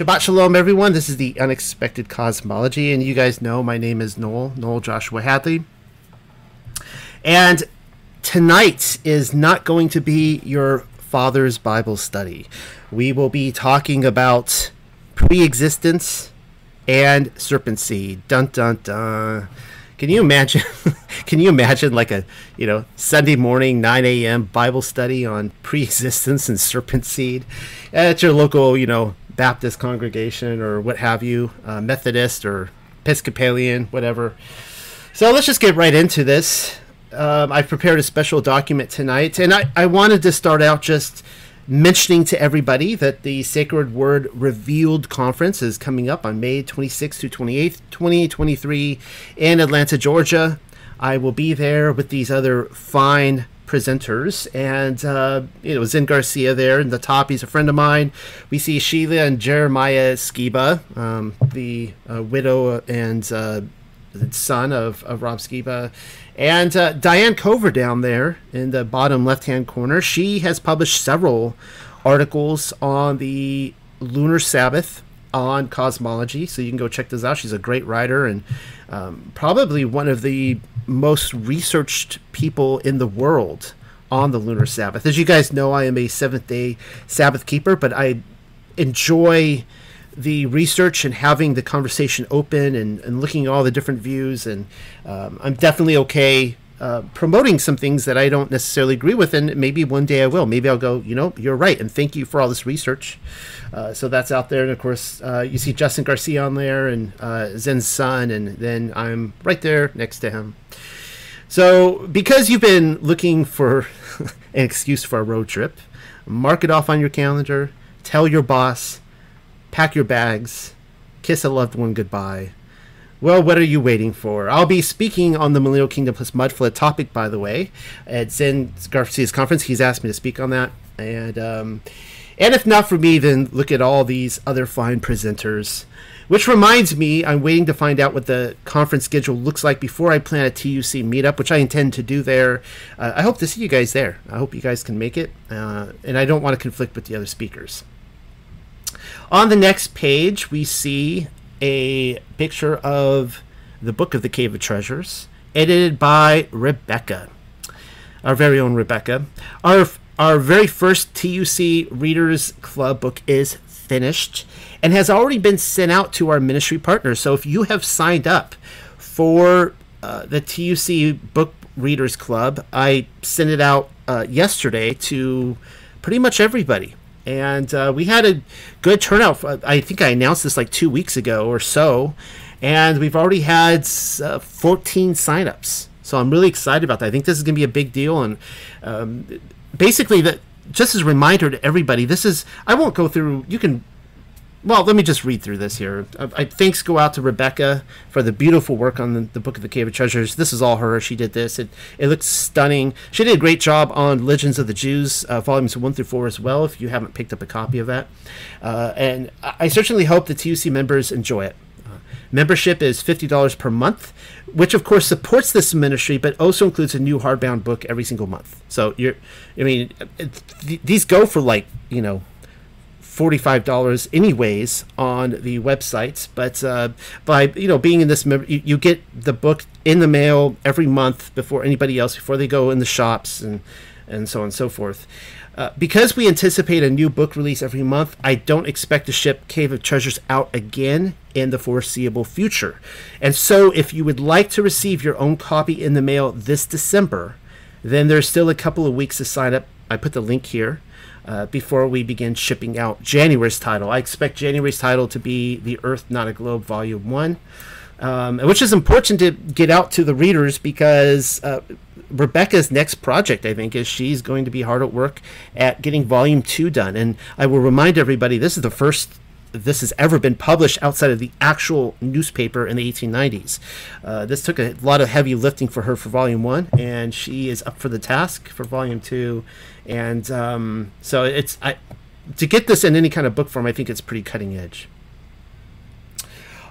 Shabbat Shalom, everyone. This is the Unexpected Cosmology, and you guys know my name is Noel, Noel Joshua Hadley. And tonight is not going to be your father's Bible study. We will be talking about pre existence and serpent seed. Dun dun dun. Can you imagine? can you imagine like a you know Sunday morning 9 a.m. Bible study on pre-existence and serpent seed at your local you know Baptist congregation or what have you, uh, Methodist or Episcopalian, whatever. So let's just get right into this. Um, I've prepared a special document tonight, and I, I wanted to start out just mentioning to everybody that the Sacred Word Revealed Conference is coming up on May 26th to 28th, 2023 in Atlanta, Georgia. I will be there with these other fine presenters, and uh, you know Zen Garcia there in the top. He's a friend of mine. We see Sheila and Jeremiah Skiba, um, the uh, widow and uh, son of, of Rob Skiba, and uh, Diane Cover down there in the bottom left hand corner. She has published several articles on the lunar Sabbath on cosmology, so you can go check those out. She's a great writer and um, probably one of the most researched people in the world on the lunar Sabbath. As you guys know, I am a seventh day Sabbath keeper, but I enjoy the research and having the conversation open and, and looking at all the different views. And um, I'm definitely okay uh, promoting some things that I don't necessarily agree with. And maybe one day I will. Maybe I'll go, you know, you're right. And thank you for all this research. Uh, so that's out there. And of course, uh, you see Justin Garcia on there and uh, Zen's son. And then I'm right there next to him. So because you've been looking for an excuse for a road trip, mark it off on your calendar. Tell your boss pack your bags, kiss a loved one goodbye. Well, what are you waiting for? I'll be speaking on the Millennial Kingdom plus Mudflood topic, by the way, at Zen Garcia's conference. He's asked me to speak on that, and um, and if not for me, then look at all these other fine presenters. Which reminds me, I'm waiting to find out what the conference schedule looks like before I plan a TUC meetup, which I intend to do there. Uh, I hope to see you guys there. I hope you guys can make it, uh, and I don't want to conflict with the other speakers. On the next page, we see a picture of the Book of the Cave of Treasures, edited by Rebecca, our very own Rebecca. Our our very first TUC Readers Club book is finished and has already been sent out to our ministry partners. So if you have signed up for uh, the TUC Book Readers Club, I sent it out uh, yesterday to pretty much everybody and uh, we had a good turnout. I think I announced this like two weeks ago or so, and we've already had uh, 14 signups. So I'm really excited about that. I think this is going to be a big deal, and um, basically, that just as a reminder to everybody, this is I won't go through. You can well, let me just read through this here. I, I, thanks go out to Rebecca for the beautiful work on the, the, Book of the Cave of Treasures. This is all her. She did this. It it looks stunning. She did a great job on Legends of the Jews, uh, volumes one through four as well. If you haven't picked up a copy of that, uh, and I certainly hope the TUC members enjoy it. Uh, membership is fifty dollars per month, which of course supports this ministry, but also includes a new hardbound book every single month. So you're, I mean, th- these go for like you know $45 anyways on the websites but uh, by you know being in this you, you, get the book in the mail every month before anybody else before they go in the shops and and so on and so forth. Uh, because we anticipate a new book release every month i don't expect to ship cave of treasures out again in the foreseeable future. And so if you would like to receive your own copy in the mail this december then there's still a couple of weeks to sign up. I put the link here uh, before we begin shipping out January's title. I expect January's title to be The Earth, Not a Globe, Volume 1, um, which is important to get out to the readers because uh, Rebecca's next project, I think, is she's going to be hard at work at getting Volume 2 done. And I will remind everybody this is the first this has ever been published outside of the actual newspaper in the 1890s. Uh, this took a lot of heavy lifting for her for Volume 1, and she is up for the task for Volume 2. And um, so it's I, to get this in any kind of book form, I think it's pretty cutting edge.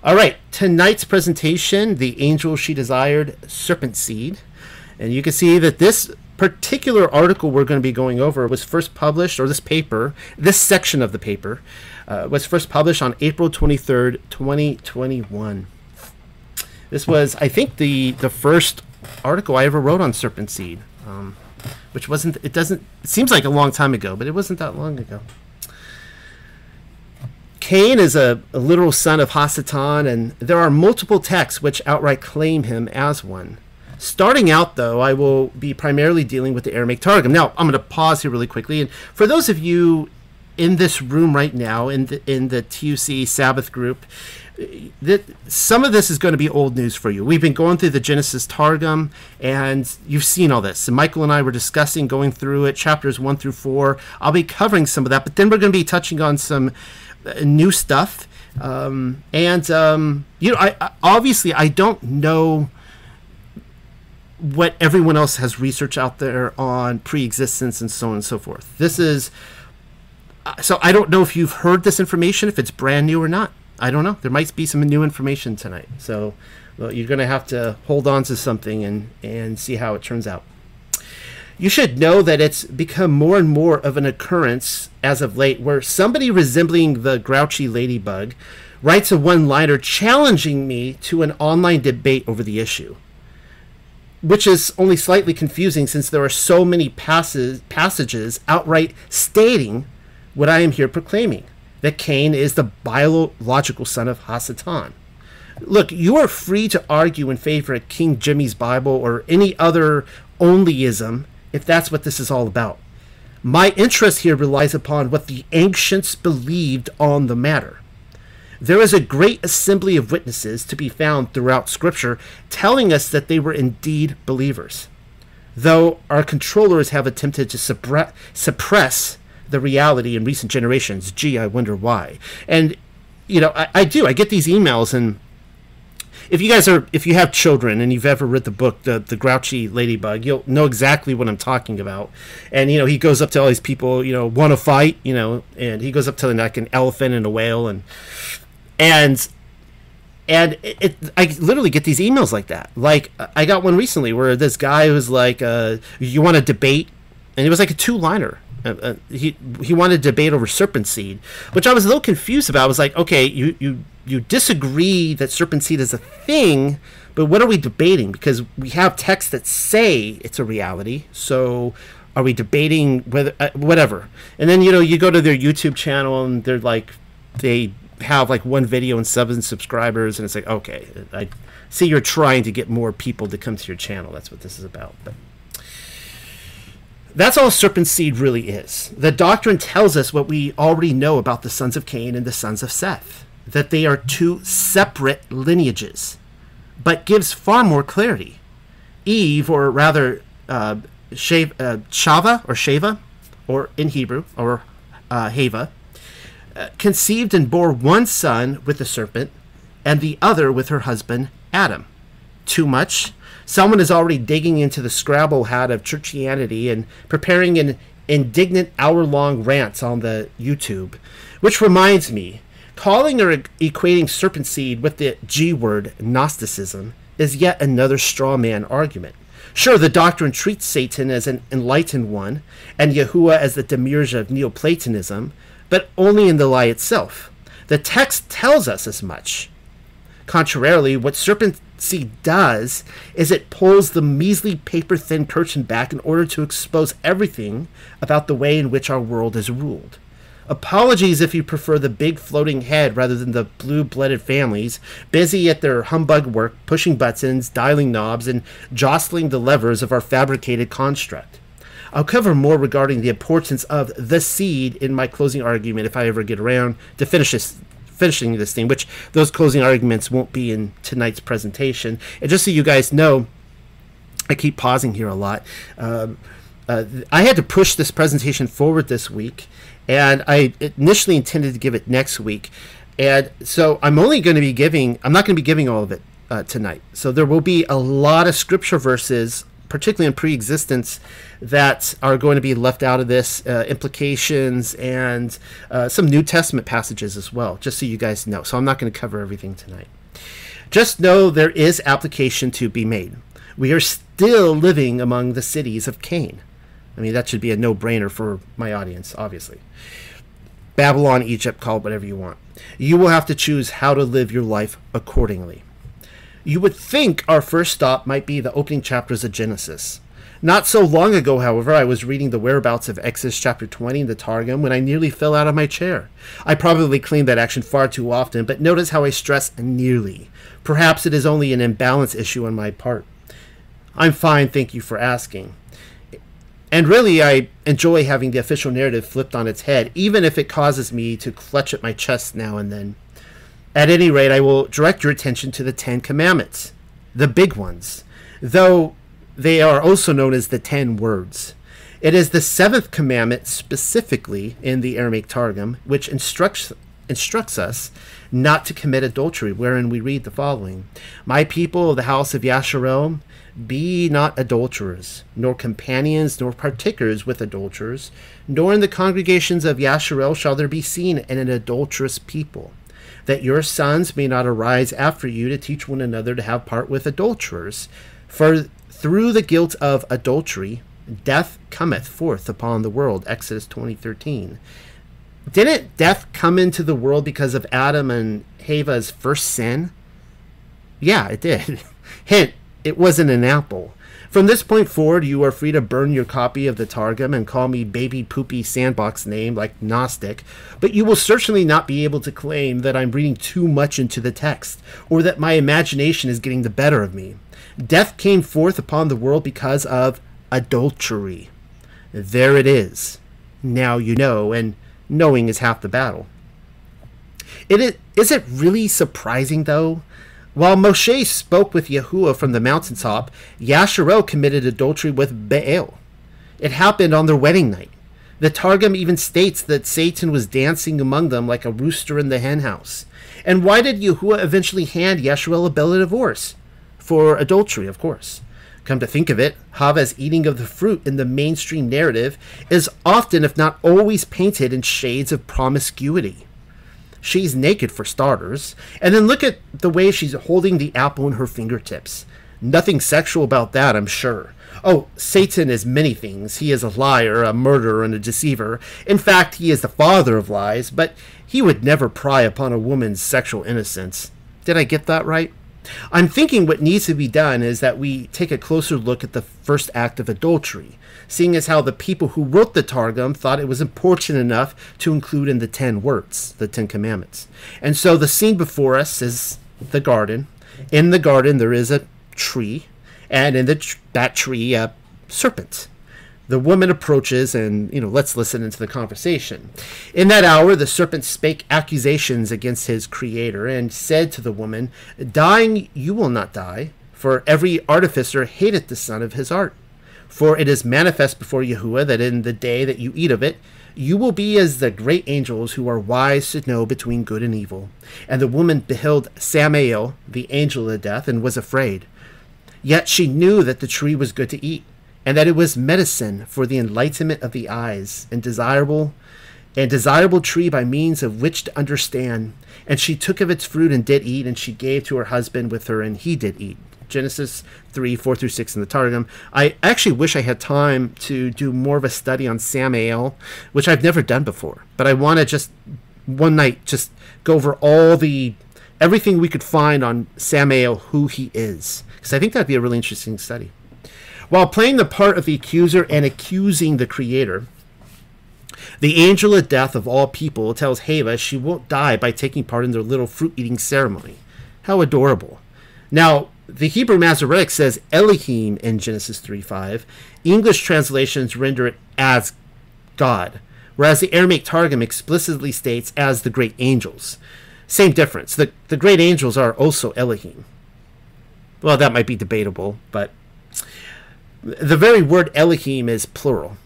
All right, tonight's presentation, The Angel She Desired, Serpent Seed. And you can see that this particular article we're going to be going over was first published, or this paper, this section of the paper, uh, was first published on April 23rd, 2021. This was, I think, the the first article I ever wrote on serpent seed, um, which wasn't. It doesn't. It seems like a long time ago, but it wasn't that long ago. Cain is a, a literal son of Hasatan, and there are multiple texts which outright claim him as one. Starting out, though, I will be primarily dealing with the Aramaic Targum. Now, I'm going to pause here really quickly, and for those of you in this room right now in the in the TUC Sabbath group, that some of this is going to be old news for you. We've been going through the Genesis Targum, and you've seen all this. And Michael and I were discussing going through it, chapters one through four. I'll be covering some of that, but then we're going to be touching on some uh, new stuff. Um, and um, you know, I, I obviously I don't know what everyone else has research out there on pre-existence and so on and so forth. This is uh, so I don't know if you've heard this information, if it's brand new or not. I don't know. There might be some new information tonight. So well, you're going to have to hold on to something and, and see how it turns out. You should know that it's become more and more of an occurrence as of late where somebody resembling the grouchy ladybug writes a one liner challenging me to an online debate over the issue. Which is only slightly confusing since there are so many passes, passages outright stating what I am here proclaiming that Cain is the biological son of Hasatan. Look, you are free to argue in favor of King Jimmy's Bible or any other onlyism if that's what this is all about. My interest here relies upon what the ancients believed on the matter. There is a great assembly of witnesses to be found throughout Scripture telling us that they were indeed believers, though our controllers have attempted to suppress the reality in recent generations. Gee, I wonder why. And you know, I, I do. I get these emails, and if you guys are, if you have children and you've ever read the book, the the Grouchy Ladybug, you'll know exactly what I'm talking about. And you know, he goes up to all these people, you know, want to fight, you know, and he goes up to like an elephant and a whale, and and and it, it, I literally get these emails like that. Like I got one recently where this guy was like, uh, "You want to debate?" and it was like a two liner uh, uh, he he wanted to debate over serpent seed, which I was a little confused about. I was like, okay, you you you disagree that serpent seed is a thing, but what are we debating? Because we have texts that say it's a reality. So are we debating whether uh, whatever? And then you know you go to their YouTube channel and they're like they have like one video and seven subscribers, and it's like okay, I see you're trying to get more people to come to your channel. That's what this is about, but. That's all serpent seed really is. The doctrine tells us what we already know about the sons of Cain and the sons of Seth that they are two separate lineages, but gives far more clarity. Eve, or rather, uh, uh, Shava or Shava, or in Hebrew, or uh, Hava, conceived and bore one son with the serpent, and the other with her husband Adam. Too much? Someone is already digging into the Scrabble hat of churchianity and preparing an indignant hour long rant on the YouTube. Which reminds me, calling or equating serpent seed with the G word, Gnosticism, is yet another straw man argument. Sure, the doctrine treats Satan as an enlightened one, and Yahuwah as the demiurge of Neoplatonism, but only in the lie itself. The text tells us as much. Contrarily, what serpent seed does is it pulls the measly paper thin curtain back in order to expose everything about the way in which our world is ruled. Apologies if you prefer the big floating head rather than the blue blooded families, busy at their humbug work, pushing buttons, dialing knobs, and jostling the levers of our fabricated construct. I'll cover more regarding the importance of the seed in my closing argument if I ever get around to finish this finishing this thing, which those closing arguments won't be in tonight's presentation. And just so you guys know, I keep pausing here a lot. Um, uh, I had to push this presentation forward this week, and I initially intended to give it next week. And so I'm only going to be giving, I'm not going to be giving all of it uh, tonight. So there will be a lot of scripture verses particularly in pre-existence, that are going to be left out of this, uh, implications and uh, some New Testament passages as well, just so you guys know. So I'm not going to cover everything tonight. Just know there is application to be made. We are still living among the cities of Cain. I mean, that should be a no brainer for my audience, obviously. Babylon, Egypt, call it whatever you want. You will have to choose how to live your life accordingly. You would think our first stop might be the opening chapters of Genesis. Not so long ago, however, I was reading the whereabouts of Exodus chapter 20 in the Targum when I nearly fell out of my chair. I probably claim that action far too often, but notice how I stress nearly. Perhaps it is only an imbalance issue on my part. I'm fine, thank you for asking. And really, I enjoy having the official narrative flipped on its head, even if it causes me to clutch at my chest now and then. At any rate, I will direct your attention to the Ten Commandments, the big ones, though they are also known as the Ten Words. It is the seventh commandment specifically in the Aramaic Targum, which instructs instructs us not to commit adultery, wherein we read the following My people of the house of Yasharel, be not adulterers, nor companions, nor partakers with adulterers, nor in the congregations of Yasharel shall there be seen an adulterous people, that your sons may not arise after you to teach one another to have part with adulterers. For through the guilt of adultery, death cometh forth upon the world. Exodus twenty thirteen. Didn't death come into the world because of Adam and Hava's first sin? Yeah, it did. Hint, it wasn't an apple. From this point forward, you are free to burn your copy of the Targum and call me baby poopy sandbox name like Gnostic, but you will certainly not be able to claim that I'm reading too much into the text, or that my imagination is getting the better of me. Death came forth upon the world because of adultery. There it is. Now you know, and knowing is half the battle. It is, is it really surprising, though? While Moshe spoke with Yahuwah from the mountaintop, Yasharel committed adultery with Baal. It happened on their wedding night. The Targum even states that Satan was dancing among them like a rooster in the henhouse. And why did Yahuwah eventually hand Yasharel a bill of divorce? For adultery, of course. Come to think of it, Hava's eating of the fruit in the mainstream narrative is often, if not always, painted in shades of promiscuity. She's naked for starters, and then look at the way she's holding the apple in her fingertips. Nothing sexual about that, I'm sure. Oh, Satan is many things. He is a liar, a murderer, and a deceiver. In fact, he is the father of lies, but he would never pry upon a woman's sexual innocence. Did I get that right? I'm thinking what needs to be done is that we take a closer look at the first act of adultery, seeing as how the people who wrote the Targum thought it was important enough to include in the Ten Words, the Ten Commandments. And so the scene before us is the garden. In the garden, there is a tree, and in tr- that tree, a serpent the woman approaches and you know let's listen into the conversation in that hour the serpent spake accusations against his creator and said to the woman dying you will not die for every artificer hateth the son of his art for it is manifest before Yahuwah that in the day that you eat of it you will be as the great angels who are wise to know between good and evil and the woman beheld samael the angel of death and was afraid yet she knew that the tree was good to eat and that it was medicine for the enlightenment of the eyes, and desirable and desirable tree by means of which to understand. And she took of its fruit and did eat, and she gave to her husband with her, and he did eat. Genesis 3, 4 through 6 in the Targum. I actually wish I had time to do more of a study on Samael, which I've never done before. But I want to just one night just go over all the everything we could find on Samael, who he is. Because I think that'd be a really interesting study. While playing the part of the accuser and accusing the creator, the angel of death of all people tells Hava she won't die by taking part in their little fruit eating ceremony. How adorable. Now, the Hebrew Masoretic says Elohim in Genesis 3 5. English translations render it as God, whereas the Aramaic Targum explicitly states as the great angels. Same difference. The, the great angels are also Elohim. Well, that might be debatable, but the very word Elohim is plural.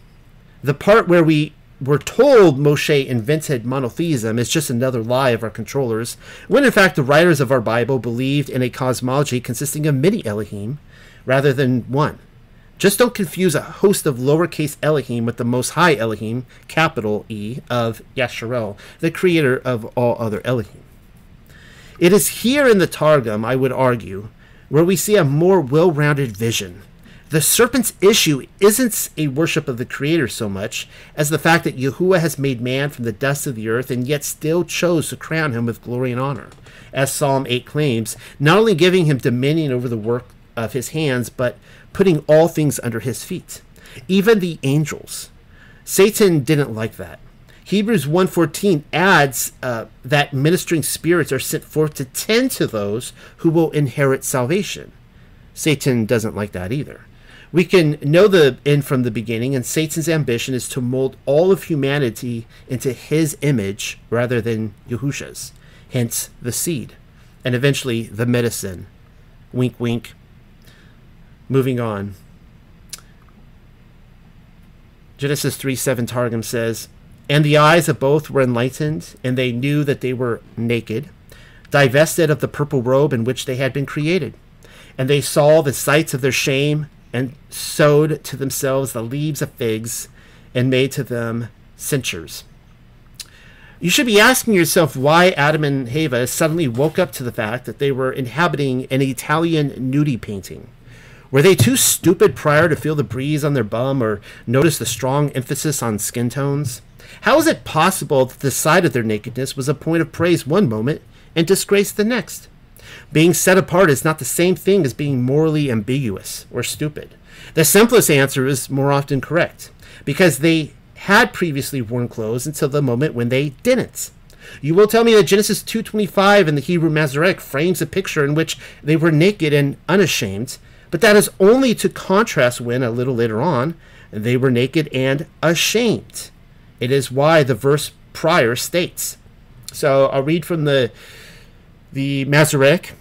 The part where we were told Moshe invented monotheism is just another lie of our controllers, when in fact the writers of our Bible believed in a cosmology consisting of many Elohim rather than one. Just don't confuse a host of lowercase Elohim with the Most High Elohim, capital E, of Yasharel, the creator of all other Elohim. It is here in the Targum, I would argue, where we see a more well rounded vision. The serpent's issue isn't a worship of the Creator so much as the fact that Yahuwah has made man from the dust of the earth and yet still chose to crown him with glory and honor. As Psalm 8 claims, not only giving him dominion over the work of his hands, but putting all things under his feet, even the angels. Satan didn't like that. Hebrews 1:14 adds uh, that ministering spirits are sent forth to tend to those who will inherit salvation. Satan doesn't like that either. We can know the end from the beginning, and Satan's ambition is to mold all of humanity into his image rather than Yahusha's, hence the seed, and eventually the medicine. Wink, wink. Moving on. Genesis 3 7 Targum says, And the eyes of both were enlightened, and they knew that they were naked, divested of the purple robe in which they had been created. And they saw the sights of their shame, and sewed to themselves the leaves of figs and made to them cinctures. You should be asking yourself why Adam and Heva suddenly woke up to the fact that they were inhabiting an Italian nudie painting. Were they too stupid prior to feel the breeze on their bum or notice the strong emphasis on skin tones? How is it possible that the sight of their nakedness was a point of praise one moment and disgrace the next? Being set apart is not the same thing as being morally ambiguous or stupid. The simplest answer is more often correct, because they had previously worn clothes until the moment when they didn't. You will tell me that Genesis 2:25 in the Hebrew Masoretic frames a picture in which they were naked and unashamed, but that is only to contrast when a little later on they were naked and ashamed. It is why the verse prior states. So I'll read from the the Masoretic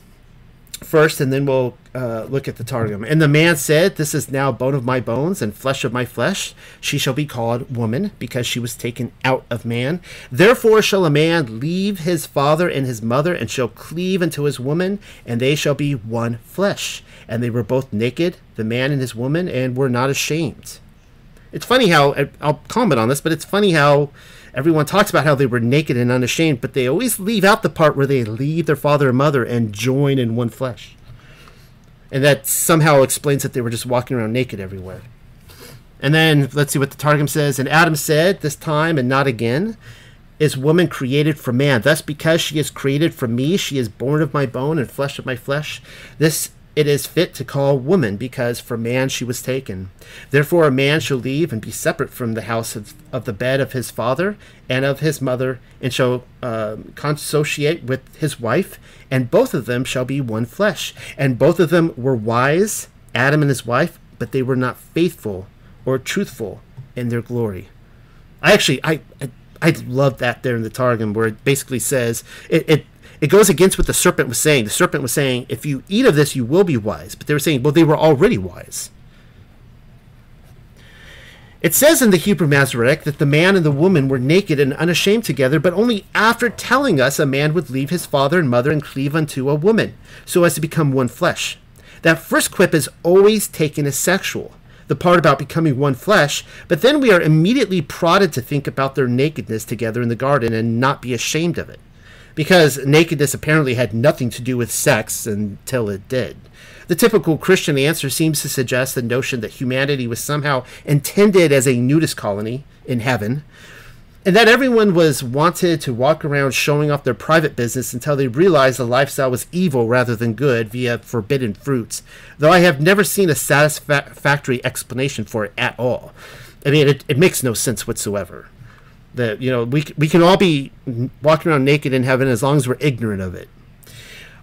first, and then we'll uh, look at the Targum. And the man said, This is now bone of my bones and flesh of my flesh. She shall be called woman, because she was taken out of man. Therefore shall a man leave his father and his mother, and shall cleave unto his woman, and they shall be one flesh. And they were both naked, the man and his woman, and were not ashamed. It's funny how, I'll comment on this, but it's funny how everyone talks about how they were naked and unashamed, but they always leave out the part where they leave their father and mother and join in one flesh. And that somehow explains that they were just walking around naked everywhere. And then let's see what the Targum says. And Adam said, This time and not again is woman created for man. Thus, because she is created from me, she is born of my bone and flesh of my flesh. This it is fit to call woman, because from man she was taken. Therefore, a man shall leave and be separate from the house of, of the bed of his father and of his mother, and shall uh, consociate with his wife, and both of them shall be one flesh. And both of them were wise, Adam and his wife, but they were not faithful or truthful in their glory. I actually, I, I, I love that there in the Targum, where it basically says it, it it goes against what the serpent was saying. The serpent was saying, if you eat of this, you will be wise. But they were saying, well, they were already wise. It says in the Hebrew Masoretic that the man and the woman were naked and unashamed together, but only after telling us a man would leave his father and mother and cleave unto a woman, so as to become one flesh. That first quip is always taken as sexual, the part about becoming one flesh, but then we are immediately prodded to think about their nakedness together in the garden and not be ashamed of it because nakedness apparently had nothing to do with sex until it did. The typical Christian answer seems to suggest the notion that humanity was somehow intended as a nudist colony in heaven, and that everyone was wanted to walk around showing off their private business until they realized the lifestyle was evil rather than good via forbidden fruits, though I have never seen a satisfactory explanation for it at all. I mean, it, it makes no sense whatsoever that you know we we can all be walking around naked in heaven as long as we're ignorant of it.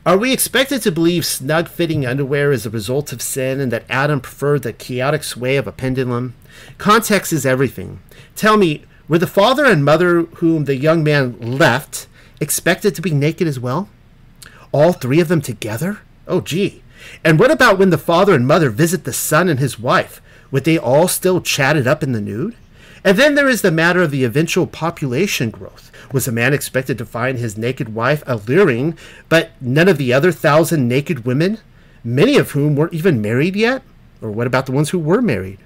Are we expected to believe snug fitting underwear is a result of sin and that Adam preferred the chaotic sway of a pendulum? Context is everything. Tell me, were the father and mother whom the young man left expected to be naked as well? All three of them together? Oh, gee. And what about when the father and mother visit the son and his wife? Would they all still chat it up in the nude? And then there is the matter of the eventual population growth. Was a man expected to find his naked wife alluring, but none of the other thousand naked women, many of whom weren't even married yet? Or what about the ones who were married?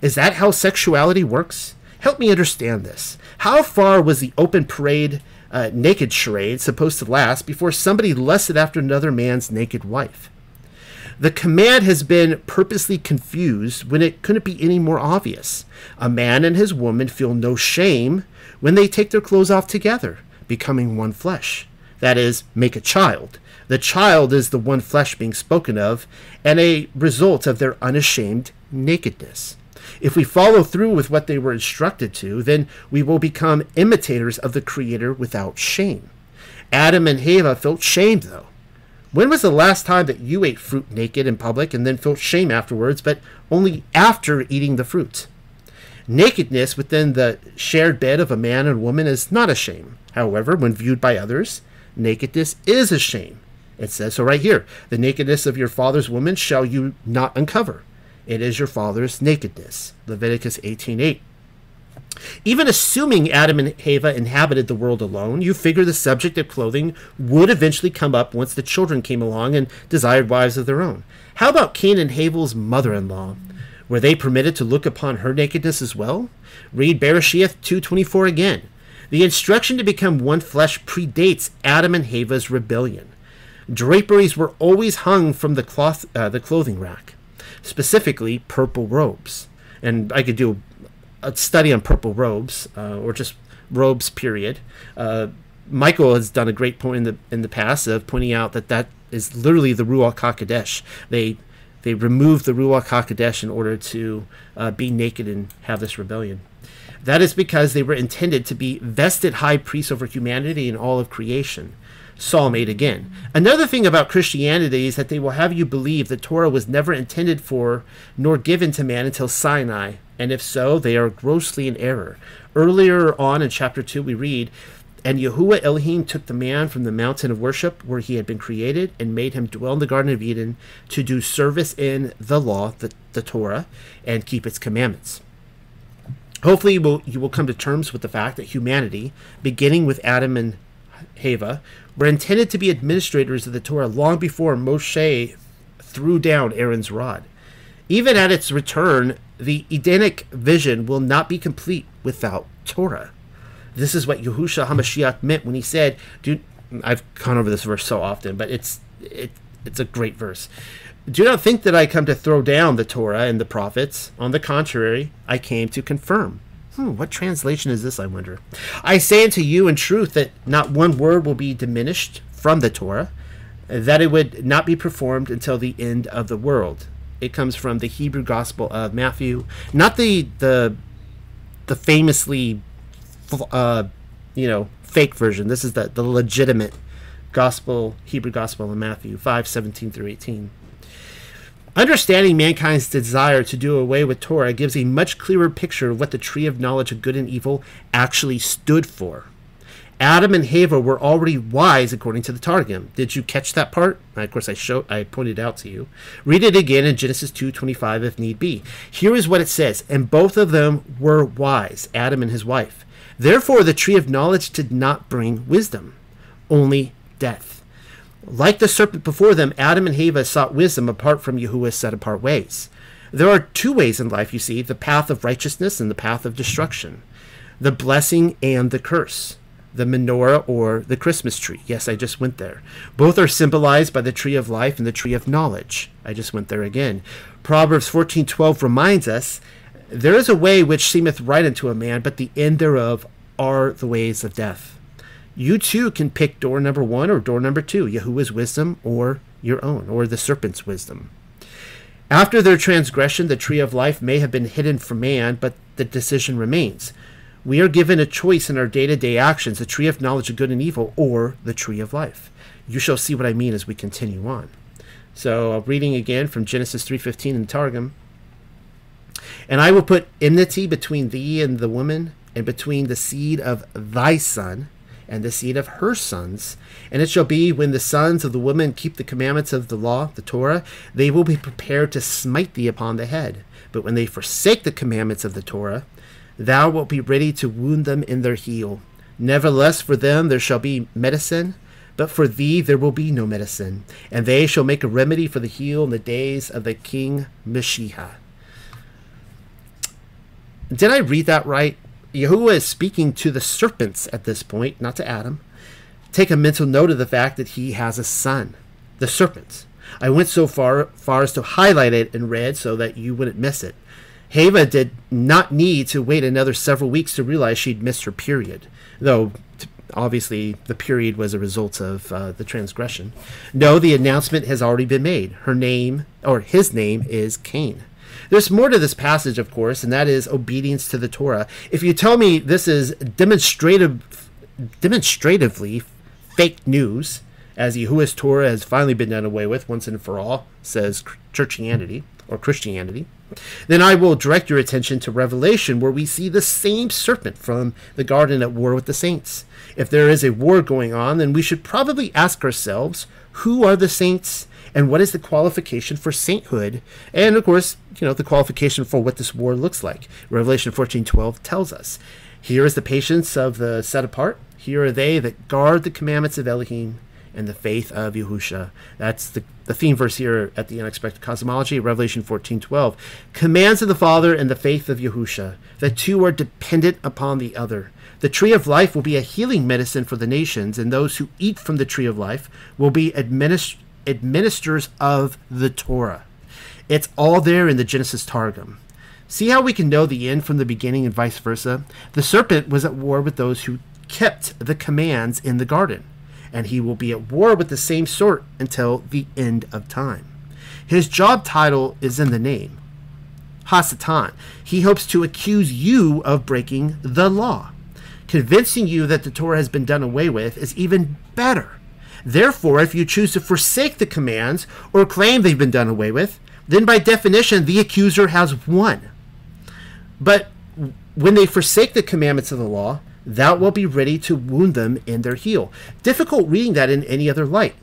Is that how sexuality works? Help me understand this. How far was the open parade uh, naked charade supposed to last before somebody lusted after another man's naked wife? The command has been purposely confused when it couldn't be any more obvious. A man and his woman feel no shame when they take their clothes off together, becoming one flesh. That is, make a child. The child is the one flesh being spoken of, and a result of their unashamed nakedness. If we follow through with what they were instructed to, then we will become imitators of the Creator without shame. Adam and Eva felt shame, though. When was the last time that you ate fruit naked in public and then felt shame afterwards, but only after eating the fruit? Nakedness within the shared bed of a man and woman is not a shame. However, when viewed by others, nakedness is a shame. It says so right here the nakedness of your father's woman shall you not uncover. It is your father's nakedness. Leviticus 18:8. Even assuming Adam and Eva inhabited the world alone, you figure the subject of clothing would eventually come up once the children came along and desired wives of their own. How about Cain and Havel's mother in law? Were they permitted to look upon her nakedness as well? Read Bereshith 2.24 again. The instruction to become one flesh predates Adam and Eva's rebellion. Draperies were always hung from the cloth, uh, the clothing rack, specifically purple robes. And I could do a study on purple robes, uh, or just robes. Period. Uh, Michael has done a great point in the in the past of pointing out that that is literally the Ruach Hakodesh. They they removed the Ruach Hakodesh in order to uh, be naked and have this rebellion. That is because they were intended to be vested high priests over humanity and all of creation. Psalm 8 again. Another thing about Christianity is that they will have you believe the Torah was never intended for nor given to man until Sinai, and if so, they are grossly in error. Earlier on in chapter 2, we read, And Yahuwah Elohim took the man from the mountain of worship where he had been created and made him dwell in the Garden of Eden to do service in the law, the, the Torah, and keep its commandments. Hopefully, you will, you will come to terms with the fact that humanity, beginning with Adam and Hava, were intended to be administrators of the Torah long before Moshe threw down Aaron's rod. Even at its return, the Edenic vision will not be complete without Torah. This is what Yahushua HaMashiach meant when he said, "Do I've gone over this verse so often, but it's it, it's a great verse. Do not think that I come to throw down the Torah and the prophets. On the contrary, I came to confirm. Hmm, what translation is this, I wonder? I say unto you in truth that not one word will be diminished from the Torah, that it would not be performed until the end of the world. It comes from the Hebrew Gospel of Matthew, not the the the famously, uh, you know, fake version. This is the the legitimate Gospel Hebrew Gospel of Matthew five seventeen through eighteen. Understanding mankind's desire to do away with Torah gives a much clearer picture of what the tree of knowledge of good and evil actually stood for. Adam and Hava were already wise according to the Targum. Did you catch that part? Of course, I showed, I pointed out to you. Read it again in Genesis two twenty five if need be. Here is what it says: And both of them were wise, Adam and his wife. Therefore, the tree of knowledge did not bring wisdom, only death. Like the serpent before them, Adam and Hava sought wisdom apart from Yahuwah's set apart ways. There are two ways in life, you see the path of righteousness and the path of destruction, the blessing and the curse, the menorah or the Christmas tree. Yes, I just went there. Both are symbolized by the tree of life and the tree of knowledge. I just went there again. Proverbs 14:12 reminds us, there is a way which seemeth right unto a man, but the end thereof are the ways of death you too can pick door number one or door number two, Yahuwah's wisdom or your own, or the serpent's wisdom. After their transgression, the tree of life may have been hidden from man, but the decision remains. We are given a choice in our day to day actions the tree of knowledge of good and evil, or the tree of life. You shall see what I mean as we continue on. So, reading again from Genesis 3.15 in Targum. And I will put enmity between thee and the woman, and between the seed of thy son and the seed of her sons. And it shall be when the sons of the woman keep the commandments of the law, the Torah, they will be prepared to smite thee upon the head. But when they forsake the commandments of the Torah, thou wilt be ready to wound them in their heel. Nevertheless, for them there shall be medicine, but for thee there will be no medicine, and they shall make a remedy for the heel in the days of the king Meshiha. Did I read that right? Yahuwah is speaking to the serpents at this point, not to Adam. Take a mental note of the fact that he has a son, the serpent. I went so far far as to highlight it in red so that you wouldn't miss it. Heva did not need to wait another several weeks to realize she'd missed her period, though obviously the period was a result of uh, the transgression. No, the announcement has already been made. Her name, or his name, is Cain. There's more to this passage, of course, and that is obedience to the Torah. If you tell me this is demonstrative, demonstratively fake news, as Yahuwah's Torah has finally been done away with once and for all, says churchianity or Christianity, then I will direct your attention to Revelation, where we see the same serpent from the garden at war with the saints. If there is a war going on, then we should probably ask ourselves who are the saints and what is the qualification for sainthood and of course you know the qualification for what this war looks like. Revelation 14:12 tells us here is the patience of the set apart. Here are they that guard the commandments of Elohim and the faith of Yahusha. That's the, the theme verse here at the Unexpected Cosmology, Revelation 14:12. Commands of the Father and the faith of Yahusha. The two are dependent upon the other. The tree of life will be a healing medicine for the nations, and those who eat from the tree of life will be administ- of the Torah. It's all there in the Genesis Targum. See how we can know the end from the beginning and vice versa? The serpent was at war with those who kept the commands in the garden and he will be at war with the same sort until the end of time. His job title is in the name Hasatan. He hopes to accuse you of breaking the law. Convincing you that the Torah has been done away with is even better. Therefore, if you choose to forsake the commands or claim they've been done away with, then by definition the accuser has won. But when they forsake the commandments of the law, thou wilt be ready to wound them in their heel. Difficult reading that in any other light.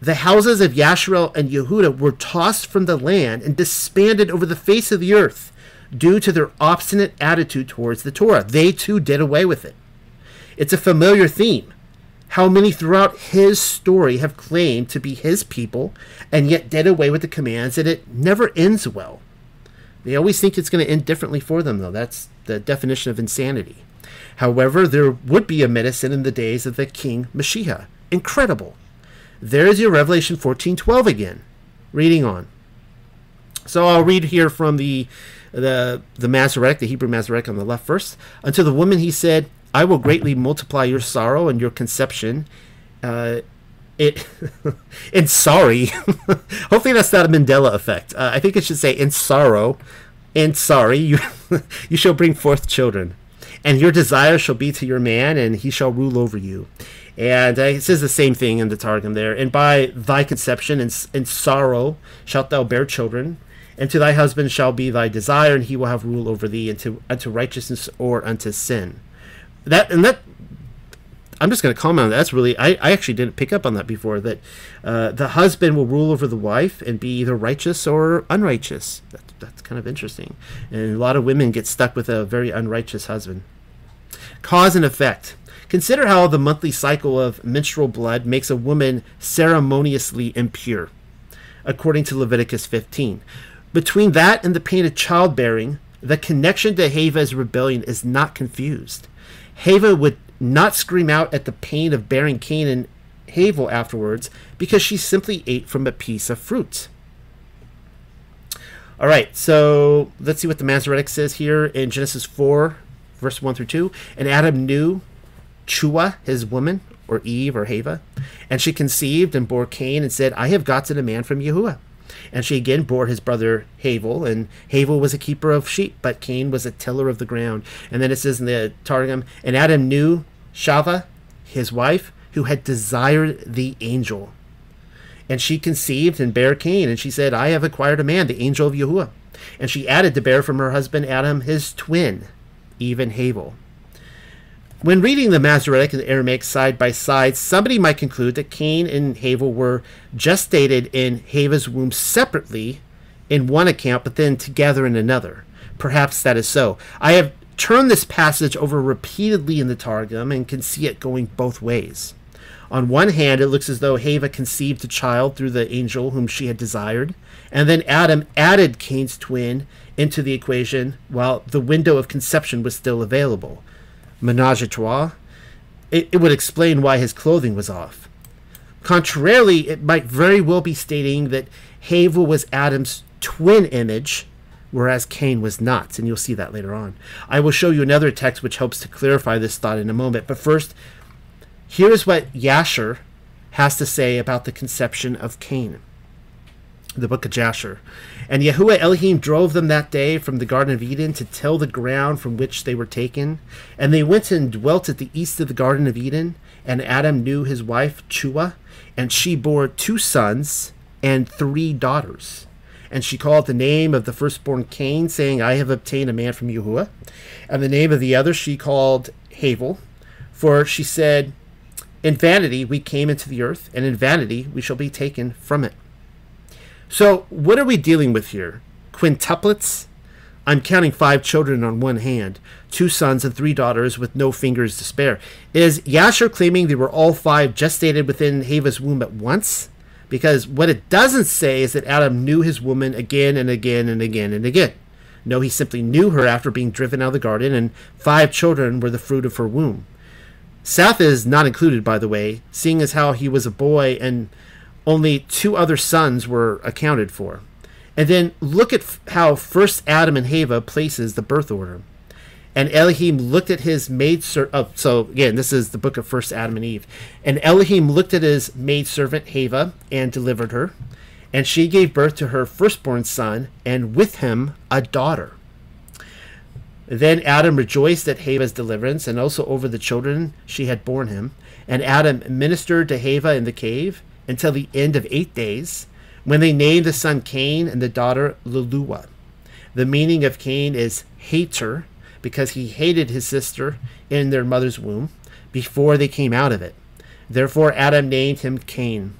The houses of Yasharel and Yehuda were tossed from the land and disbanded over the face of the earth due to their obstinate attitude towards the Torah. They too did away with it. It's a familiar theme. How many throughout his story have claimed to be his people and yet did away with the commands, and it never ends well. They always think it's going to end differently for them, though. That's the definition of insanity. However, there would be a medicine in the days of the king Mashiach. Incredible. There's your Revelation 14:12 again. Reading on. So I'll read here from the the the Masoretic, the Hebrew Masoretic on the left first. Unto the woman he said, I will greatly multiply your sorrow and your conception. Uh, it in sorry. Hopefully that's not a Mandela effect. Uh, I think it should say in sorrow, and sorry you you shall bring forth children and your desire shall be to your man, and he shall rule over you. And uh, it says the same thing in the Targum there. And by thy conception and, and sorrow shalt thou bear children, and to thy husband shall be thy desire, and he will have rule over thee unto unto righteousness or unto sin. That and that. I'm just going to comment on that. That's really I, I actually didn't pick up on that before. That uh, the husband will rule over the wife and be either righteous or unrighteous. That, that's kind of interesting. And a lot of women get stuck with a very unrighteous husband. Cause and effect. Consider how the monthly cycle of menstrual blood makes a woman ceremoniously impure, according to Leviticus 15. Between that and the pain of childbearing, the connection to Hava's rebellion is not confused. Hava would not scream out at the pain of bearing Cain and Havel afterwards because she simply ate from a piece of fruit. All right, so let's see what the Masoretic says here in Genesis 4, verse 1 through 2. And Adam knew Chua, his woman, or Eve, or Hava, and she conceived and bore Cain and said, I have gotten a man from Yahuwah. And she again bore his brother Havel, and Havel was a keeper of sheep, but Cain was a tiller of the ground. And then it says in the Targum, and Adam knew Shava, his wife, who had desired the angel. And she conceived and bare Cain, and she said, I have acquired a man, the angel of Yahuwah. And she added to bear from her husband Adam his twin, even Havel. When reading the Masoretic and the Aramaic side by side, somebody might conclude that Cain and Havel were gestated in Hava's womb separately in one account, but then together in another. Perhaps that is so. I have turned this passage over repeatedly in the Targum and can see it going both ways. On one hand, it looks as though Hava conceived a child through the angel whom she had desired, and then Adam added Cain's twin into the equation while the window of conception was still available. Menage a trois. It, it would explain why his clothing was off. Contrarily, it might very well be stating that Havel was Adam's twin image, whereas Cain was not, and you'll see that later on. I will show you another text which helps to clarify this thought in a moment, but first, here's what Yasher has to say about the conception of Cain. The book of Jasher. And Yahuwah Elohim drove them that day from the Garden of Eden to till the ground from which they were taken. And they went and dwelt at the east of the Garden of Eden. And Adam knew his wife Chua, and she bore two sons and three daughters. And she called the name of the firstborn Cain, saying, I have obtained a man from Yahuwah. And the name of the other she called Havel, for she said, In vanity we came into the earth, and in vanity we shall be taken from it. So, what are we dealing with here? Quintuplets? I'm counting five children on one hand, two sons and three daughters with no fingers to spare. Is Yasher claiming they were all five gestated within Hava's womb at once? Because what it doesn't say is that Adam knew his woman again and again and again and again. No, he simply knew her after being driven out of the garden, and five children were the fruit of her womb. Seth is not included, by the way, seeing as how he was a boy and only two other sons were accounted for. And then look at f- how first Adam and Hava places the birth order. And Elohim looked at his maid servant. Oh, so again, this is the book of First Adam and Eve. And Elohim looked at his maid servant Hava and delivered her, and she gave birth to her firstborn son, and with him a daughter. Then Adam rejoiced at Hava's deliverance, and also over the children she had borne him. And Adam ministered to Hava in the cave until the end of eight days, when they named the son Cain and the daughter Lulua. The meaning of Cain is hater, because he hated his sister in their mother's womb before they came out of it. Therefore, Adam named him Cain.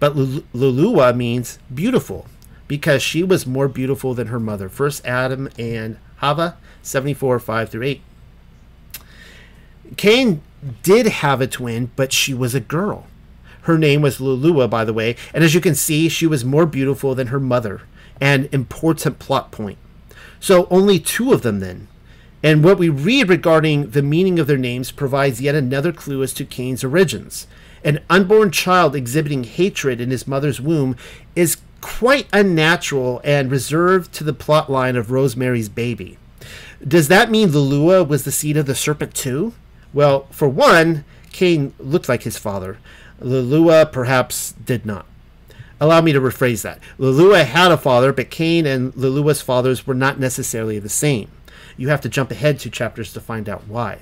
But Lulua means beautiful because she was more beautiful than her mother. First Adam and Hava, 74, 5 through 8. Cain did have a twin, but she was a girl. Her name was Lulua, by the way, and as you can see, she was more beautiful than her mother. An important plot point. So only two of them then. And what we read regarding the meaning of their names provides yet another clue as to Cain's origins. An unborn child exhibiting hatred in his mother's womb is quite unnatural and reserved to the plot line of Rosemary's Baby. Does that mean Lulua was the seed of the serpent too? Well, for one, Cain looked like his father. Lulua perhaps did not. Allow me to rephrase that. Lulua had a father, but Cain and Lulua's fathers were not necessarily the same. You have to jump ahead two chapters to find out why.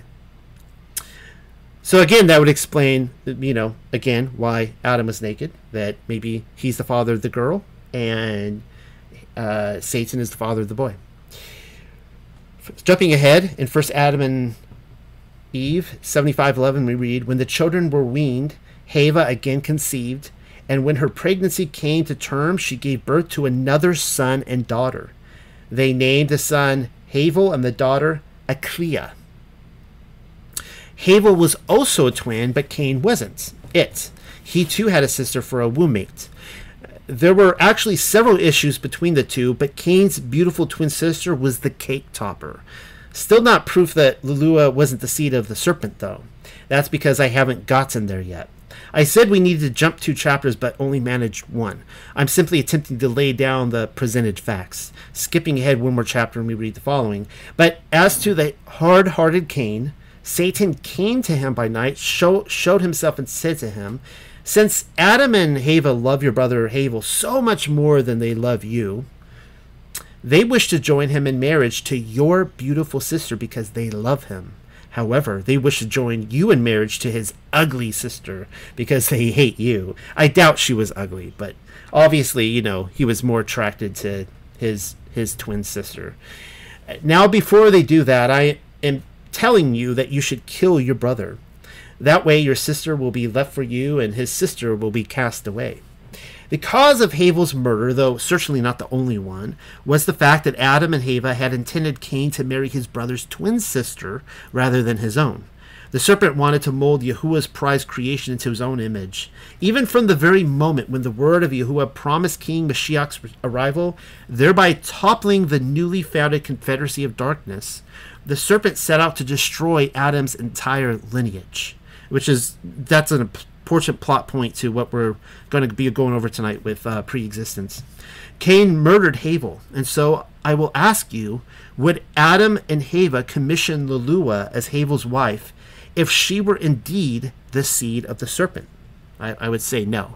So again, that would explain, you know, again why Adam was naked. That maybe he's the father of the girl, and uh, Satan is the father of the boy. Jumping ahead in First Adam and Eve seventy five eleven, we read, "When the children were weaned, Hava again conceived, and when her pregnancy came to term, she gave birth to another son and daughter. They named the son Havel and the daughter Aklia. Havel was also a twin, but Cain wasn't. It. He too had a sister for a womb mate. There were actually several issues between the two, but Cain's beautiful twin sister was the cake topper. Still not proof that Lulua wasn't the seed of the serpent, though. That's because I haven't gotten there yet. I said we needed to jump two chapters, but only managed one. I'm simply attempting to lay down the presented facts, skipping ahead one more chapter and we read the following. But as to the hard hearted Cain, Satan came to him by night, show, showed himself, and said to him, Since Adam and Hava love your brother Havel so much more than they love you, they wish to join him in marriage to your beautiful sister because they love him. However, they wish to join you in marriage to his ugly sister because they hate you. I doubt she was ugly, but obviously, you know, he was more attracted to his his twin sister. Now, before they do that, I am telling you that you should kill your brother. That way, your sister will be left for you, and his sister will be cast away. The cause of Havel's murder, though certainly not the only one, was the fact that Adam and Hava had intended Cain to marry his brother's twin sister rather than his own. The serpent wanted to mold Yahuwah's prized creation into his own image. Even from the very moment when the word of Yahuwah promised King Mashiach's arrival, thereby toppling the newly founded Confederacy of Darkness, the serpent set out to destroy Adam's entire lineage, which is that's an important plot point to what we're going to be going over tonight with uh, pre-existence. Cain murdered Havel, and so I will ask you: Would Adam and Hava commission Lulua as Havel's wife if she were indeed the seed of the serpent? I, I would say no.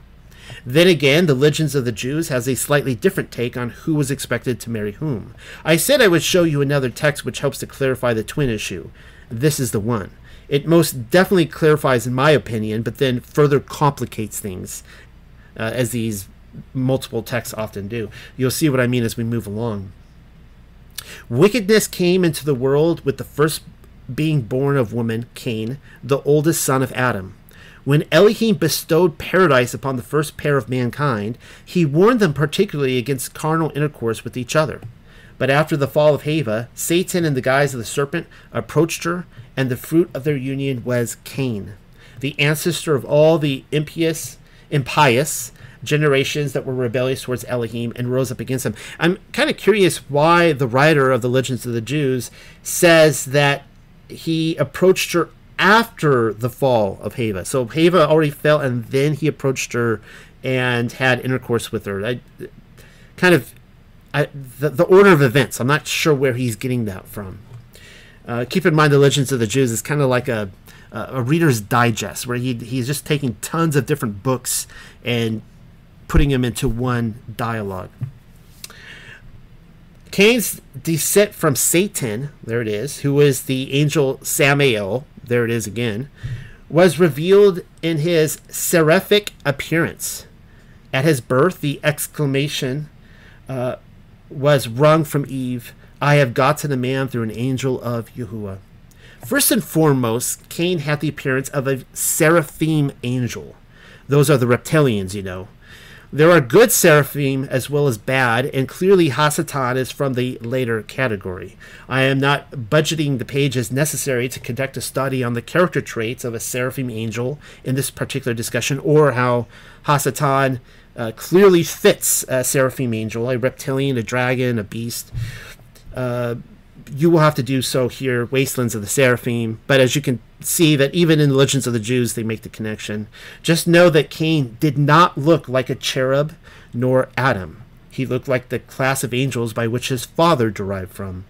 Then again, the Legends of the Jews has a slightly different take on who was expected to marry whom. I said I would show you another text which helps to clarify the twin issue. This is the one. It most definitely clarifies, in my opinion, but then further complicates things, uh, as these multiple texts often do. You'll see what I mean as we move along. Wickedness came into the world with the first being born of woman, Cain, the oldest son of Adam. When Elohim bestowed paradise upon the first pair of mankind, he warned them particularly against carnal intercourse with each other. But after the fall of Hava, Satan, in the guise of the serpent, approached her, and the fruit of their union was Cain, the ancestor of all the impious, impious generations that were rebellious towards Elohim and rose up against him. I'm kind of curious why the writer of the Legends of the Jews says that he approached her after the fall of Hava. So Hava already fell, and then he approached her and had intercourse with her. I, kind of I, the, the order of events. I'm not sure where he's getting that from. Uh, keep in mind, the Legends of the Jews is kind of like a a reader's digest, where he he's just taking tons of different books and putting them into one dialogue. Cain's descent from Satan, there it is, who is the angel Samael, there it is again, was revealed in his seraphic appearance. At his birth, the exclamation uh, was wrung from Eve I have gotten a man through an angel of Yahuwah. First and foremost, Cain had the appearance of a seraphim angel. Those are the reptilians, you know. There are good seraphim as well as bad, and clearly Hasatan is from the later category. I am not budgeting the pages necessary to conduct a study on the character traits of a seraphim angel in this particular discussion, or how Hasatan uh, clearly fits a seraphim angel, a reptilian, a dragon, a beast. Uh, you will have to do so here, Wastelands of the Seraphim. But as you can see, that even in the Legends of the Jews, they make the connection. Just know that Cain did not look like a cherub nor Adam. He looked like the class of angels by which his father derived from.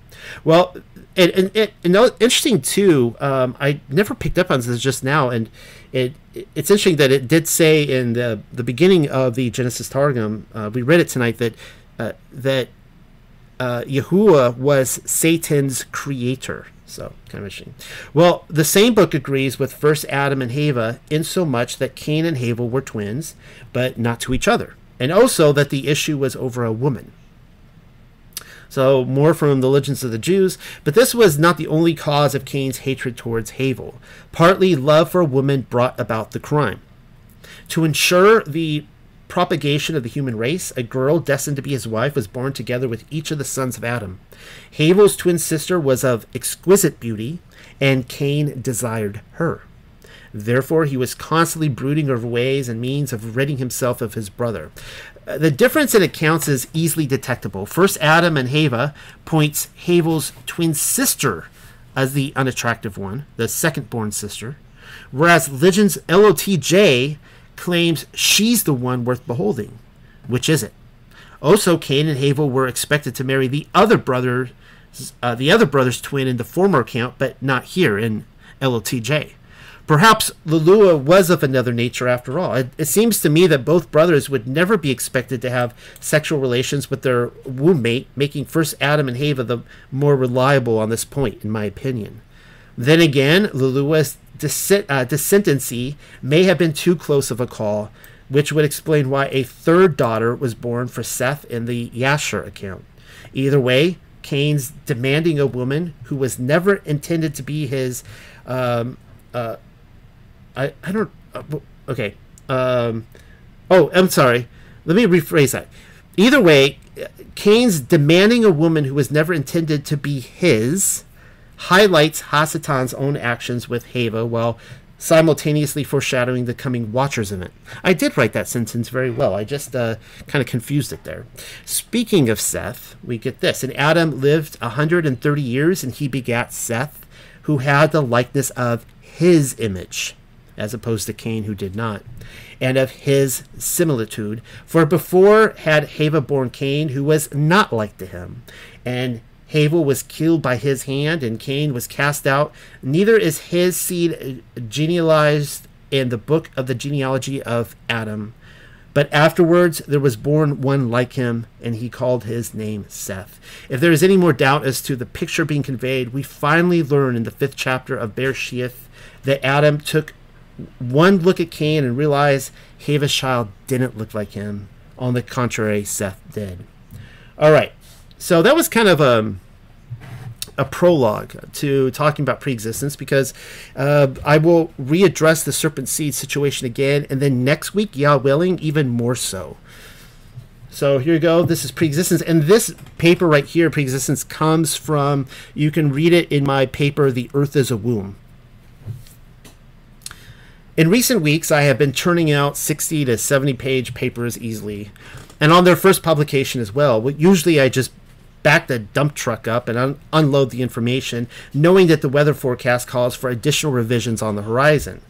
Well, and, and, and, and interesting too. Um, I never picked up on this just now, and it it's interesting that it did say in the the beginning of the Genesis Targum. Uh, we read it tonight that uh, that uh, Yahuwah was Satan's creator. So kind of interesting. Well, the same book agrees with first Adam and Hava in so much that Cain and Havel were twins, but not to each other, and also that the issue was over a woman. So more from the legends of the Jews, but this was not the only cause of Cain's hatred towards Havel. Partly love for a woman brought about the crime. To ensure the propagation of the human race, a girl destined to be his wife was born together with each of the sons of Adam. Havel's twin sister was of exquisite beauty, and Cain desired her. Therefore, he was constantly brooding over ways and means of ridding himself of his brother. Uh, the difference in accounts is easily detectable. First, Adam and Hava points Havel's twin sister as the unattractive one, the second born sister, whereas Legends LOTJ claims she's the one worth beholding. Which is it? Also, Cain and Havel were expected to marry the other brother, uh, the other brother's twin in the former account, but not here in LOTJ. Perhaps Lulua was of another nature after all. It, it, seems to me that both brothers would never be expected to have sexual relations with their womb mate, making first Adam and Hava the more reliable on this point, in my opinion. Then again, Lulua's uh, descendancy may have been too close of a call, which would explain why a third daughter was born for Seth in the Yasher account. Either way, Cain's demanding a woman who was never intended to be his. Um, uh, I, I don't. Uh, okay. Um, oh, I'm sorry. Let me rephrase that. Either way, Cain's demanding a woman who was never intended to be his highlights Hasatan's own actions with Hava while simultaneously foreshadowing the coming Watchers event. I did write that sentence very well. I just uh, kind of confused it there. Speaking of Seth, we get this. And Adam lived 130 years and he begat Seth, who had the likeness of his image. as opposed to Cain, who did not, and of his similitude. For before had Hava born Cain, who was not like to him, and Havel was killed by his hand, and Cain was cast out. Neither is his seed genealogized in the book of the genealogy of Adam. But afterwards there was born one like him, and he called his name Seth. If there is any more doubt as to the picture being conveyed, we finally learn in the fifth chapter of Bereshith that Adam took one look at Cain and realized Hava's child didn't look like him. On the contrary, Seth did. All right, so that was kind of a a prologue to talking about preexistence because uh, I will readdress the serpent seed situation again, and then next week, Yah willing, even more so. So here you go. This is preexistence, and this paper right here, preexistence, comes from. You can read it in my paper, "The Earth is a Womb." In recent weeks, I have been turning out 60 to 70 page papers easily, and on their first publication as well. Usually, I just back the dump truck up and un- unload the information, knowing that the weather forecast calls for additional revisions on the horizon.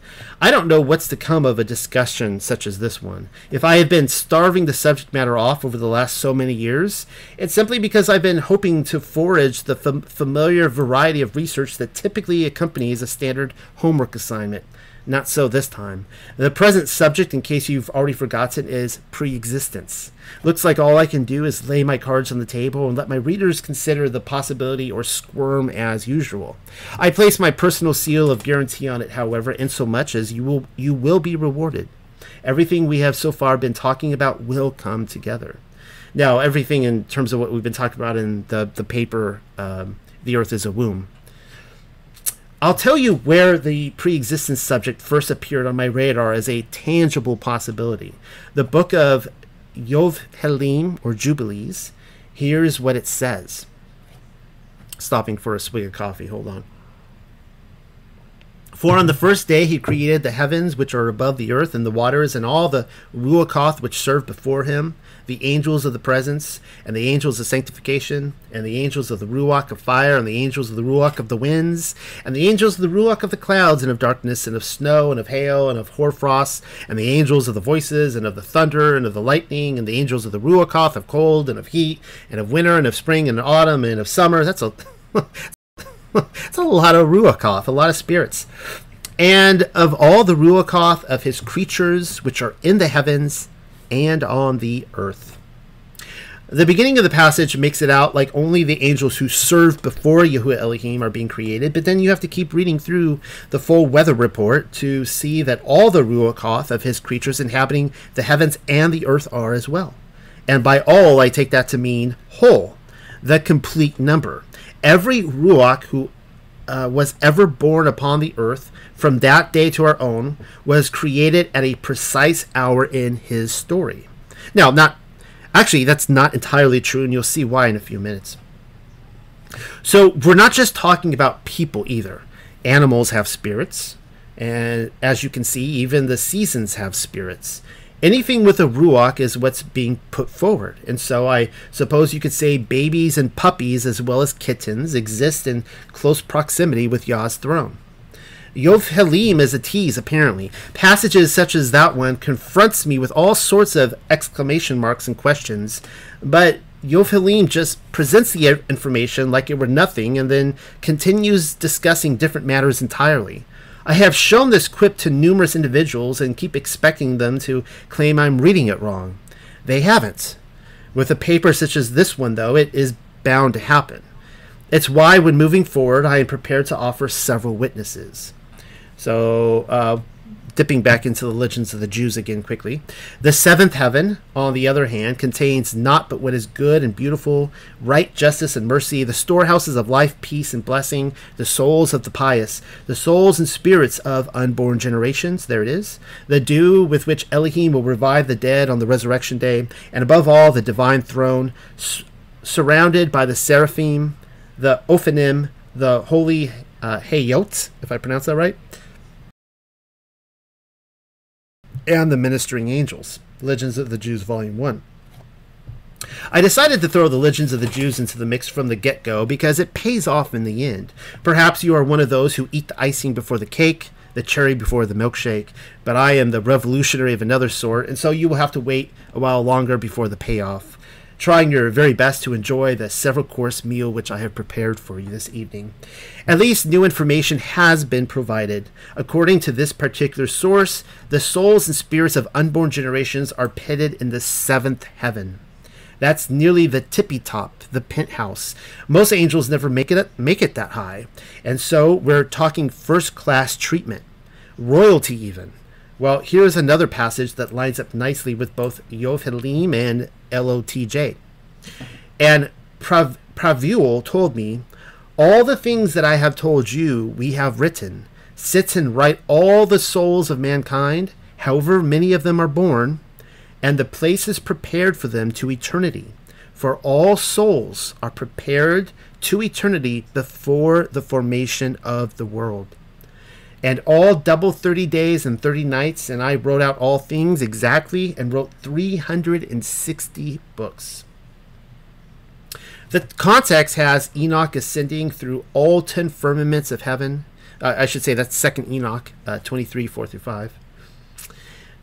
I don't know what's to come of a discussion such as this one. If I have been starving the subject matter off over the last so many years, it's simply because I've been hoping to forage the fam- familiar variety of research that typically accompanies a standard homework assignment. Not so this time. The present subject, in case you've already forgotten, is pre-existence. Looks like all I can do is lay my cards on the table and let my readers consider the possibility or squirm as usual. I place my personal seal of guarantee on it, however, insomuch as you will you will be rewarded. Everything we have so far been talking about will come together. Now, everything in terms of what we've been talking about in the the paper, um, "The Earth is a Womb." I'll tell you where the pre existence subject first appeared on my radar as a tangible possibility. The book of Yov or Jubilees. Here's what it says. Stopping for a swig of coffee. Hold on. For on the first day he created the heavens which are above the earth and the waters and all the ruachoth which serve before him, the angels of the presence and the angels of sanctification and the angels of the ruach of fire and the angels of the ruach of the winds and the angels of the ruach of the clouds and of darkness and of snow and of hail and of hoarfrost and the angels of the voices and of the thunder and of the lightning and the angels of the ruachoth of cold and of heat and of winter and of spring and autumn and of summer. That's a It's a lot of Ruachoth, a lot of spirits. And of all the Ruachoth of his creatures which are in the heavens and on the earth. The beginning of the passage makes it out like only the angels who served before Yahuwah Elohim are being created, but then you have to keep reading through the full weather report to see that all the Ruachoth of his creatures inhabiting the heavens and the earth are as well. And by all, I take that to mean whole, the complete number every Ruach who uh, was ever born upon the earth from that day to our own was created at a precise hour in his story. Now, not actually, that's not entirely true, and you'll see why in a few minutes. So, we're not just talking about people either. Animals have spirits, and as you can see, even the seasons have spirits anything with a ruach is what's being put forward. And so I suppose you could say babies and puppies, as well as kittens, exist in close proximity with Yah's throne. Yovelim is a tease, apparently. Passages such as that one confronts me with all sorts of exclamation marks and questions, but Yovelim just presents the information like it were nothing and then continues discussing different matters entirely. I have shown this quip to numerous individuals and keep expecting them to claim I'm reading it wrong. They haven't. With a paper such as this one, though, it is bound to happen. It's why, when moving forward, I am prepared to offer several witnesses. So, uh, dipping back into the legends of the Jews again quickly. The seventh heaven, on the other hand, contains not but what is good and beautiful, right, justice, and mercy, the storehouses of life, peace, and blessing, the souls of the pious, the souls and spirits of unborn generations. There it is. The dew with which Elohim will revive the dead on the resurrection day, and above all, the divine throne, surrounded by the seraphim, the Ophanim, the holy uh, if I pronounce that right and the Ministering Angels, Legends of the Jews, Volume 1. I decided to throw the Legends of the Jews into the mix from the get go because it pays off in the end. Perhaps you are one of those who eat the icing before the cake, the cherry before the milkshake, but I am the revolutionary of another sort, and so you will have to wait a while longer before the payoff. Trying your very best to enjoy the several course meal which I have prepared for you this evening. At least new information has been provided. According to this particular source, the souls and spirits of unborn generations are pitted in the seventh heaven. That's nearly the tippy top, the penthouse. Most angels never make it make it that high, and so we're talking first class treatment, royalty even. Well, here's another passage that lines up nicely with both Yovelim and LOTJ. And Prav- Pravuel told me, All the things that I have told you, we have written. Sit and write all the souls of mankind, however many of them are born, and the place is prepared for them to eternity. For all souls are prepared to eternity before the formation of the world. And all double 30 days and 30 nights, and I wrote out all things exactly and wrote 360 books. The context has Enoch ascending through all 10 firmaments of heaven. Uh, I should say that's second Enoch, uh, 23, 4 through 5.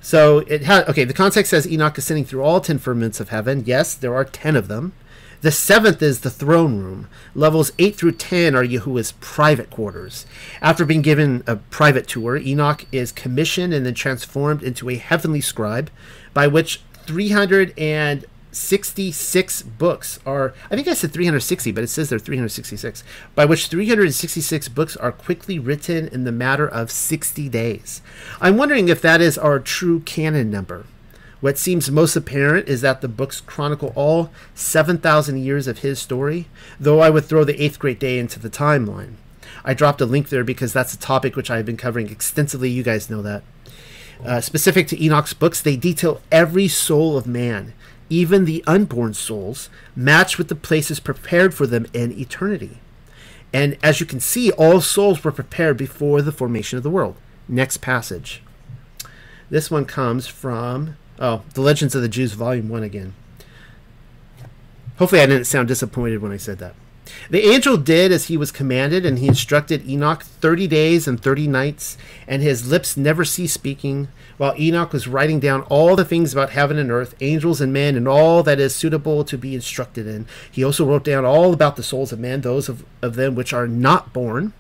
So it had okay. The context says Enoch ascending through all ten firmaments of heaven. Yes, there are ten of them. The seventh is the throne room. Levels 8 through 10 are Yahuwah's private quarters. After being given a private tour, Enoch is commissioned and then transformed into a heavenly scribe, by which 366 books are i think i said 360 but it says they're 366 by which 366 books are quickly written in the matter of 60 days i'm wondering if that is our true canon number what seems most apparent is that the books chronicle all 7000 years of his story though i would throw the eighth great day into the timeline i dropped a link there because that's a topic which i've been covering extensively you guys know that uh, specific to enoch's books they detail every soul of man even the unborn souls, matched with the places prepared for them in eternity. And as you can see, all souls were prepared before the formation of the world. Next passage. This one comes from, oh, The Legends of the Jews, Volume 1 again. Hopefully, I didn't sound disappointed when I said that. The angel did as he was commanded, and he instructed Enoch thirty days and thirty nights, and his lips never ceased speaking, while Enoch was writing down all the things about heaven and earth, angels and men, and all that is suitable to be instructed in. He also wrote down all about the souls of men, those of, of them which are not born,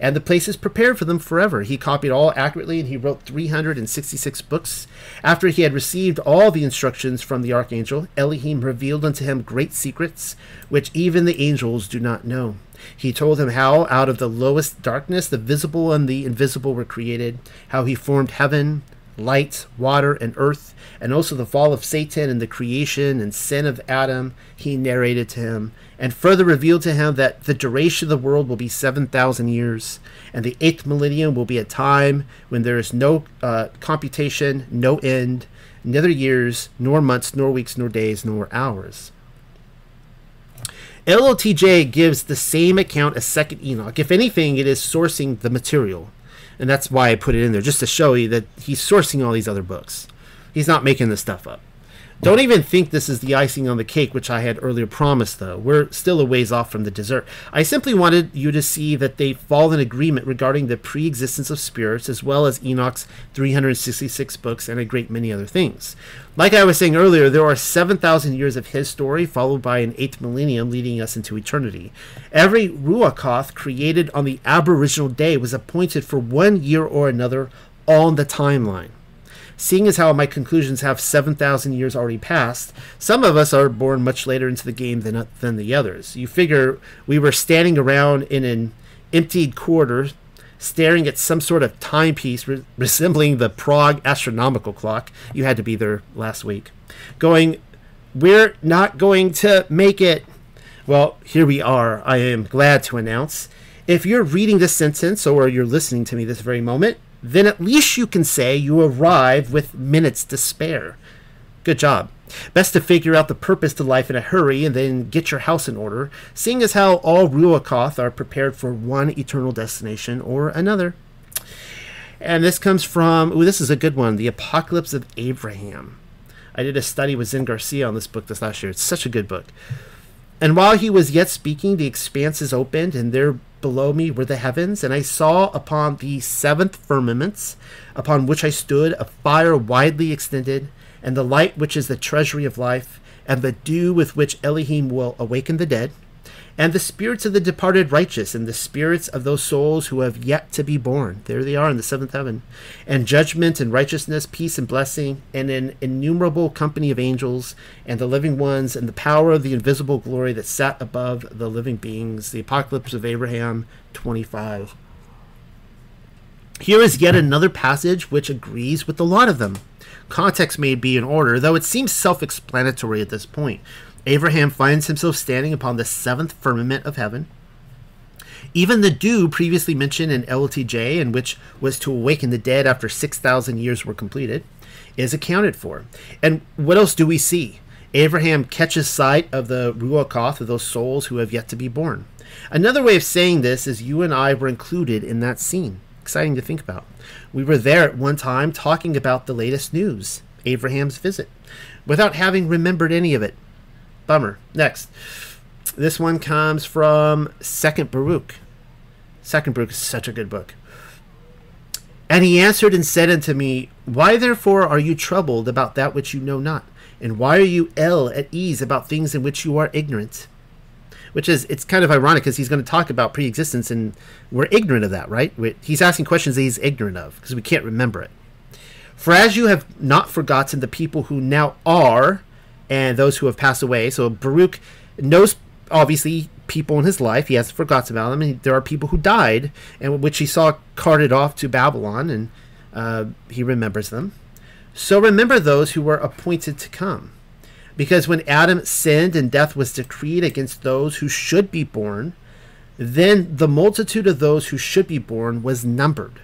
and the place is prepared for them forever. He copied all accurately, and he wrote 366 books. After he had received all the instructions from the archangel, Elohim revealed unto him great secrets, which even the angels do not know. He told him how out of the lowest darkness the visible and the invisible were created, how he formed heaven, light, water, and earth, and also the fall of Satan and the creation and sin of Adam, he narrated to him, and further revealed to him that the duration of the world will be 7,000 years, and the eighth millennium will be a time when there is no uh, computation, no end, neither years, nor months, nor weeks, nor days, nor hours. LOTJ gives the same account as Second Enoch. If anything, it is sourcing the material and that's why I put it in there just to show you that he's sourcing all these other books. He's not making this stuff up. Don't even think this is the icing on the cake, which I had earlier promised, though. We're still a ways off from the dessert. I simply wanted you to see that they fall in agreement regarding the pre existence of spirits, as well as Enoch's 366 books and a great many other things. Like I was saying earlier, there are 7,000 years of his story, followed by an eighth millennium leading us into eternity. Every Ruachoth created on the aboriginal day was appointed for one year or another on the timeline. Seeing as how my conclusions have 7,000 years already passed, some of us are born much later into the game than, uh, than the others. You figure we were standing around in an emptied quarter, staring at some sort of timepiece re- resembling the Prague astronomical clock. You had to be there last week. Going, we're not going to make it. Well, here we are. I am glad to announce. If you're reading this sentence or you're listening to me this very moment, then at least you can say you arrive with minutes to spare. Good job. Best to figure out the purpose to life in a hurry and then get your house in order, seeing as how all Ruachoth are prepared for one eternal destination or another. And this comes from, ooh, this is a good one, The Apocalypse of Abraham. I did a study with Zen Garcia on this book this last year. It's such a good book. And while he was yet speaking, the expanses opened, and there below me were the heavens, and I saw upon the seventh firmaments, upon which I stood, a fire widely extended, and the light which is the treasury of life, and the dew with which Elohim will awaken the dead and the spirits of the departed righteous, and the spirits of those souls who have yet to be born. There they are in the seventh heaven. And judgment and righteousness, peace and blessing, and an innumerable company of angels, and the living ones, and the power of the invisible glory that sat above the living beings. The Apocalypse of Abraham 25. Here is yet another passage which agrees with a lot of them. Context may be in order, though it seems self explanatory at this point. Abraham finds himself standing upon the seventh firmament of heaven. Even the dew previously mentioned in LTJ, and which was to awaken the dead after 6,000 years were completed, is accounted for. And what else do we see? Abraham catches sight of the Ruach of those souls who have yet to be born. Another way of saying this is you and I were included in that scene. Exciting to think about. We were there at one time talking about the latest news, Abraham's visit, without having remembered any of it. Bummer. Next. This one comes from Second Baruch. Second Baruch is such a good book. And he answered and said unto me, Why therefore are you troubled about that which you know not? And why are you ill at ease about things in which you are ignorant? Which is, it's kind of ironic because he's going to talk about pre-existence and we're ignorant of that, right? He's asking questions that he's ignorant of because we can't remember it. For as you have not forgotten the people who now are, and those who have passed away. So Baruch knows obviously people in his life. He hasn't forgotten about them. And there are people who died, and which he saw carted off to Babylon, and uh, he remembers them. So remember those who were appointed to come. Because when Adam sinned and death was decreed against those who should be born, then the multitude of those who should be born was numbered.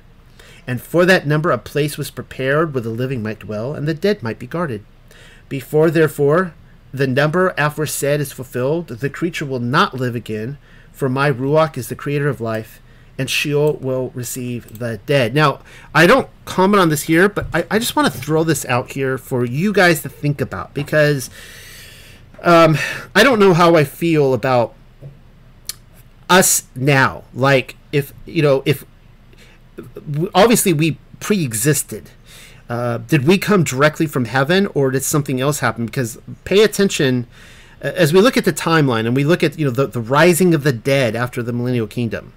And for that number a place was prepared where the living might dwell and the dead might be guarded. Before, therefore, the number aforesaid is fulfilled, the creature will not live again, for my Ruach is the creator of life, and Sheol will receive the dead. Now, I don't comment on this here, but I, I just want to throw this out here for you guys to think about because um, I don't know how I feel about us now. Like, if, you know, if obviously we pre existed uh, did we come directly from heaven or did something else happen? Because pay attention as we look at the timeline and we look at you know the, the rising of the dead after the millennial kingdom.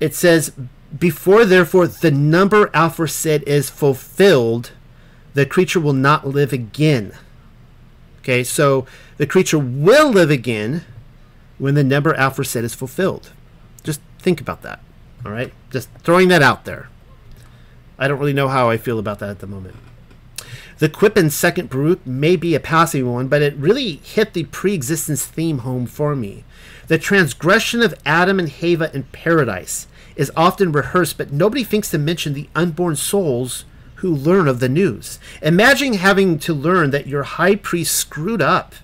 It says, "Before therefore the number aforesaid is fulfilled, the creature will not live again." Okay, so the creature will live again when the number aforesaid is fulfilled. Just think about that. All right, just throwing that out there. I don't really know how I feel about that at the moment. The quip in Second Baruch may be a passing one, but it really hit the pre-existence theme home for me. The transgression of Adam and Hava in paradise is often rehearsed, but nobody thinks to mention the unborn souls who learn of the news. Imagine having to learn that your high priest screwed up,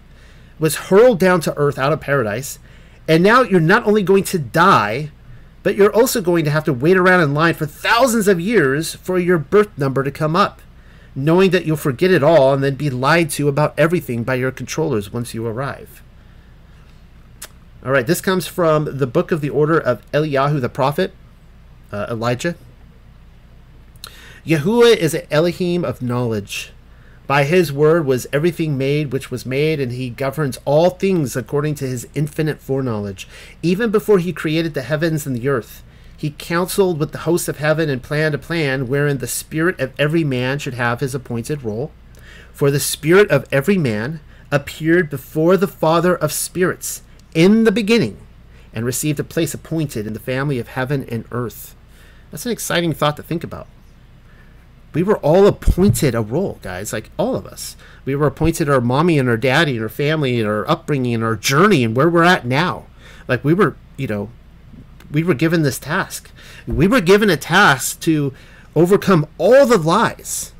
was hurled down to earth out of paradise, and now you're not only going to die, but you're also going to have to wait around in line for thousands of years for your birth number to come up, knowing that you'll forget it all and then be lied to about everything by your controllers once you arrive. All right, this comes from the book of the order of Eliyahu the prophet, uh, Elijah. Yahuwah is an Elohim of knowledge. By his word was everything made which was made, and he governs all things according to his infinite foreknowledge. Even before he created the heavens and the earth, he counseled with the hosts of heaven and planned a plan wherein the spirit of every man should have his appointed role. For the spirit of every man appeared before the Father of spirits in the beginning and received a place appointed in the family of heaven and earth. That's an exciting thought to think about we were all appointed a role, guys. Like all of us, we were appointed our mommy and our daddy and our family and our upbringing and our journey and where we're at now. Like we were, you know, we were given this task. We were given a task to overcome all the lies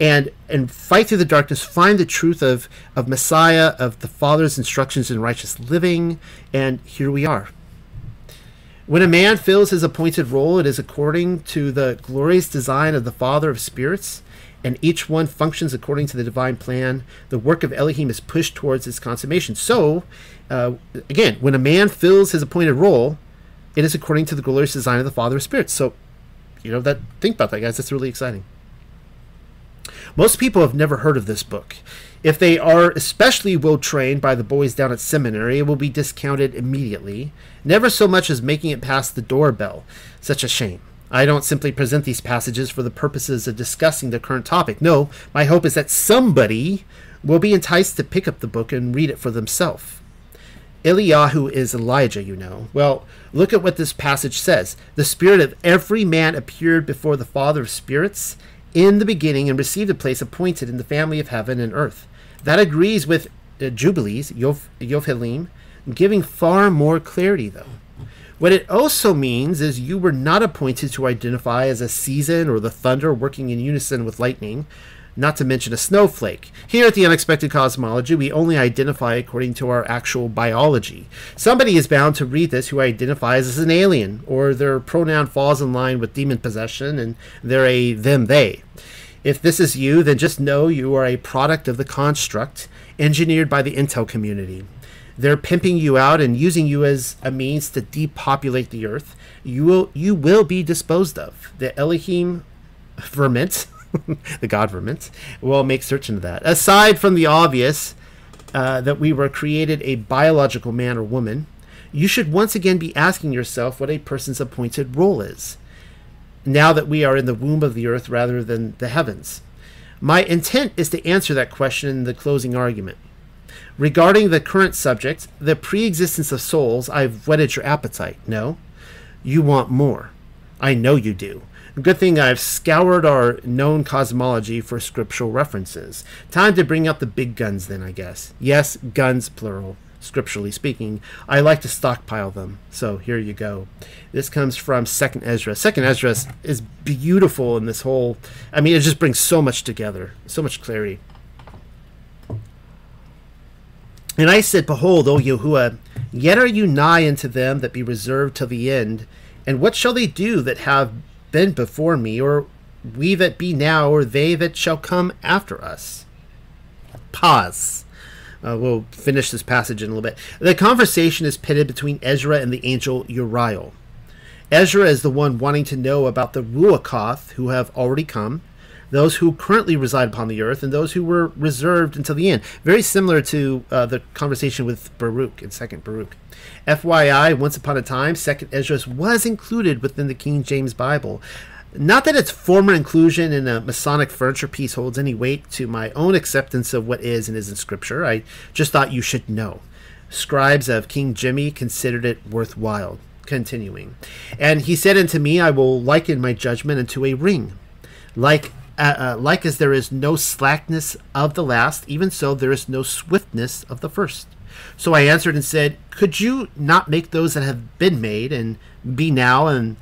and and fight through the darkness, find the truth of of Messiah, of the Father's instructions in righteous living, and here we are. When a man fills his appointed role, it is according to the glorious design of the Father of spirits, and each one functions according to the divine plan. The work of Elohim is pushed towards its consummation. So, uh, again, when a man fills his appointed role, It is according to the glorious design of the Father of spirits. So, you know that. Think about that, guys. That's really exciting. Most people have never heard of this book. If they are especially well trained by the boys down at seminary, it will be discounted immediately, never so much as making it past the doorbell. Such a shame. I don't simply present these passages for the purposes of discussing the current topic. No, my hope is that somebody will be enticed to pick up the book and read it for themselves. Eliyahu is Elijah, you know. Well, look at what this passage says. The spirit of every man appeared before the Father of spirits in the beginning and received a place appointed in the family of heaven and earth. That agrees with uh, Jubilees, Yof, giving far more clarity, though. What it also means is you were not appointed to identify as a season or the thunder working in unison with lightning, not to mention a snowflake. Here at the Unexpected Cosmology, we only identify according to our actual biology. Somebody is bound to read this who identifies as an alien, or their pronoun falls in line with demon possession and they're a them they. If this is you, then just know you are a product of the construct engineered by the intel community. They're pimping you out and using you as a means to depopulate the earth. You will you will be disposed of. The Elohim vermint, the god vermint, will make certain of that. Aside from the obvious uh, that we were created a biological man or woman, you should once again be asking yourself what a person's appointed role is now that we are in the womb of the earth rather than the heavens? My intent is to answer that question in the closing argument. Regarding the current subject, the pre existence of souls, I've whetted your appetite. No? You want more. I know you do. Good thing I've scoured our known cosmology for scriptural references. Time to bring out the big guns, then, I guess. Yes, guns, plural scripturally speaking, I like to stockpile them. So here you go. This comes from Second Ezra. Second Ezra is beautiful in this whole. I mean, it just brings so much together, so much clarity. And I said, Behold, O Yahuwah, yet are you nigh unto them that be reserved till the end. And what shall they do that have been before me, or we that be now, or they that shall come after us? Pause. Uh, we'll finish this passage in a little bit. The conversation is pitted between Ezra and the angel Uriel. Ezra is the one wanting to know about the Ruachoth who have already come, those who currently reside upon the earth, and those who were reserved until the end. Very similar to uh, the conversation with Baruch in Second Baruch. FYI, once upon a time, Second Ezra was included within the King James Bible. Not that its former inclusion in a Masonic furniture piece holds any weight to my own acceptance of what is and isn't Scripture. I just thought you should know. Scribes of King Jimmy considered it worthwhile. Continuing. And he said unto me, I will liken my judgment unto a ring. Like uh, uh, like as there is no slackness of the last, even so there is no swiftness of the first. So I answered and said, Could you not make those that have been made and be now and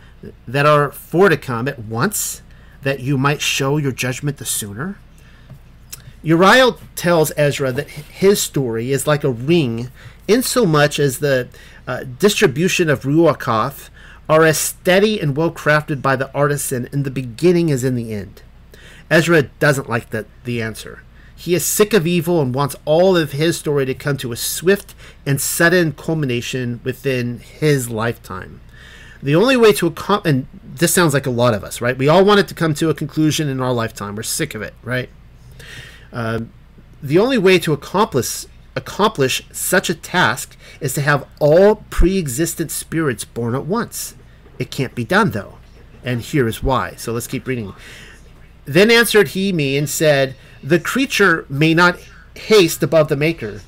that are for to come at once, that you might show your judgment the sooner? Uriel tells Ezra that his story is like a ring, insomuch as the uh, distribution of Ruachoth are as steady and well crafted by the artisan in the beginning as in the end. Ezra doesn't like the, the answer. He is sick of evil and wants all of his story to come to a swift and sudden culmination within his lifetime. The only way to accomplish, and this sounds like a lot of us, right? We all want it to come to a conclusion in our lifetime. We're sick of it, right? Uh, the only way to accomplish accomplish such a task is to have all pre-existent spirits born at once. It can't be done though, and here is why. So let's keep reading. Then answered he me and said, The creature may not haste above the Maker,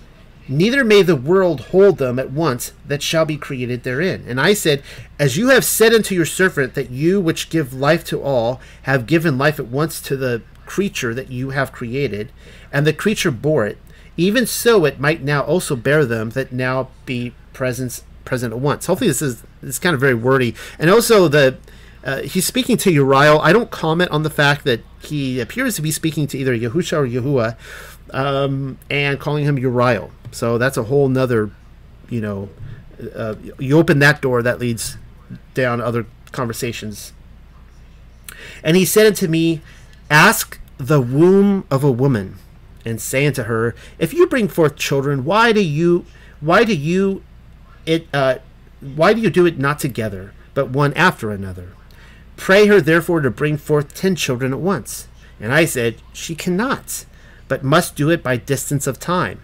neither may the world hold them at once that shall be created therein. And I said, As you have said unto your servant that you which give life to all have given life at once to the creature that you have created, and the creature bore it, even so it might now also bear them that now be present present at once. Hopefully this is this is kind of very wordy. And also the uh, he's speaking to Uriel. I don't comment on the fact that he appears to be speaking to either Yahusha or Yahuwah, um, and calling him Uriel. So that's a whole nother, you know, uh, you open that door that leads down other conversations. And he said unto me, Ask the womb of a woman, and say unto her, If you bring forth children, why do you, why do you, it, uh, why do you do it not together, but one after another? Pray her therefore to bring forth ten children at once. And I said, She cannot, but must do it by distance of time.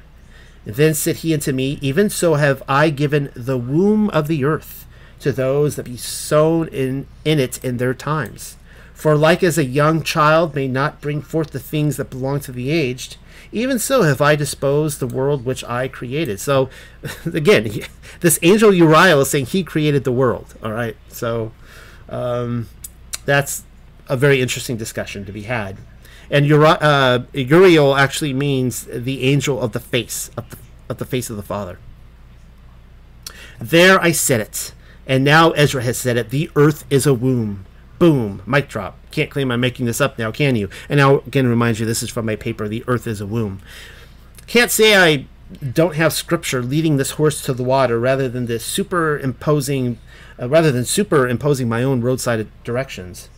Then said he unto me, Even so have I given the womb of the earth to those that be sown in, in it in their times. For like as a young child may not bring forth the things that belong to the aged, even so have I disposed the world which I created. So, again, he, this angel Uriel is saying he created the world. All right, so um, that's a very interesting discussion to be had. And uh, Uriel actually means the angel of the face of the, of the face of the Father. There I said it, and now Ezra has said it. The earth is a womb. Boom, mic drop. Can't claim I'm making this up now, can you? And now, again, remind you this is from my paper, The Earth is a Womb. Can't say I don't have scripture leading this horse to the water rather than this superimposing, uh, rather than superimposing my own roadside directions.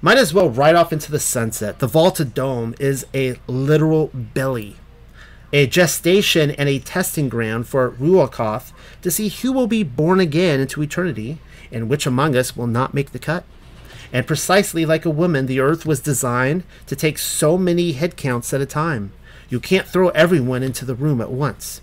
Might as well ride off into the sunset. The vaulted dome is a literal belly, a gestation and a testing ground for Ruachoth to see who will be born again into eternity and which among us will not make the cut. And precisely like a woman, the earth was designed to take so many headcounts at a time. You can't throw everyone into the room at once.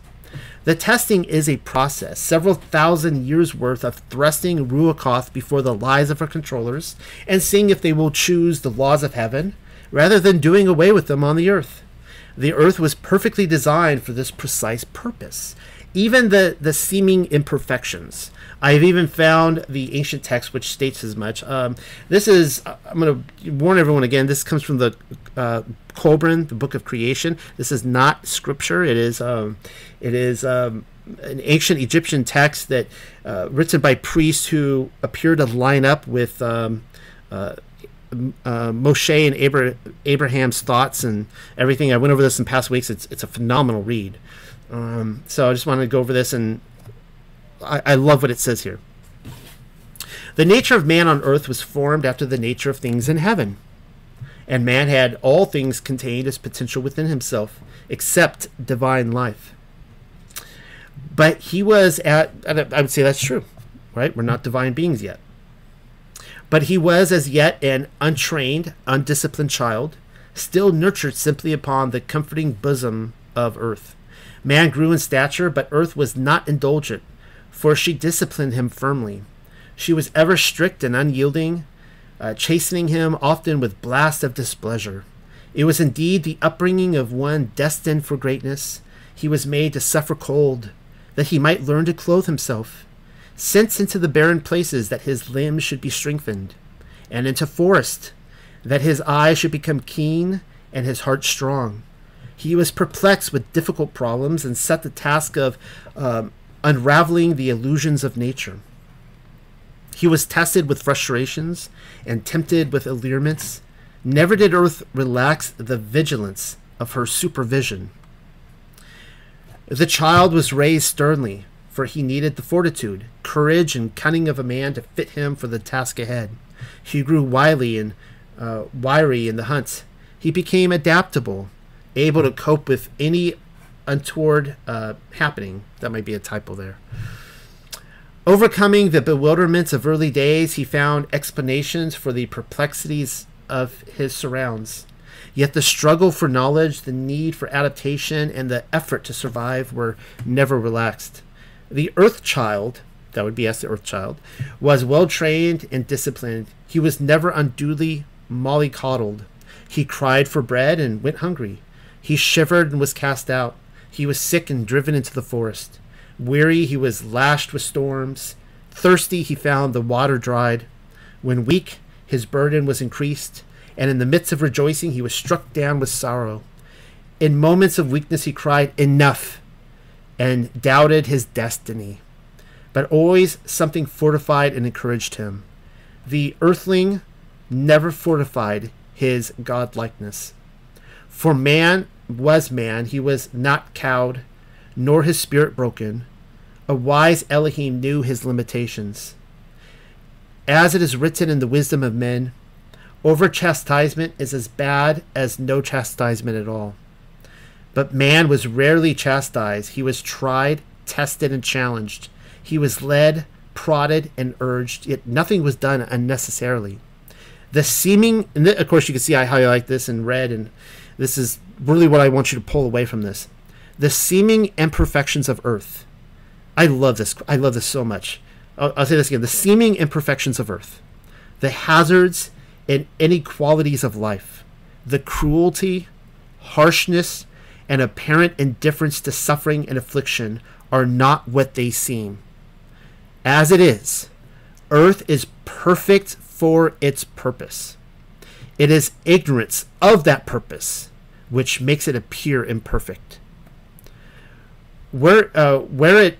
The testing is a process, several thousand years worth of thrusting Ruachoth before the lies of her controllers and seeing if they will choose the laws of heaven rather than doing away with them on the earth. The earth was perfectly designed for this precise purpose. Even the, the seeming imperfections, I've even found the ancient text which states as much. Um, this is, I'm going to warn everyone again, this comes from the uh, Kolbrin, the Book of Creation. This is not scripture. It is, um, it is um, an ancient Egyptian text that uh, written by priests who appear to line up with um, uh, uh, Moshe and Abra- Abraham's thoughts and everything. I went over this in past weeks. It's it's a phenomenal read. Um, so I just wanted to go over this and I, I love what it says here. The nature of man on earth was formed after the nature of things in heaven. And man had all things contained as potential within himself, except divine life. But he was at, I would say that's true, right? We're not divine beings yet. But he was as yet an untrained, undisciplined child, still nurtured simply upon the comforting bosom of earth. Man grew in stature, but earth was not indulgent for she disciplined him firmly. She was ever strict and unyielding, uh, chastening him often with blasts of displeasure. It was indeed the upbringing of one destined for greatness. He was made to suffer cold, that he might learn to clothe himself, sent into the barren places that his limbs should be strengthened, and into forest, that his eyes should become keen and his heart strong. He was perplexed with difficult problems and set the task of um, unraveling the illusions of nature. He was tested with frustrations and tempted with allurements. Never did Earth relax the vigilance of her supervision. The child was raised sternly, for he needed the fortitude, courage, and cunning of a man to fit him for the task ahead. He grew wily and uh, wiry in the hunt. He became adaptable, able to cope with any untoward uh, happening. That might be a typo there. Overcoming the bewilderments of early days, he found explanations for the perplexities of his surrounds. Yet the struggle for knowledge, the need for adaptation, and the effort to survive were never relaxed. The Earth Child, that would be as the Earth Child, was well trained and disciplined. He was never unduly mollycoddled. He cried for bread and went hungry. He shivered and was cast out. He was sick and driven into the forest. Weary, he was lashed with storms. Thirsty, he found the water dried. When weak, his burden was increased, and in the midst of rejoicing, he was struck down with sorrow. In moments of weakness, he cried, Enough! and doubted his destiny. But always something fortified and encouraged him. The earthling never fortified his godlikeness. For man was man, he was not cowed, nor his spirit broken. A wise Elohim knew his limitations. As it is written in the wisdom of men, over chastisement is as bad as no chastisement at all. But man was rarely chastised. He was tried, tested, and challenged. He was led, prodded, and urged, yet nothing was done unnecessarily. The seeming, and of course, you can see I highlight this in red, and this is really what I want you to pull away from this. The seeming imperfections of earth. I love this. I love this so much. I'll, I'll say this again. The seeming imperfections of earth, the hazards and inequalities of life, the cruelty, harshness, and apparent indifference to suffering and affliction are not what they seem. As it is, earth is perfect for its purpose. It is ignorance of that purpose which makes it appear imperfect. Where, uh, where, it,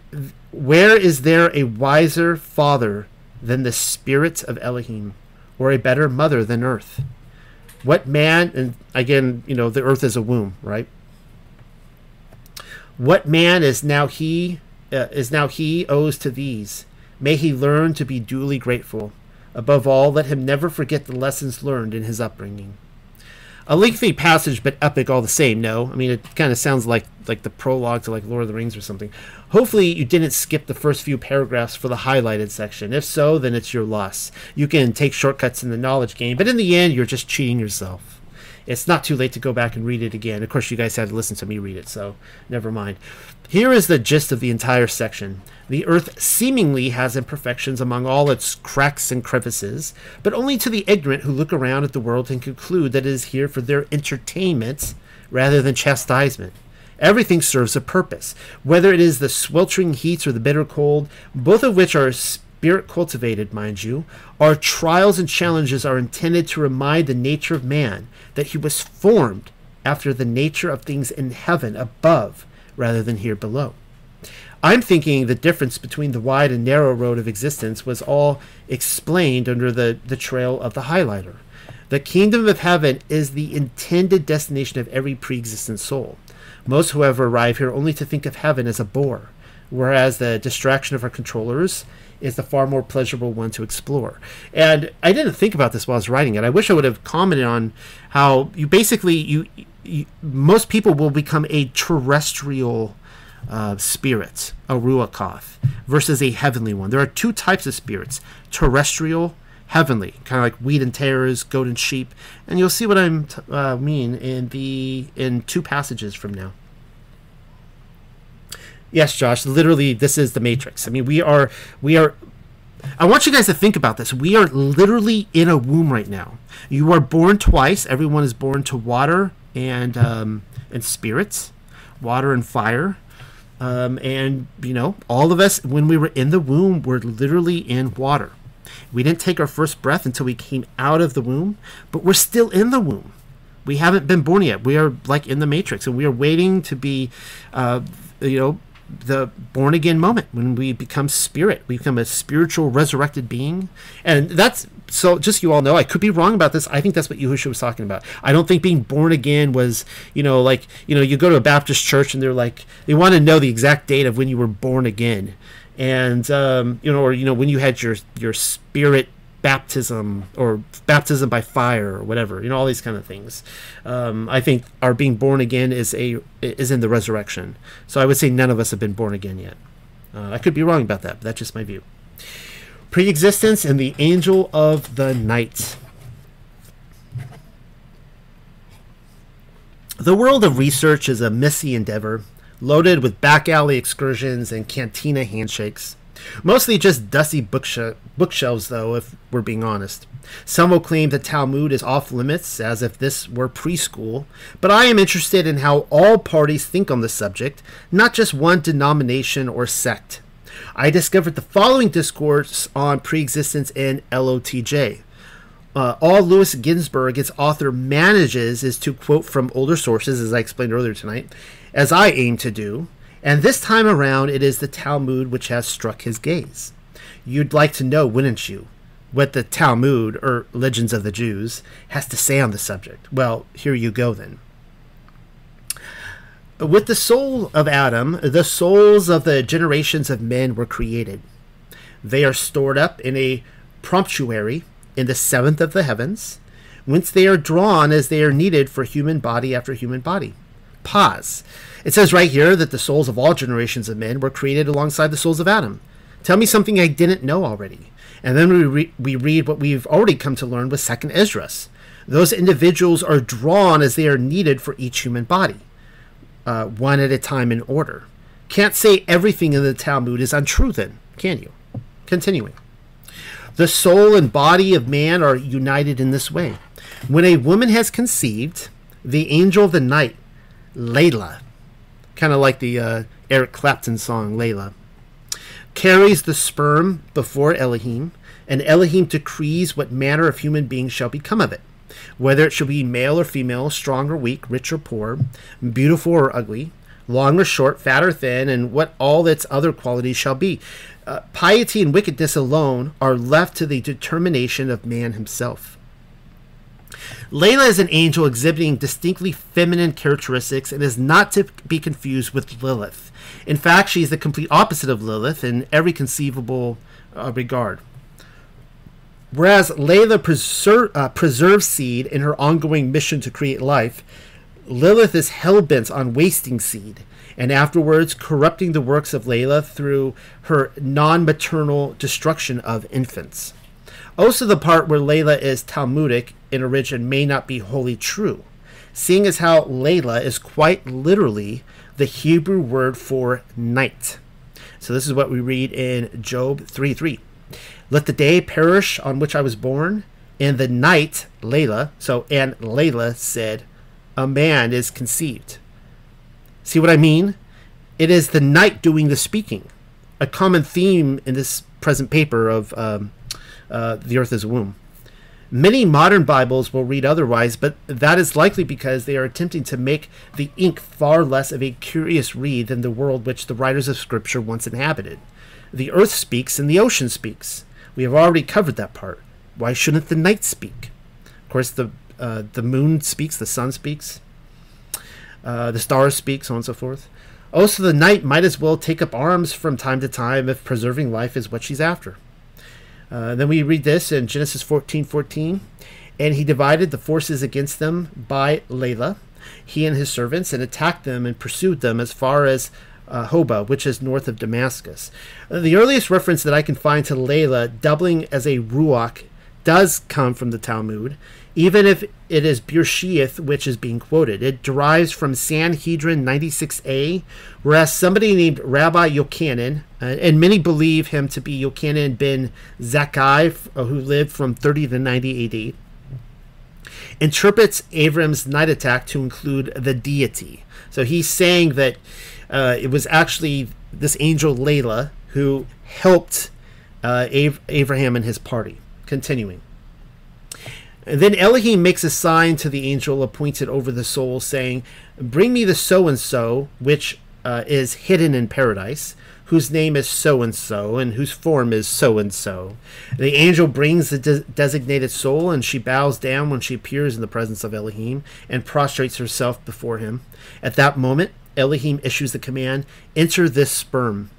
where is there a wiser father than the spirit of Elohim, or a better mother than earth? What man, and again, you know, the earth is a womb, right? What man is now he uh, is now he owes to these? May he learn to be duly grateful. Above all, let him never forget the lessons learned in his upbringing. A lengthy passage, but epic all the same. No, I mean it kind of sounds like like the prologue to like Lord of the Rings or something. Hopefully, you didn't skip the first few paragraphs for the highlighted section. If so, then it's your loss. You can take shortcuts in the knowledge game, but in the end, you're just cheating yourself it's not too late to go back and read it again. Of course, you guys had to listen to me read it, so never mind. Here is the gist of the entire section. The earth seemingly has imperfections among all its cracks and crevices, but only to the ignorant who look around at the world and conclude that it is here for their entertainment rather than chastisement. Everything serves a purpose, whether it is the sweltering heats or the bitter cold, both of which are spirit cultivated, mind you, our trials and challenges are intended to remind the nature of man that he was formed after the nature of things in heaven above rather than here below. I'm thinking the difference between the wide and narrow road of existence was all explained under the, the trail of the highlighter. The kingdom of heaven is the intended destination of every pre existent soul. Most, however, arrive here only to think of heaven as a bore, whereas the distraction of our controllers is the far more pleasurable one to explore. And I didn't think about this while I was writing it. I wish I would have commented on how you basically you, you most people will become a terrestrial uh, spirit, a ruachoth, versus a heavenly one. There are two types of spirits: terrestrial, heavenly, kind of like wheat and tares, goat and sheep. And you'll see what I uh, mean in the in two passages from now. Yes, Josh. Literally, this is the Matrix. I mean, we are we are. I want you guys to think about this. We are literally in a womb right now. You are born twice. Everyone is born to water and um, and spirits, water and fire. Um, and you know, all of us when we were in the womb, were literally in water. We didn't take our first breath until we came out of the womb, but we're still in the womb. We haven't been born yet. We are like in the matrix, and we are waiting to be, uh, you know, the born again moment when we become spirit we become a spiritual resurrected being. And that's so just you all know i could be wrong about this. I think that's what Yahushua was talking about. I don't think being born again was you know like you know you go to a baptist church and they're like they want to know the exact date of when you were born again. And um, you know or you know when you had your your spirit baptism or baptism by fire or whatever you know all these kind of things. Um, i think our being born again is a is in the resurrection. So i would say none of us have been born again yet. Uh, i could be wrong about that but that's just my view. Pre-existence and the angel of the night. The world of research is a messy endeavor loaded with back alley excursions and cantina handshakes Mostly just dusty bookshelves, though, if we're being honest. Some will claim that Talmud is off limits, as if this were preschool, but I am interested in how all parties think on the subject, not just one denomination or sect. I discovered the following discourse on preexistence in LOTJ. Uh, all Louis Ginzberg, its author, manages is to quote from older sources, as I explained earlier tonight, as I aim to do, and this time around, it is the Talmud which has struck his gaze. You'd like to know, wouldn't you, what the Talmud, or Legends of the Jews, has to say on the subject? Well, here you go then. With the soul of Adam, the souls of the generations of men were created. They are stored up in a promptuary in the seventh of the heavens, whence they are drawn as they are needed for human body after human body. Pause. It says right here that the souls of all generations of men were created alongside the souls of Adam. Tell me something I didn't know already. And then we, re- we read what we've already come to learn with Second Esdras. Those individuals are drawn as they are needed for each human body, uh, one at a time in order. Can't say everything in the Talmud is untrue, then, can you? Continuing. The soul and body of man are united in this way. When a woman has conceived, the angel of the night, Layla, kind of like the uh, Eric Clapton song Layla, carries the sperm before Elohim, and Elohim decrees what manner of human being shall become of it whether it shall be male or female, strong or weak, rich or poor, beautiful or ugly, long or short, fat or thin, and what all its other qualities shall be. Uh, piety and wickedness alone are left to the determination of man himself. Layla is an angel exhibiting distinctly feminine characteristics and is not to be confused with Lilith. In fact, she is the complete opposite of Lilith in every conceivable uh, regard. Whereas Layla preser- uh, preserves seed in her ongoing mission to create life, Lilith is hell bent on wasting seed and afterwards corrupting the works of Layla through her non maternal destruction of infants. Also, the part where Layla is Talmudic in origin may not be wholly true, seeing as how Layla is quite literally the Hebrew word for night. So, this is what we read in Job 3 3. Let the day perish on which I was born, and the night, Layla, so, and Layla said, A man is conceived. See what I mean? It is the night doing the speaking. A common theme in this present paper of um, uh, The Earth is a Womb. Many modern Bibles will read otherwise, but that is likely because they are attempting to make the ink far less of a curious read than the world which the writers of Scripture once inhabited. The earth speaks and the ocean speaks. We have already covered that part. Why shouldn't the night speak? Of course, the uh, the moon speaks, the sun speaks, uh, the stars speak, so on and so forth. Also, the night might as well take up arms from time to time if preserving life is what she's after. Uh, then we read this in Genesis 14 14. And he divided the forces against them by Layla, he and his servants, and attacked them and pursued them as far as uh, Hobah, which is north of Damascus. Uh, the earliest reference that I can find to Layla doubling as a Ruach does come from the Talmud, even if it is Bereshith which is being quoted. It derives from Sanhedrin 96a, whereas somebody named Rabbi Yochanan, uh, and many believe him to be Yochanan ben Zakkai, uh, who lived from 30 to 90 AD, interprets Avram's night attack to include the deity. So he's saying that uh, it was actually this angel Layla who helped uh, Ab- Abraham and his party. Continuing. And then Elohim makes a sign to the angel appointed over the soul, saying, Bring me the so and so, which uh, is hidden in paradise, whose name is so and so, and whose form is so and so. The angel brings the de- designated soul, and she bows down when she appears in the presence of Elohim and prostrates herself before him. At that moment, Elohim issues the command Enter this sperm.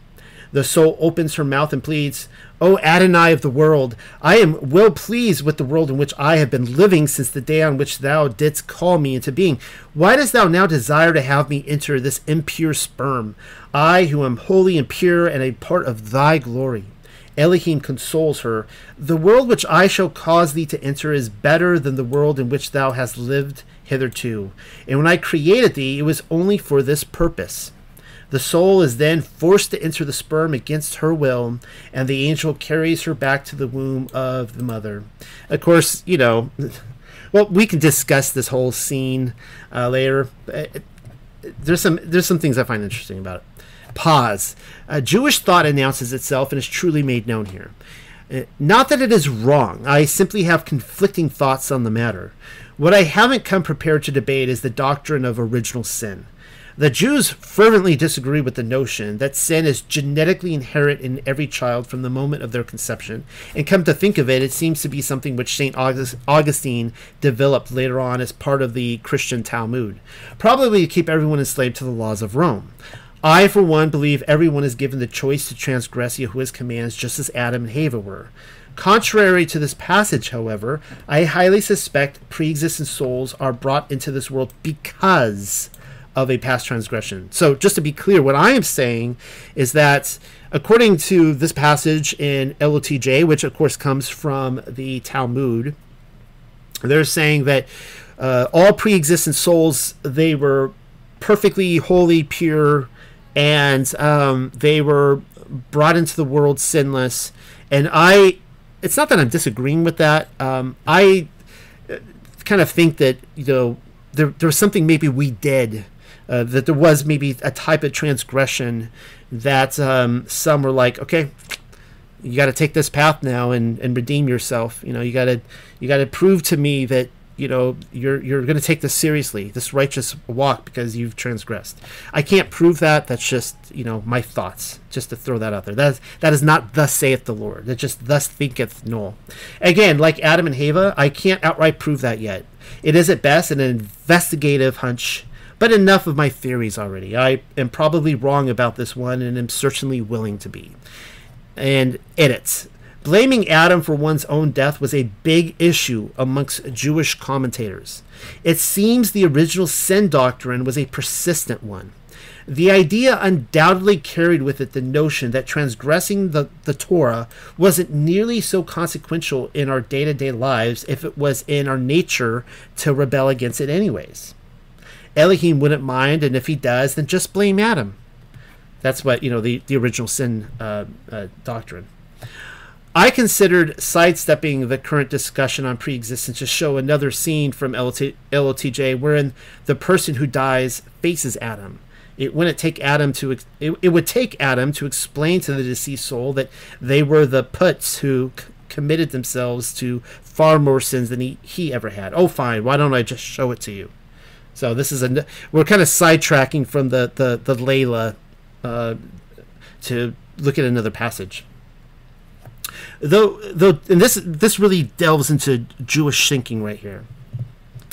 The soul opens her mouth and pleads, O Adonai of the world, I am well pleased with the world in which I have been living since the day on which thou didst call me into being. Why dost thou now desire to have me enter this impure sperm? I, who am holy and pure and a part of thy glory. Elohim consoles her. The world which I shall cause thee to enter is better than the world in which thou hast lived hitherto. And when I created thee, it was only for this purpose. The soul is then forced to enter the sperm against her will, and the angel carries her back to the womb of the mother. Of course, you know, well, we can discuss this whole scene uh, later. Uh, there's some there's some things I find interesting about it. Pause. A Jewish thought announces itself and is truly made known here. Uh, not that it is wrong. I simply have conflicting thoughts on the matter. What I haven't come prepared to debate is the doctrine of original sin. The Jews fervently disagree with the notion that sin is genetically inherent in every child from the moment of their conception. And come to think of it, it seems to be something which St. Augustine developed later on as part of the Christian Talmud, probably to keep everyone enslaved to the laws of Rome. I, for one, believe everyone is given the choice to transgress Yahuwah's commands just as Adam and Hava were. Contrary to this passage, however, I highly suspect pre existent souls are brought into this world because of a past transgression. So, just to be clear, what I am saying is that according to this passage in LOTJ, which of course comes from the Talmud, they're saying that uh, all pre-existent souls they were perfectly holy, pure, and um, they were brought into the world sinless. And I, it's not that I'm disagreeing with that. Um, I uh, kind of think that you know there there was something maybe we did. Uh, that there was maybe a type of transgression that um, some were like, okay, you got to take this path now and, and redeem yourself. You know, you got to you got to prove to me that you know you're you're going to take this seriously this righteous walk because you've transgressed. I can't prove that. That's just you know my thoughts just to throw that out there. That is, that is not thus saith the lord. That just thus thinketh noel again like adam and hava i can't outright prove that yet. It is at best an investigative hunch but enough of my theories already i am probably wrong about this one and am certainly willing to be and edits Blaming Adam for one's own death was a big issue amongst Jewish commentators. It seems the original sin doctrine was a persistent one. The idea undoubtedly carried with it the notion that transgressing the, the Torah wasn't nearly so consequential in our day to day lives if it was in our nature to rebel against it, anyways. Elohim wouldn't mind, and if he does, then just blame Adam. That's what, you know, the, the original sin uh, uh, doctrine. I considered sidestepping the current discussion on preexistence to show another scene from LOTJ wherein the person who dies faces Adam. It wouldn't take Adam to it, it would take Adam to explain to the deceased soul that they were the puts who c- committed themselves to far more sins than he, he ever had. Oh, fine. Why don't I just show it to you? So this is a we're kind of sidetracking from the the the Layla uh, to look at another passage though though and this this really delves into Jewish thinking right here,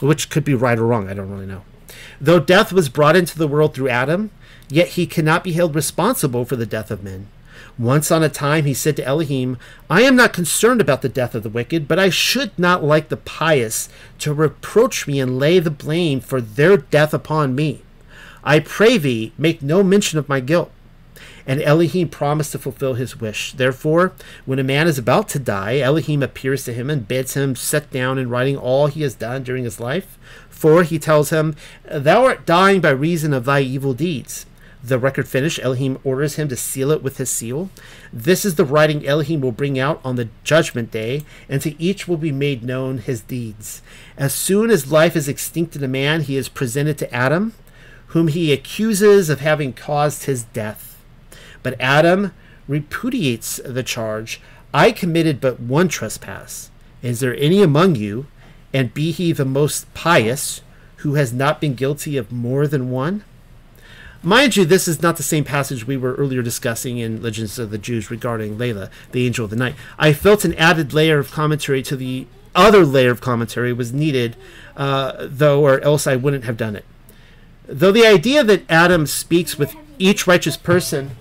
which could be right or wrong. I don't really know. Though death was brought into the world through Adam, yet he cannot be held responsible for the death of men. Once on a time he said to Elohim, I am not concerned about the death of the wicked, but I should not like the pious to reproach me and lay the blame for their death upon me. I pray thee, make no mention of my guilt. And Elohim promised to fulfill his wish. Therefore, when a man is about to die, Elohim appears to him and bids him set down in writing all he has done during his life. For he tells him, Thou art dying by reason of thy evil deeds. The record finished, Elohim orders him to seal it with his seal. This is the writing Elohim will bring out on the judgment day, and to each will be made known his deeds. As soon as life is extinct in a man, he is presented to Adam, whom he accuses of having caused his death. But Adam repudiates the charge I committed but one trespass. Is there any among you, and be he the most pious, who has not been guilty of more than one? Mind you, this is not the same passage we were earlier discussing in Legends of the Jews regarding Layla, the angel of the night. I felt an added layer of commentary to the other layer of commentary was needed, uh, though, or else I wouldn't have done it. Though the idea that Adam speaks with each righteous person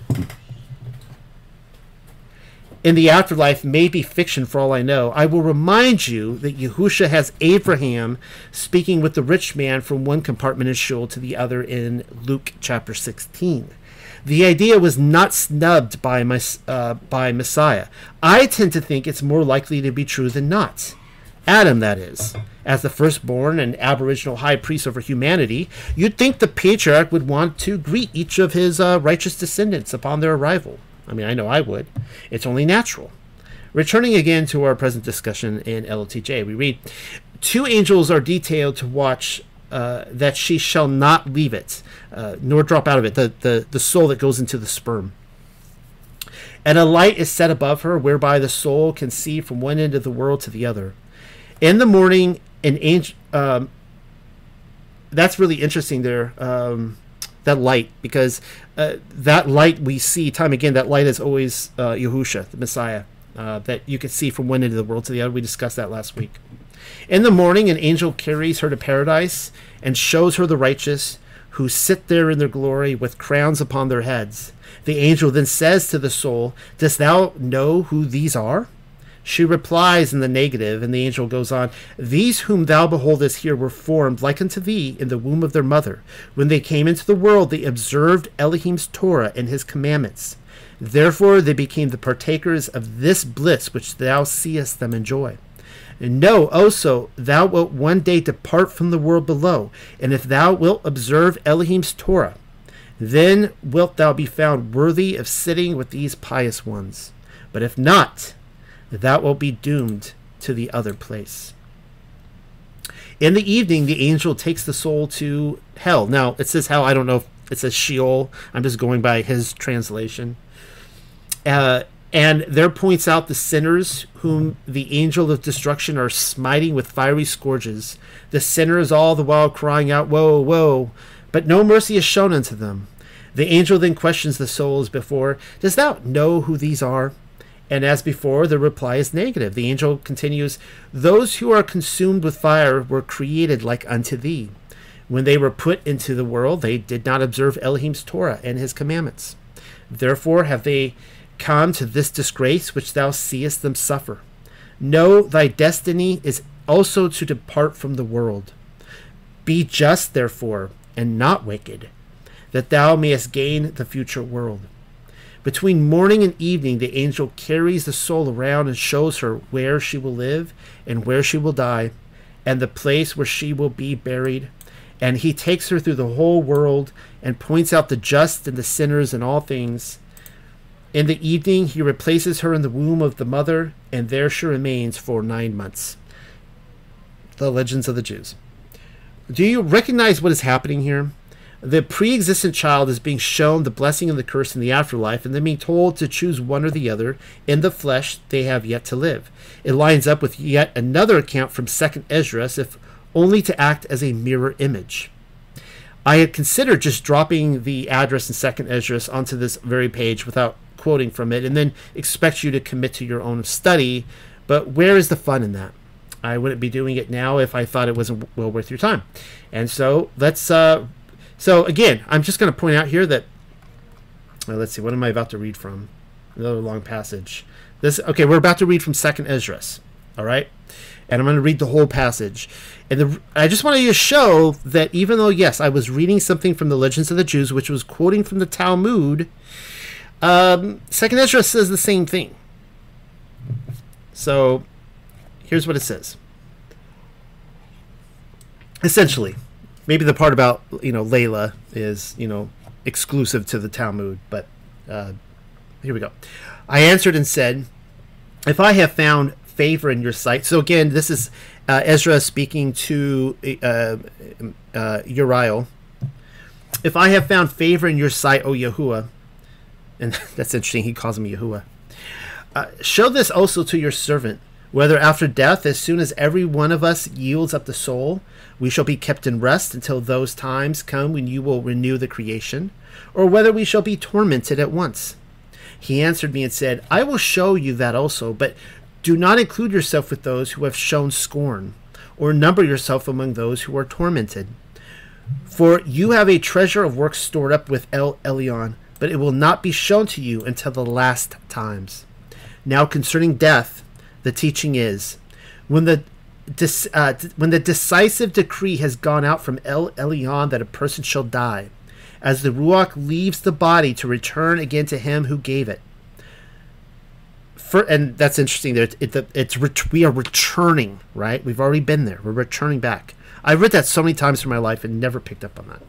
in the afterlife may be fiction for all I know. I will remind you that Yahusha has Abraham speaking with the rich man from one compartment in Sheol to the other in Luke chapter 16. The idea was not snubbed by, my, uh, by Messiah. I tend to think it's more likely to be true than not. Adam, that is. As the firstborn and aboriginal high priest over humanity, you'd think the patriarch would want to greet each of his uh, righteous descendants upon their arrival. I mean, I know I would. It's only natural. Returning again to our present discussion in LOTJ, we read Two angels are detailed to watch uh, that she shall not leave it, uh, nor drop out of it, the, the, the soul that goes into the sperm. And a light is set above her, whereby the soul can see from one end of the world to the other. In the morning, an angel. Um, that's really interesting there. Um, that light, because uh, that light we see time again. That light is always uh, Yahusha, the Messiah, uh, that you can see from one end of the world to the other. We discussed that last week. In the morning, an angel carries her to paradise and shows her the righteous who sit there in their glory with crowns upon their heads. The angel then says to the soul, Dost thou know who these are? She replies in the negative, and the angel goes on These whom thou beholdest here were formed like unto thee in the womb of their mother. When they came into the world, they observed Elohim's Torah and his commandments. Therefore, they became the partakers of this bliss which thou seest them enjoy. And know also, thou wilt one day depart from the world below, and if thou wilt observe Elohim's Torah, then wilt thou be found worthy of sitting with these pious ones. But if not, thou wilt be doomed to the other place. In the evening, the angel takes the soul to hell. Now, it says hell. I don't know if it says Sheol. I'm just going by his translation. Uh, and there points out the sinners whom the angel of destruction are smiting with fiery scourges. The sinners all the while crying out, Woe, woe! But no mercy is shown unto them. The angel then questions the soul as before, Dost thou know who these are? And as before, the reply is negative. The angel continues, Those who are consumed with fire were created like unto thee. When they were put into the world, they did not observe Elohim's Torah and his commandments. Therefore have they come to this disgrace which thou seest them suffer. Know thy destiny is also to depart from the world. Be just, therefore, and not wicked, that thou mayest gain the future world. Between morning and evening, the angel carries the soul around and shows her where she will live and where she will die, and the place where she will be buried. And he takes her through the whole world and points out the just and the sinners and all things in the evening, he replaces her in the womb of the mother, and there she remains for nine months. The Legends of the Jews. Do you recognize what is happening here? The pre existent child is being shown the blessing and the curse in the afterlife, and then being told to choose one or the other. In the flesh, they have yet to live. It lines up with yet another account from 2nd Esdras, if only to act as a mirror image. I had considered just dropping the address in 2nd Esdras onto this very page without quoting from it and then expect you to commit to your own study. But where is the fun in that? I wouldn't be doing it now if I thought it wasn't well worth your time. And so let's. Uh, so again, I'm just going to point out here that. Uh, let's see. What am I about to read from? Another long passage. This. Okay, we're about to read from Second Esdras. All right, and I'm going to read the whole passage. And the, I just wanted to show that even though yes, I was reading something from the Legends of the Jews, which was quoting from the Talmud, um, Second Ezra says the same thing. So here's what it says. Essentially, maybe the part about you know Layla is you know exclusive to the Talmud, but uh, here we go. I answered and said, "If I have found favor in your sight." So again, this is uh, Ezra speaking to uh, uh, Uriel. If I have found favor in your sight, O Yahuwah, and that's interesting. He calls him Yahuwah. Uh, show this also to your servant, whether after death, as soon as every one of us yields up the soul, we shall be kept in rest until those times come when you will renew the creation, or whether we shall be tormented at once. He answered me and said, I will show you that also, but do not include yourself with those who have shown scorn, or number yourself among those who are tormented. For you have a treasure of works stored up with El Elyon but it will not be shown to you until the last times. Now, concerning death, the teaching is when the uh, when the decisive decree has gone out from El Elyon that a person shall die, as the Ruach leaves the body to return again to him who gave it. For, and that's interesting. There, it, it, it's we are returning, right? We've already been there. We're returning back. I've read that so many times in my life and never picked up on that.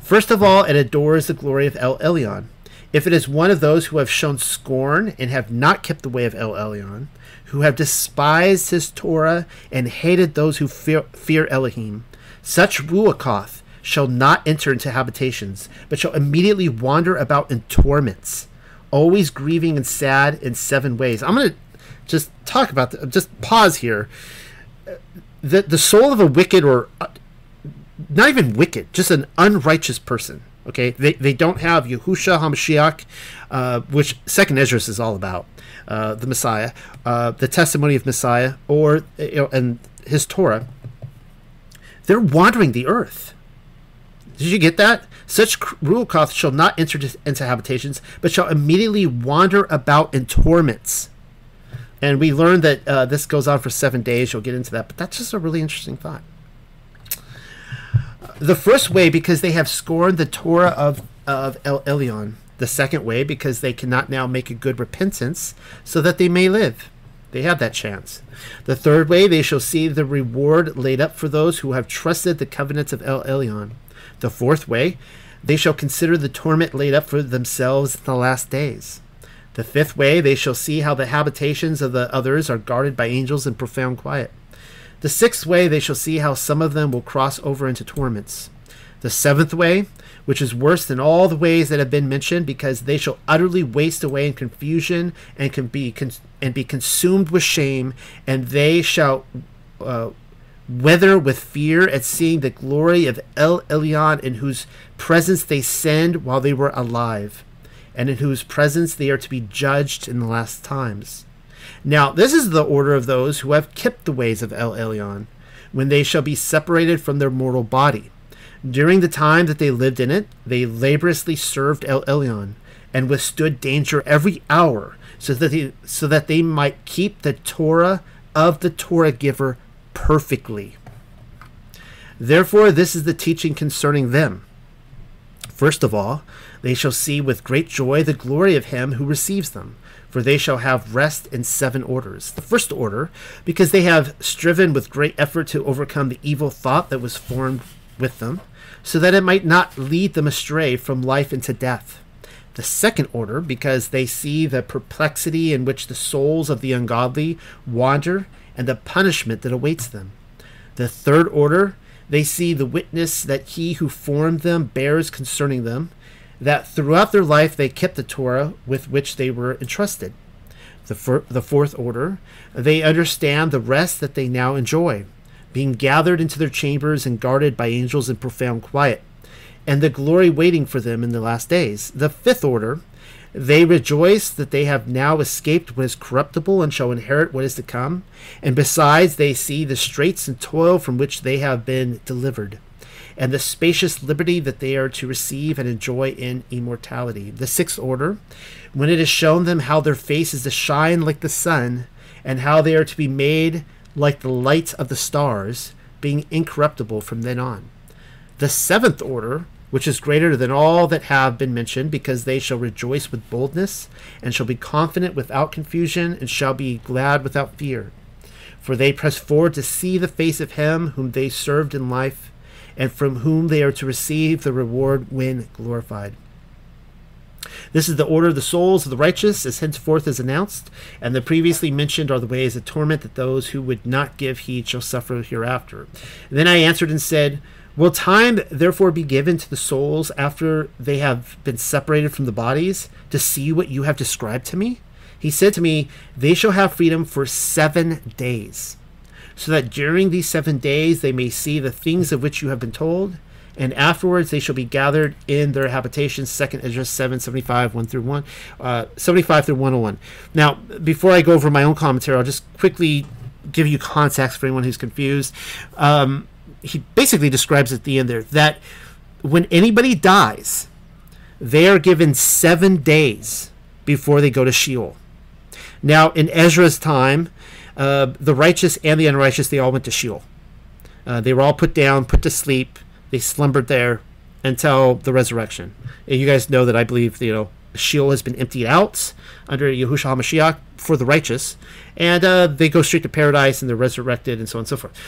First of all, it adores the glory of El Elyon. If it is one of those who have shown scorn and have not kept the way of El Elyon, who have despised his Torah and hated those who fear, fear Elohim, such Ruachoth shall not enter into habitations, but shall immediately wander about in torments, always grieving and sad in seven ways. I'm going to just talk about, the, just pause here. The, the soul of a wicked or not even wicked, just an unrighteous person. Okay, they, they don't have Yahusha Hamashiach, uh, which Second Esdras is all about, uh, the Messiah, uh, the testimony of Messiah, or you know, and his Torah. They're wandering the earth. Did you get that? Such Ruachoth shall not enter into habitations, but shall immediately wander about in torments. And we learned that uh, this goes on for seven days. You'll get into that, but that's just a really interesting thought. The first way, because they have scorned the Torah of, of El Elyon. The second way, because they cannot now make a good repentance, so that they may live. They have that chance. The third way, they shall see the reward laid up for those who have trusted the covenants of El Elyon. The fourth way, they shall consider the torment laid up for themselves in the last days. The fifth way, they shall see how the habitations of the others are guarded by angels in profound quiet. The sixth way, they shall see how some of them will cross over into torments. The seventh way, which is worse than all the ways that have been mentioned, because they shall utterly waste away in confusion and can be con- and be consumed with shame, and they shall uh, with fear at seeing the glory of El Elyon, in whose presence they sinned while they were alive, and in whose presence they are to be judged in the last times. Now, this is the order of those who have kept the ways of El Elyon, when they shall be separated from their mortal body. During the time that they lived in it, they laboriously served El Elyon, and withstood danger every hour, so that they, so that they might keep the Torah of the Torah giver perfectly. Therefore, this is the teaching concerning them. First of all, they shall see with great joy the glory of him who receives them, for they shall have rest in seven orders. The first order, because they have striven with great effort to overcome the evil thought that was formed with them, so that it might not lead them astray from life into death. The second order, because they see the perplexity in which the souls of the ungodly wander and the punishment that awaits them. The third order, they see the witness that he who formed them bears concerning them, that throughout their life they kept the Torah with which they were entrusted. The, fir- the fourth order, they understand the rest that they now enjoy, being gathered into their chambers and guarded by angels in profound quiet, and the glory waiting for them in the last days. The fifth order, they rejoice that they have now escaped what is corruptible and shall inherit what is to come. And besides, they see the straits and toil from which they have been delivered, and the spacious liberty that they are to receive and enjoy in immortality. The sixth order, when it is shown them how their face is to shine like the sun, and how they are to be made like the light of the stars, being incorruptible from then on. The seventh order, which is greater than all that have been mentioned, because they shall rejoice with boldness, and shall be confident without confusion, and shall be glad without fear. For they press forward to see the face of him whom they served in life, and from whom they are to receive the reward when glorified. This is the order of the souls of the righteous, as henceforth is announced, and the previously mentioned are the ways of torment that those who would not give heed shall suffer hereafter. And then I answered and said, Will time therefore be given to the souls after they have been separated from the bodies to see what you have described to me? He said to me, They shall have freedom for seven days, so that during these seven days they may see the things of which you have been told, and afterwards they shall be gathered in their habitations. Second Ezra 7, 75, 1 through 1, uh, 75 through 101. Now, before I go over my own commentary, I'll just quickly give you context for anyone who's confused. Um, he basically describes at the end there that when anybody dies, they are given seven days before they go to Sheol. Now, in Ezra's time, uh, the righteous and the unrighteous, they all went to Sheol. Uh, they were all put down, put to sleep. They slumbered there until the resurrection. And you guys know that I believe, you know, Sheol has been emptied out under Yahushua HaMashiach for the righteous, and uh, they go straight to paradise and they're resurrected and so on and so forth.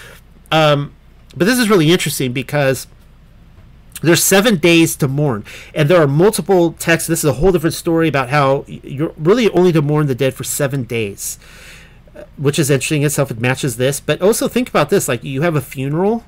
Um, but this is really interesting because there's seven days to mourn, and there are multiple texts. This is a whole different story about how you're really only to mourn the dead for seven days, which is interesting itself. It matches this, but also think about this: like you have a funeral,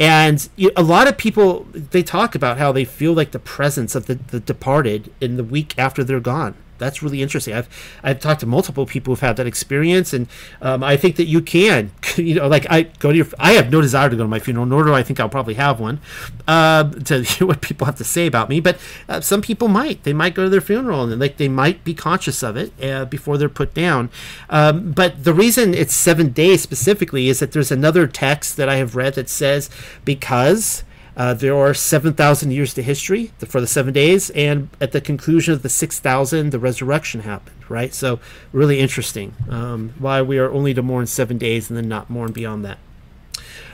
and you, a lot of people they talk about how they feel like the presence of the, the departed in the week after they're gone that's really interesting. I've I've talked to multiple people who've had that experience, and um, I think that you can, you know, like I go to your. I have no desire to go to my funeral, nor do I think I'll probably have one. Uh, to hear what people have to say about me, but uh, some people might. They might go to their funeral and like they might be conscious of it uh, before they're put down. Um, but the reason it's seven days specifically is that there's another text that I have read that says because uh, there are 7,000 years to history for the seven days, and at the conclusion of the 6,000, the resurrection happened, right? So, really interesting um, why we are only to mourn seven days and then not mourn beyond that.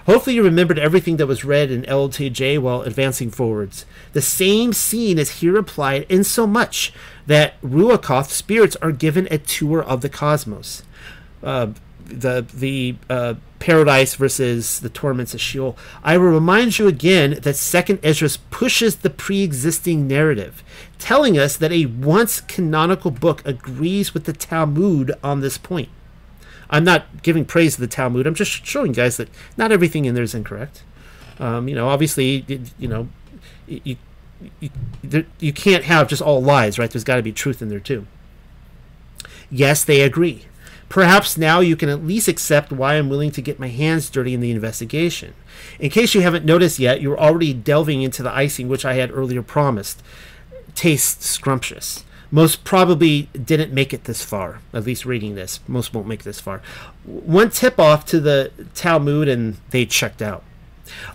Hopefully, you remembered everything that was read in LTJ while advancing forwards. The same scene is here applied in so much that Ruachoth spirits are given a tour of the cosmos. Uh, the the uh, paradise versus the torments of Sheol. I will remind you again that Second Esdras pushes the pre-existing narrative, telling us that a once canonical book agrees with the Talmud on this point. I'm not giving praise to the Talmud. I'm just showing you guys that not everything in there is incorrect. Um, you know, obviously, you know, you, you, you can't have just all lies, right? There's got to be truth in there too. Yes, they agree. Perhaps now you can at least accept why I'm willing to get my hands dirty in the investigation. In case you haven't noticed yet, you're already delving into the icing which I had earlier promised. Tastes scrumptious most probably didn't make it this far. At least reading this, most won't make this far. One tip off to the Talmud, and they checked out.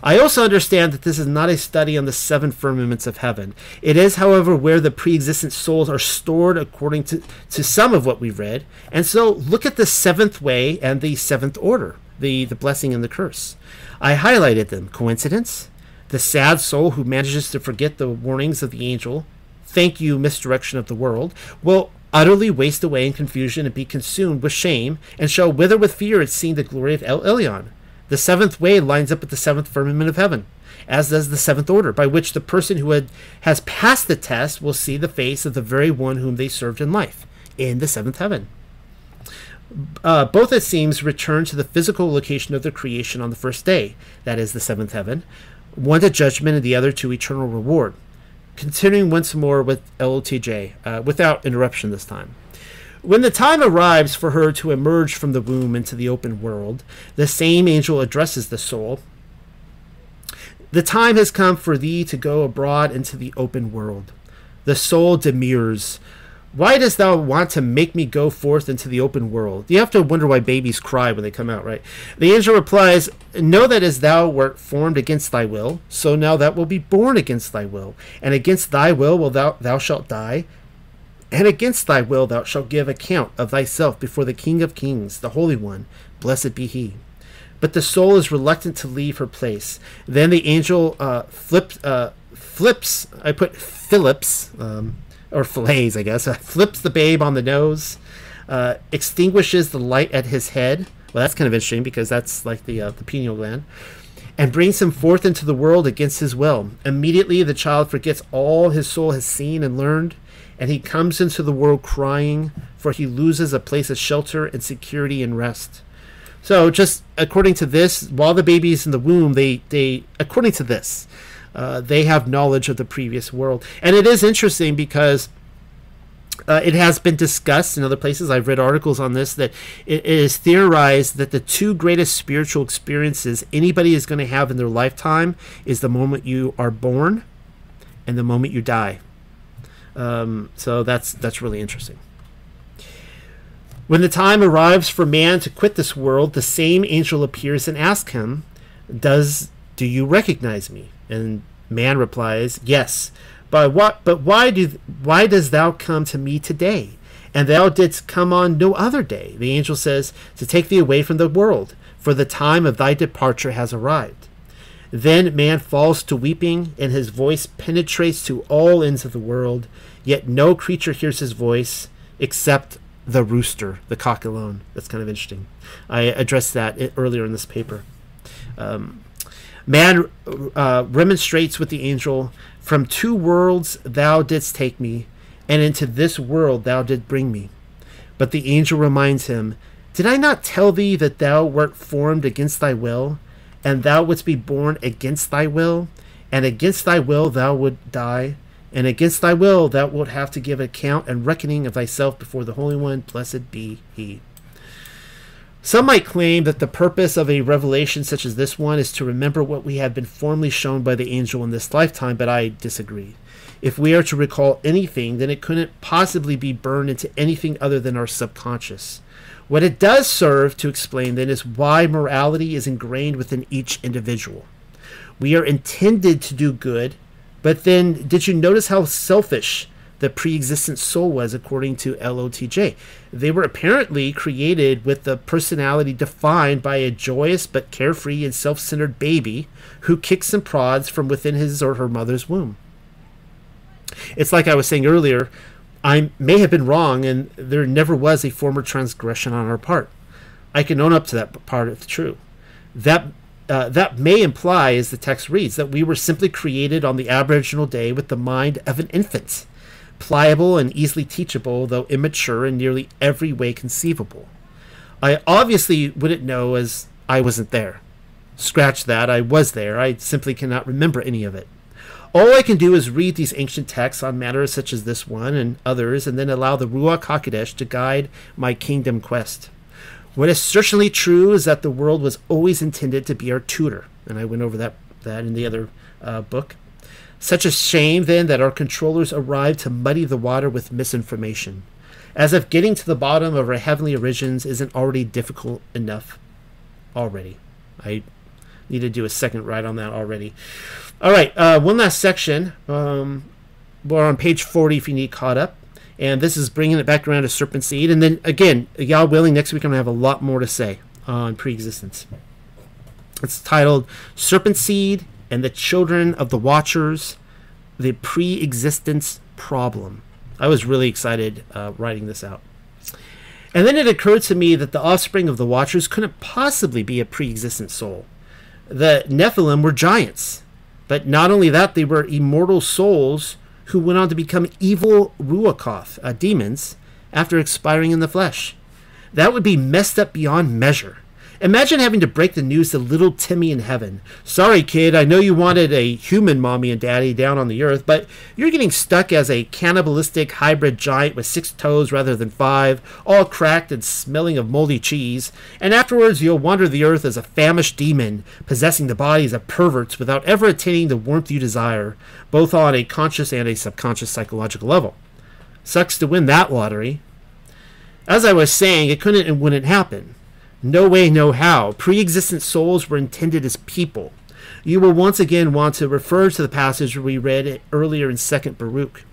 I also understand that this is not a study on the seven firmaments of heaven. It is, however, where the pre existent souls are stored according to, to some of what we've read. And so look at the seventh way and the seventh order, the, the blessing and the curse. I highlighted them. Coincidence? The sad soul who manages to forget the warnings of the angel thank you misdirection of the world, will utterly waste away in confusion and be consumed with shame, and shall wither with fear at seeing the glory of El Elyon. The seventh way lines up with the seventh firmament of heaven, as does the seventh order, by which the person who had, has passed the test will see the face of the very one whom they served in life, in the seventh heaven. Uh, both, it seems, return to the physical location of their creation on the first day, that is, the seventh heaven, one to judgment and the other to eternal reward continuing once more with LTJ, uh, without interruption this time. When the time arrives for her to emerge from the womb into the open world, the same angel addresses the soul. The time has come for thee to go abroad into the open world. The soul demurs, why dost thou want to make me go forth into the open world? You have to wonder why babies cry when they come out, right? The angel replies, Know that as thou wert formed against thy will, so now that will be born against thy will, and against thy will will thou thou shalt die, and against thy will thou shalt give account of thyself before the King of Kings, the Holy One, blessed be he. But the soul is reluctant to leave her place. Then the angel uh, flips, uh, flips. I put Phillips. Um, or fillets, I guess, uh, flips the babe on the nose, uh, extinguishes the light at his head. Well, that's kind of interesting because that's like the uh, the pineal gland, and brings him forth into the world against his will. Immediately, the child forgets all his soul has seen and learned, and he comes into the world crying, for he loses a place of shelter and security and rest. So, just according to this, while the baby is in the womb, they they according to this, uh, they have knowledge of the previous world. And it is interesting because uh, it has been discussed in other places. I've read articles on this that it is theorized that the two greatest spiritual experiences anybody is going to have in their lifetime is the moment you are born and the moment you die. Um, so that's that's really interesting. When the time arrives for man to quit this world, the same angel appears and asks him, "Does do you recognize me?" And man replies, Yes. But what but why do why does thou come to me today? And thou didst come on no other day. The angel says, To take thee away from the world, for the time of thy departure has arrived. Then man falls to weeping, and his voice penetrates to all ends of the world, yet no creature hears his voice except the rooster, the cock alone. That's kind of interesting. I addressed that earlier in this paper. Um, Man uh, remonstrates with the angel, From two worlds thou didst take me, and into this world thou didst bring me. But the angel reminds him, Did I not tell thee that thou wert formed against thy will, and thou wouldst be born against thy will, and against thy will thou would die, and against thy will thou wilt have to give account and reckoning of thyself before the Holy One, blessed be he. Some might claim that the purpose of a revelation such as this one is to remember what we have been formally shown by the angel in this lifetime, but I disagree. If we are to recall anything, then it couldn't possibly be burned into anything other than our subconscious. What it does serve to explain then is why morality is ingrained within each individual. We are intended to do good, but then did you notice how selfish the pre existent soul was, according to LOTJ. They were apparently created with the personality defined by a joyous but carefree and self centered baby who kicks and prods from within his or her mother's womb. It's like I was saying earlier, I may have been wrong, and there never was a former transgression on our part. I can own up to that part if true. That uh, that may imply, as the text reads, that we were simply created on the Aboriginal day with the mind of an infant, pliable and easily teachable, though immature in nearly every way conceivable. I obviously wouldn't know as I wasn't there. Scratch that, I was there. I simply cannot remember any of it. All I can do is read these ancient texts on matters such as this one and others, and then allow the Ruach HaKodesh to guide my kingdom quest. What is certainly true is that the world was always intended to be our tutor, and I went over that that in the other uh, book. Such a shame, then, that our controllers arrived to muddy the water with misinformation, as if getting to the bottom of our heavenly origins isn't already difficult enough. Already, I need to do a second ride on that already. All right, uh, one last section. Um, we're on page 40 if you need caught up. And this is bringing it back around to Serpent Seed. And then again, y'all willing, next week I'm going to have a lot more to say on pre-existence. It's titled Serpent Seed and the Children of the Watchers, the Pre-Existence Problem. I was really excited uh, writing this out. And then it occurred to me that the offspring of the Watchers couldn't possibly be a pre-existent soul. The Nephilim were giants. But not only that, they were immortal souls who went on to become evil Ruachoth, uh, demons, after expiring in the flesh. That would be messed up beyond measure. Imagine having to break the news to little Timmy in heaven. Sorry, kid, I know you wanted a human mommy and daddy down on the earth, but you're getting stuck as a cannibalistic hybrid giant with six toes rather than five, all cracked and smelling of moldy cheese, and afterwards you'll wander the earth as a famished demon, possessing the bodies of perverts without ever attaining the warmth you desire, both on a conscious and a subconscious psychological level. Sucks to win that lottery. As I was saying, it couldn't and wouldn't happen. No way, no how. Pre existent souls were intended as people. You will once again want to refer to the passage we read earlier in 2nd Baruch.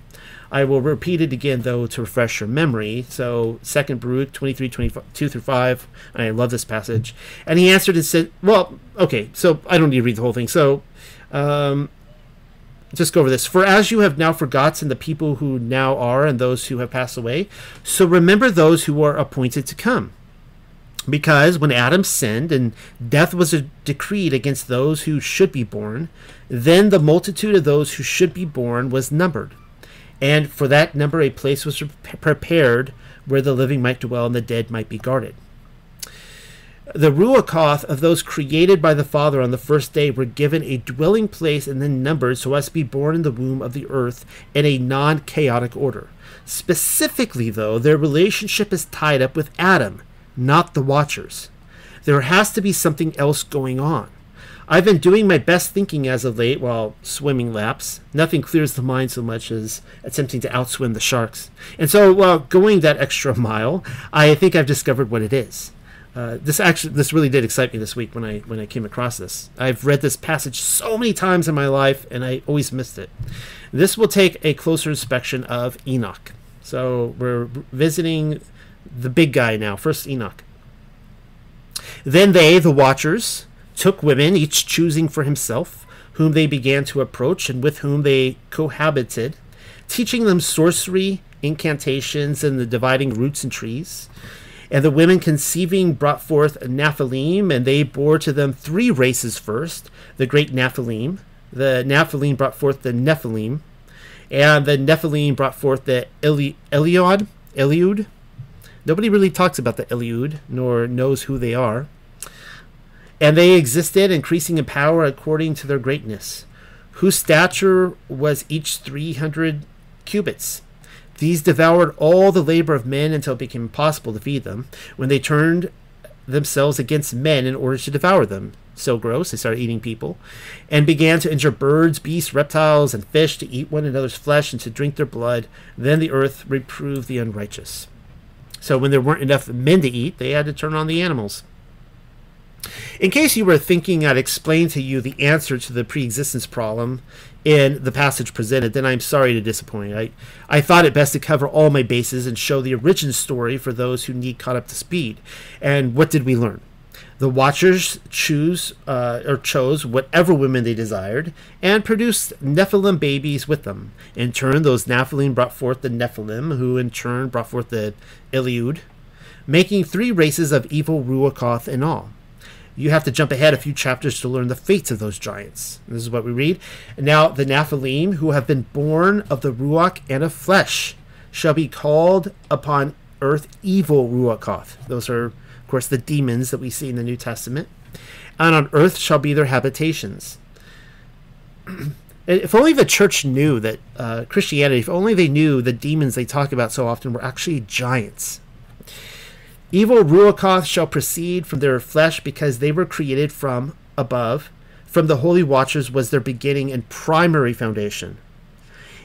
I will repeat it again, though, to refresh your memory. So, 2nd Baruch 23, 22 through 5. I love this passage. And he answered and said, Well, okay, so I don't need to read the whole thing. So, um, just go over this. For as you have now forgotten the people who now are and those who have passed away, so remember those who are appointed to come. Because when Adam sinned and death was decreed against those who should be born, then the multitude of those who should be born was numbered. And for that number, a place was prepared where the living might dwell and the dead might be guarded. The Ruachoth of those created by the Father on the first day were given a dwelling place and then numbered so as to be born in the womb of the earth in a non chaotic order. Specifically, though, their relationship is tied up with Adam not the watchers. There has to be something else going on. I've been doing my best thinking as of late while swimming laps. Nothing clears the mind so much as attempting to outswim the sharks. And so, while going that extra mile, I think I've discovered what it is. Uh, this actually, this really did excite me this week when I when I came across this. I've read this passage so many times in my life, and I always missed it. This will take a closer inspection of Enoch. So we're visiting the big guy now, first Enoch. Then they, the watchers, took women, each choosing for himself, whom they began to approach and with whom they cohabited, teaching them sorcery, incantations, and the dividing roots and trees. And the women conceiving brought forth Nephilim, and they bore to them three races first the great Nephilim. The Nephilim brought forth the Nephilim, and the Nephilim brought forth the Eli- Eliod, Eliud, Nobody really talks about the Eliud, nor knows who they are. And they existed, increasing in power according to their greatness, whose stature was each 300 cubits. These devoured all the labor of men until it became impossible to feed them, when they turned themselves against men in order to devour them. So gross, they started eating people, and began to injure birds, beasts, reptiles, and fish, to eat one another's flesh and to drink their blood. Then the earth reproved the unrighteous. So when there weren't enough men to eat, they had to turn on the animals. In case you were thinking I'd explain to you the answer to the pre-existence problem, in the passage presented, then I'm sorry to disappoint. I, I thought it best to cover all my bases and show the origin story for those who need caught up to speed. And what did we learn? The Watchers choose uh, or chose whatever women they desired and produced Nephilim babies with them. In turn, those Nephilim brought forth the Nephilim, who in turn brought forth the Eliud, making three races of evil Ruachoth in all. You have to jump ahead a few chapters to learn the fates of those giants. This is what we read. Now, the Nephilim, who have been born of the Ruach and of flesh, shall be called upon earth evil Ruachoth. Those are course, the demons that we see in the New Testament. And on earth shall be their habitations. if only the church knew that uh, Christianity, if only they knew the demons they talk about so often were actually giants. Evil Ruachoth shall proceed from their flesh because they were created from above. From the holy watchers was their beginning and primary foundation.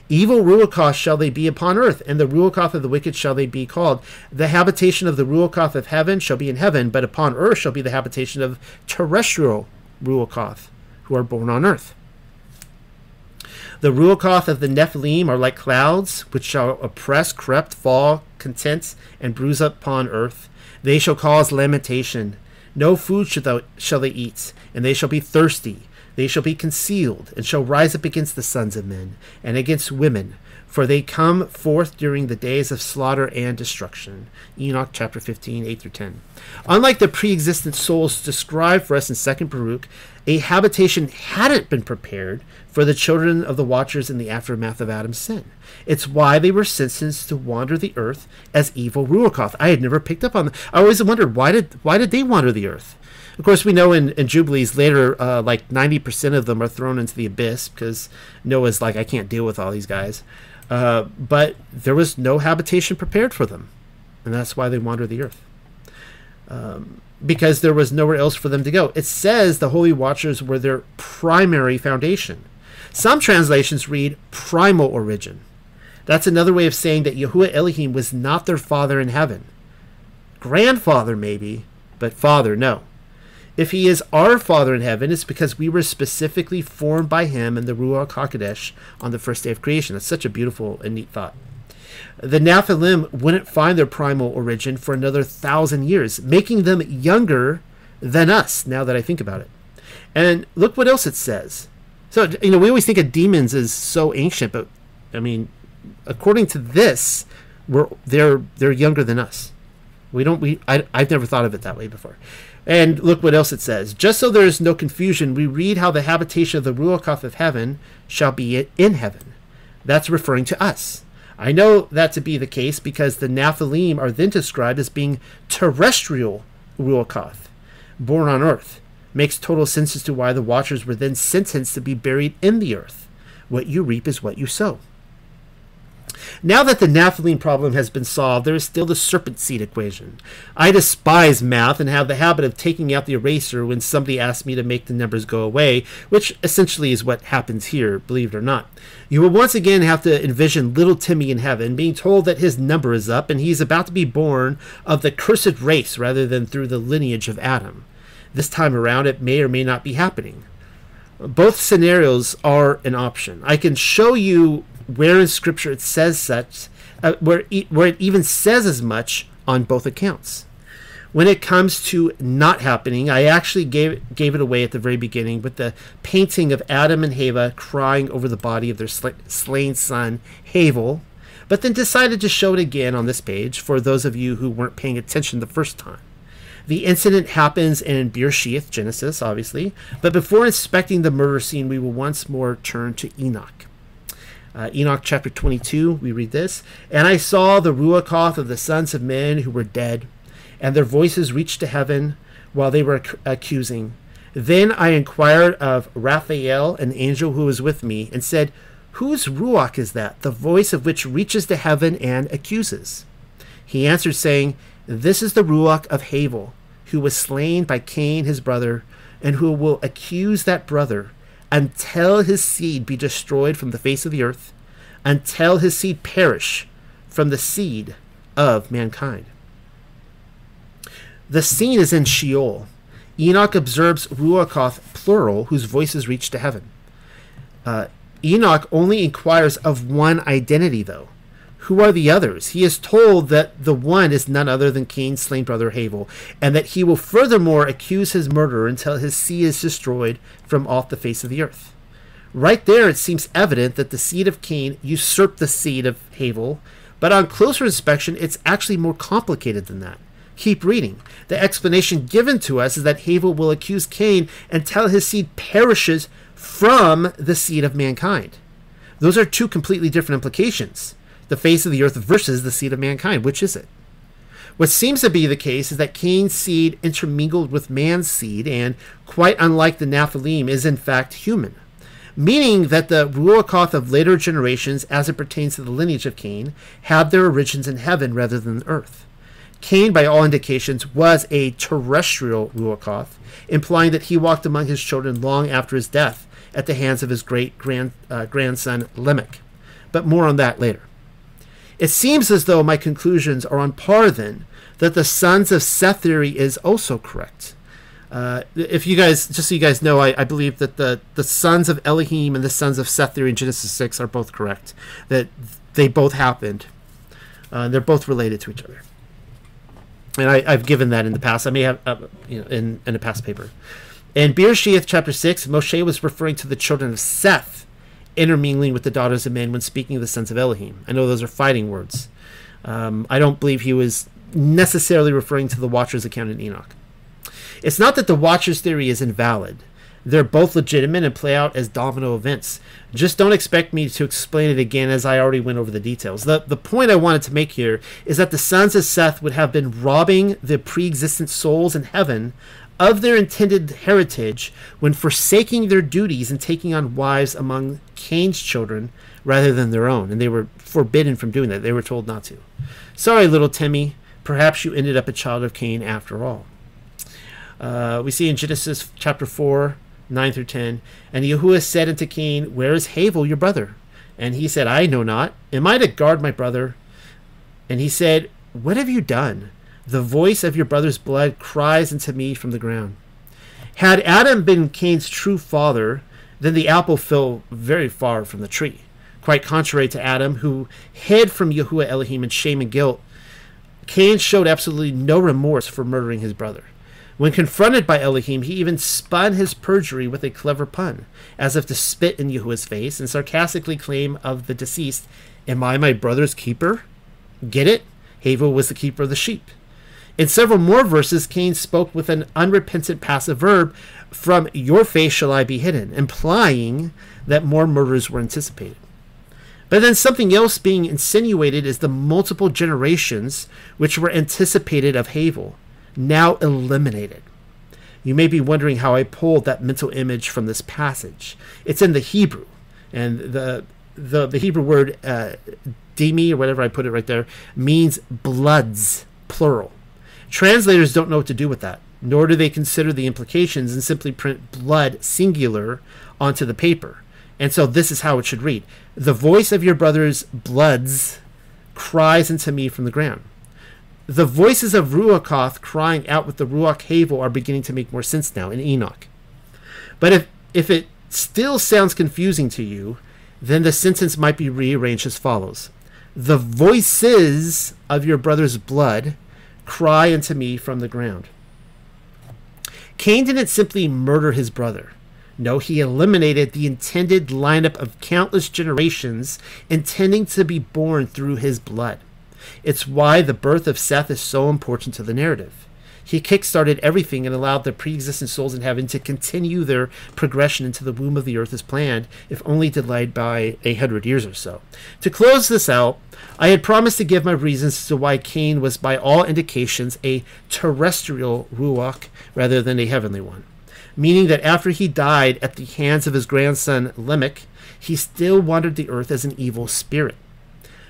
Evil Ruachoth shall they be upon earth, and the Ruachoth of the wicked shall they be called. The habitation of the Ruachoth of heaven shall be in heaven, but upon earth shall be the habitation of terrestrial Ruachoth, who are born on earth. The Ruachoth of the Nephilim are like clouds, which shall oppress, corrupt, fall, content, and bruise upon earth. They shall cause lamentation. No food shall they eat, and they shall be thirsty. They shall be concealed, and shall rise up against the sons of men, and against women, for they come forth during the days of slaughter and destruction. Enoch chapter 15, 8 through 10. Unlike the pre existent souls described for us in 2nd Baruch, a habitation hadn't been prepared for the children of the watchers in the aftermath of Adam's sin. It's why they were sentenced to wander the earth as evil Ruachoth. I had never picked up on that. I always wondered why did why did they wander the earth? Of course, we know in, in Jubilees later, uh, like 90% of them are thrown into the abyss because Noah's like, I can't deal with all these guys. Uh, but there was no habitation prepared for them. And that's why they wander the earth. Um, because there was nowhere else for them to go. It says the Holy Watchers were their primary foundation. Some translations read primal origin. That's another way of saying that Yahuwah Elohim was not their father in heaven. Grandfather, maybe, but father, no. If he is our Father in heaven, it's because we were specifically formed by him in the Ruach HaKodesh on the first day of creation. That's such a beautiful and neat thought. The Nephilim wouldn't find their primal origin for another thousand years, making them younger than us, now that I think about it. And look what else it says. So, you know, we always think of demons as so ancient, but I mean, according to this, we're they're they're younger than us. We don't we I I've never thought of it that way before. And look what else it says. Just so there is no confusion, we read how the habitation of the Ruachoth of heaven shall be in heaven. That's referring to us. I know that to be the case because the Nephilim are then described as being terrestrial Ruachoth, born on earth. Makes total sense as to why the Watchers were then sentenced to be buried in the earth. What you reap is what you sow. Now that the Nephilim problem has been solved, there is still the serpent seed equation. I despise math and have the habit of taking out the eraser when somebody asks me to make the numbers go away, which essentially is what happens here, believe it or not. You will once again have to envision little Timmy in heaven being told that his number is up and he's about to be born of the cursed race rather than through the lineage of Adam. This time around, it may or may not be happening both scenarios are an option. I can show you where in Scripture it says such, uh, where e- where it even says as much on both accounts. When it comes to not happening, I actually gave gave it away at the very beginning with the painting of Adam and Hava crying over the body of their sl- slain son Havel, but then decided to show it again on this page for those of you who weren't paying attention the first time. The incident happens in Bereshith, Genesis, obviously, but before inspecting the murder scene, we will once more turn to Enoch. Uh, Enoch chapter 22, we read this And I saw the Ruachoth of the sons of men who were dead, and their voices reached to heaven while they were ac- accusing. Then I inquired of Raphael, an angel who was with me, and said, Whose Ruach is that, the voice of which reaches to heaven and accuses? He answered, saying, This is the Ruach of Havel, who was slain by Cain his brother, and who will accuse that brother until his seed be destroyed from the face of the earth, until his seed perish from the seed of mankind. The scene is in Sheol. Enoch observes Ruachoth, plural, whose voices reach to heaven. Uh, Enoch only inquires of one identity, though. Who are the others? He is told that the one is none other than Cain's slain brother Havel, and that he will furthermore accuse his murderer until his seed is destroyed from off the face of the earth. Right there, it seems evident that the seed of Cain usurped the seed of Havel, but on closer inspection, it's actually more complicated than that. Keep reading. The explanation given to us is that Havel will accuse Cain until his seed perishes from the seed of mankind. Those are two completely different implications the face of the earth versus the seed of mankind. Which is it? What seems to be the case is that Cain's seed intermingled with man's seed, and quite unlike the Nephilim, is in fact human. Meaning that the Ruachoth of later generations, as it pertains to the lineage of Cain, had their origins in heaven rather than earth. Cain, by all indications, was a terrestrial Ruachoth, implying that he walked among his children long after his death at the hands of his great grand, uh, grandson Lamech. But more on that later. It seems as though my conclusions are on par then that the sons of Seth theory is also correct. Uh, if you guys, just so you guys know, I, I, believe that the, the sons of Elohim and the sons of Seth theory in Genesis 6 are both correct. That they both happened. Uh, they're both related to each other. And I, have given that in the past. I may have, uh, you know, in, in a past paper. In Bereshith chapter 6, Moshe was referring to the children of Seth intermingling with the daughters of men when speaking of the sons of Elohim. I know those are fighting words. Um, I don't believe he was necessarily referring to the Watchers account in Enoch. It's not that the Watchers theory is invalid. They're both legitimate and play out as domino events. Just don't expect me to explain it again as I already went over the details. The, the point I wanted to make here is that the sons of Seth would have been robbing the pre existent souls in heaven of their intended heritage when forsaking their duties and taking on wives among Cain's children rather than their own. And they were forbidden from doing that. They were told not to. Sorry, little Timmy. Perhaps you ended up a child of Cain after all. Uh, we see in Genesis chapter 4, 9 through 10, And Yahuwah said unto Cain, Where is Havel your brother? And he said, I know not. Am I to guard my brother? And he said, What have you done? The voice of your brother's blood cries unto me from the ground. Had Adam been Cain's true father, then the apple fell very far from the tree. Quite contrary to Adam, who hid from Yahuwah Elohim in shame and guilt, Cain showed absolutely no remorse for murdering his brother. When confronted by Elohim, he even spun his perjury with a clever pun, as if to spit in Yahuwah's face and sarcastically claim of the deceased, Am I my brother's keeper? Get it? Havel was the keeper of the sheep. In several more verses, Cain spoke with an unrepentant passive verb, From your face shall I be hidden, implying that more murders were anticipated. But then something else being insinuated is the multiple generations which were anticipated of Havel, now eliminated. You may be wondering how I pulled that mental image from this passage. It's in the Hebrew, and the the, the Hebrew word uh, demi or whatever I put it right there means bloods plural. Translators don't know what to do with that, nor do they consider the implications and simply print blood singular onto the paper. And so this is how it should read The voice of your brother's bloods cries unto me from the ground. The voices of Ruachoth crying out with the Ruach Havel are beginning to make more sense now in Enoch. But if, if it still sounds confusing to you, then the sentence might be rearranged as follows The voices of your brother's blood Cry unto me from the ground. Cain didn't simply murder his brother. No, he eliminated the intended lineup of countless generations intending to be born through his blood. It's why the birth of Seth is so important to the narrative. He kickstarted everything and allowed the pre existent souls in heaven to continue their progression into the womb of the earth as planned, if only delayed by a hundred years or so. To close this out, I had promised to give my reasons as to why Cain was, by all indications, a terrestrial Ruach rather than a heavenly one. Meaning that after he died at the hands of his grandson Lamech, he still wandered the earth as an evil spirit.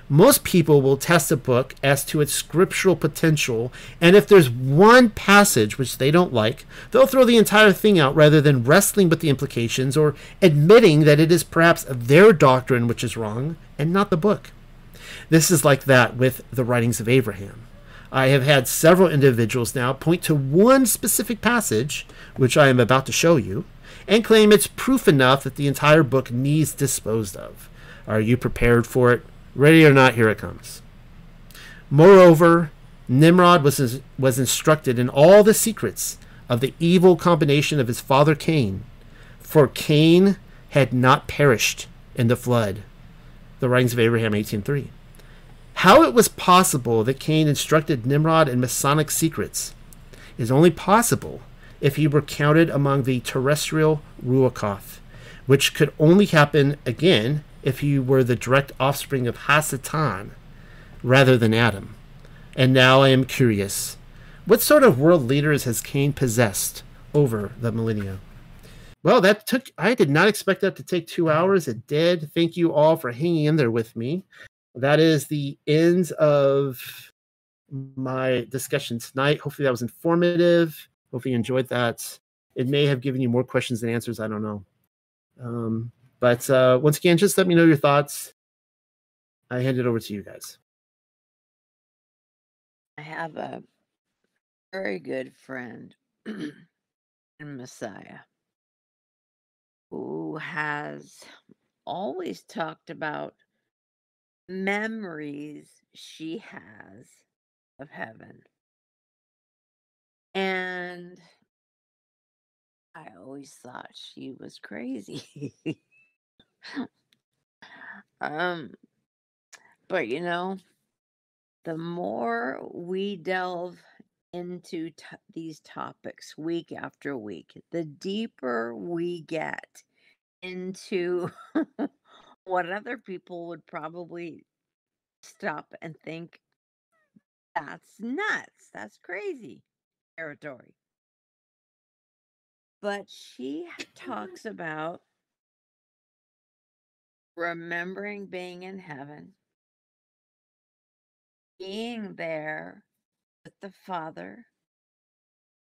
Most people will test a book as to its scriptural potential, and if there's one passage which they don't like, they'll throw the entire thing out rather than wrestling with the implications or admitting that it is perhaps their doctrine which is wrong and not the book. This is like that with the writings of Abraham. I have had several individuals now point to one specific passage, which I am about to show you, and claim it's proof enough that the entire book needs disposed of. Are you prepared for it? Ready or not, here it comes. Moreover, Nimrod was, was instructed in all the secrets of the evil combination of his father Cain, for Cain had not perished in the flood. The writings of Abraham 18.3. How it was possible that Cain instructed Nimrod in Masonic secrets is only possible if he were counted among the terrestrial Ruachoth, which could only happen again if he were the direct offspring of Hasatan rather than Adam. And now I am curious what sort of world leaders has Cain possessed over the millennia? Well, that took, I did not expect that to take two hours. It did. Thank you all for hanging in there with me. That is the end of my discussion tonight. Hopefully, that was informative. Hopefully, you enjoyed that. It may have given you more questions than answers. I don't know. Um, but uh, once again, just let me know your thoughts. I hand it over to you guys. I have a very good friend in Messiah who has always talked about memories she has of heaven. And I always thought she was crazy. um, but you know, the more we delve into t- these topics week after week, the deeper we get into what other people would probably stop and think that's nuts, that's crazy territory. But she talks about remembering being in heaven, being there with the Father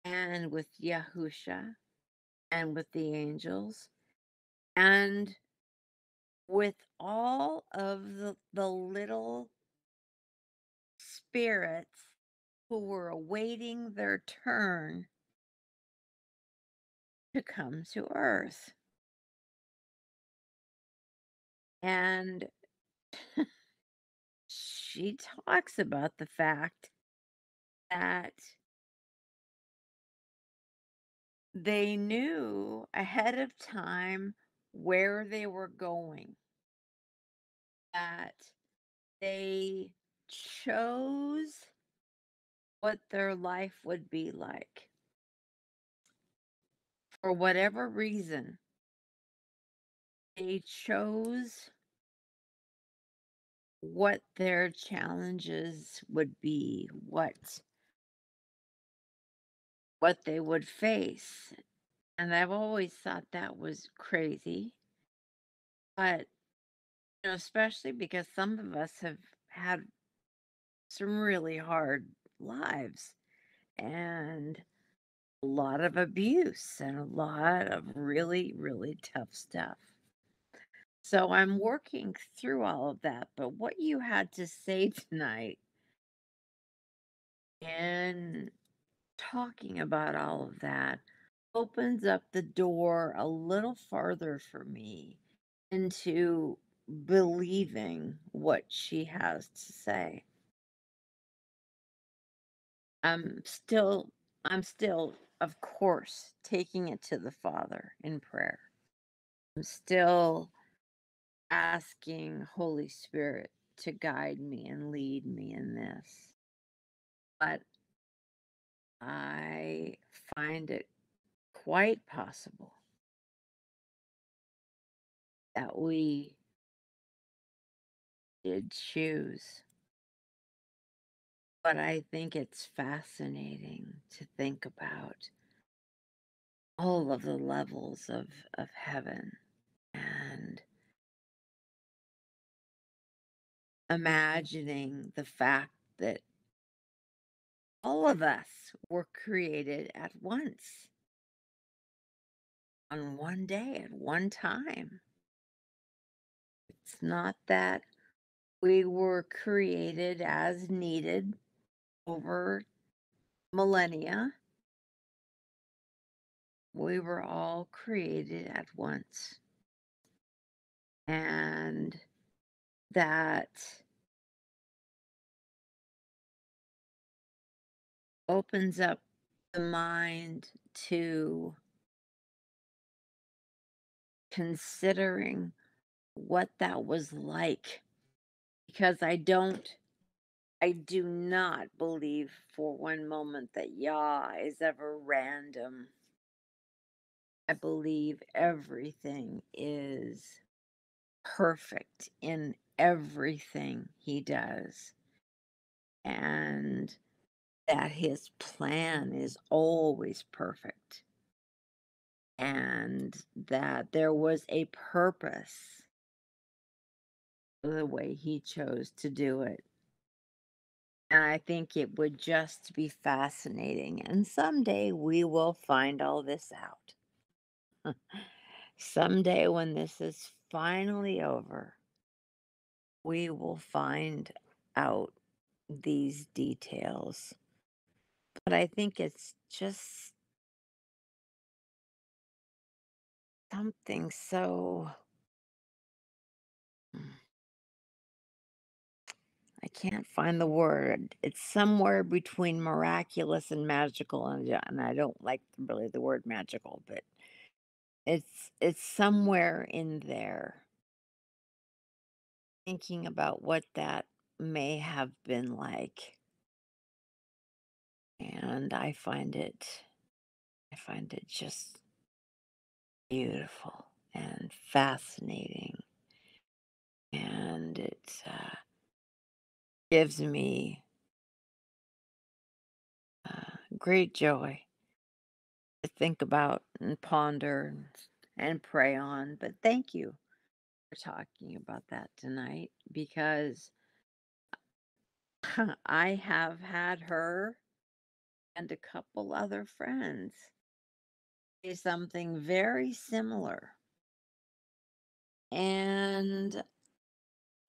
and with Yahusha and with the angels and with all of the, the little spirits who were awaiting their turn to come to earth. And she talks about the fact that they knew ahead of time where they were going, that they chose what their life would be like. For whatever reason, they chose what their challenges would be, what what they would face. And I've always thought that was crazy. But you know, especially because some of us have had some really hard lives and a lot of abuse and a lot of really, really tough stuff. So I'm working through all of that. But what you had to say tonight and talking about all of that opens up the door a little farther for me into believing what she has to say. I'm still, I'm still, of course, taking it to the Father in prayer. I'm still asking Holy Spirit to guide me and lead me in this. But I find it quite possible that we did choose. But I think it's fascinating to think about all of the levels of, of heaven and Mm-hmm. imagining the fact that all of us were created at once on one day at one time. It's not that we were created as needed over millennia. we were all created at once. And that opens up the mind to considering what that was like because I don't I do not believe for one moment that Yah is ever random. I believe everything is perfect in everything he does. And that his plan is always perfect. And that there was a purpose the way he chose to do it. And I think it would just be fascinating. And someday we will find all this out. someday, when this is finally over, we will find out these details. But I think it's just something so. Hmm, I can't find the word. It's somewhere between miraculous and magical, and, and I don't like really the word magical, but it's it's somewhere in there. Thinking about what that may have been like, and I find it, I find it just beautiful and fascinating, and it's. Uh, gives me uh, great joy to think about and ponder and pray on. But thank you talking about that tonight because I have had her and a couple other friends say something very similar. And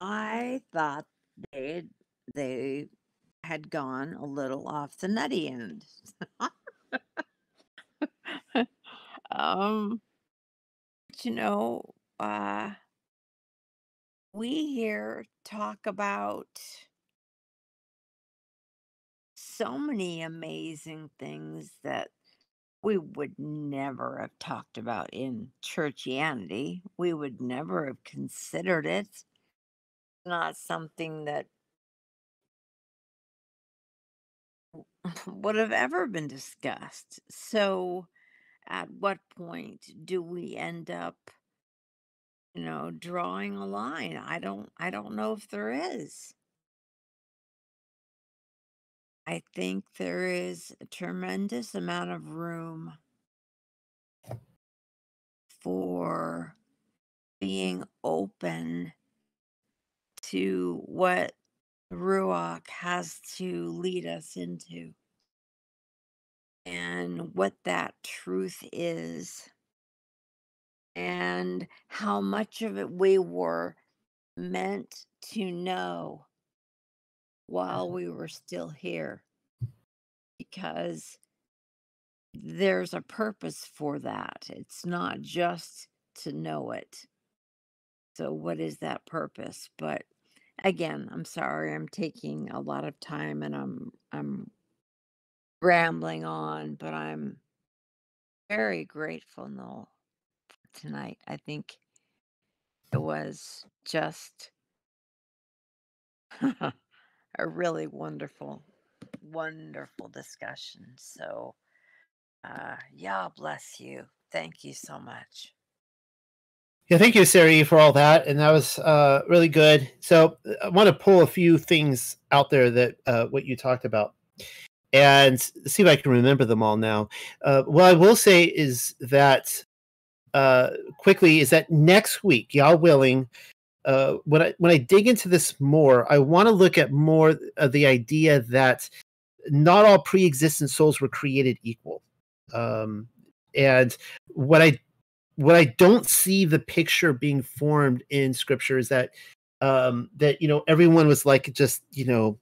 I thought they'd they had gone a little off the nutty end. um, you know, uh, we here talk about so many amazing things that we would never have talked about in churchianity. We would never have considered it. Not something that would have ever been discussed. So, at what point do we end up, you know, drawing a line? I don't I don't know if there is. I think there is a tremendous amount of room for being open to what Ruach has to lead us into and what that truth is and how much of it we were meant to know while mm-hmm. we were still here because there's a purpose for that. It's not just to know it. So, what is that purpose? But again, I'm sorry, I'm taking a lot of time and I'm I'm rambling on, but I'm very grateful, Noel, tonight. I think it was just a really wonderful, wonderful discussion. So, uh, yeah, bless you. Thank you so much. Yeah, thank you, Sari, for all that, and that was uh, really good. So, I want to pull a few things out there that uh, what you talked about, and see if I can remember them all now. Uh, what I will say is that uh, quickly is that next week, y'all willing, uh, when I when I dig into this more, I want to look at more of the idea that not all pre-existent souls were created equal. Um, and what I what I don't see the picture being formed in scripture is that um that you know everyone was like just you know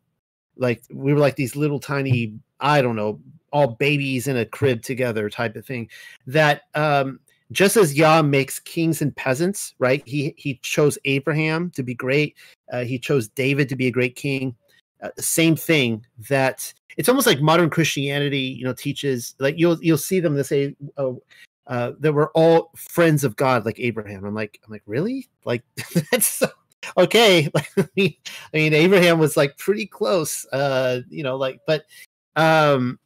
like we were like these little tiny I don't know all babies in a crib together type of thing. That um, just as Yah makes kings and peasants, right? He he chose Abraham to be great. Uh, he chose David to be a great king. Uh, same thing that it's almost like modern Christianity, you know, teaches like you'll you'll see them to say, oh, uh, that we're all friends of God, like Abraham. I'm like, I'm like, really? Like that's okay. I mean, Abraham was like pretty close, uh, you know, like, but um,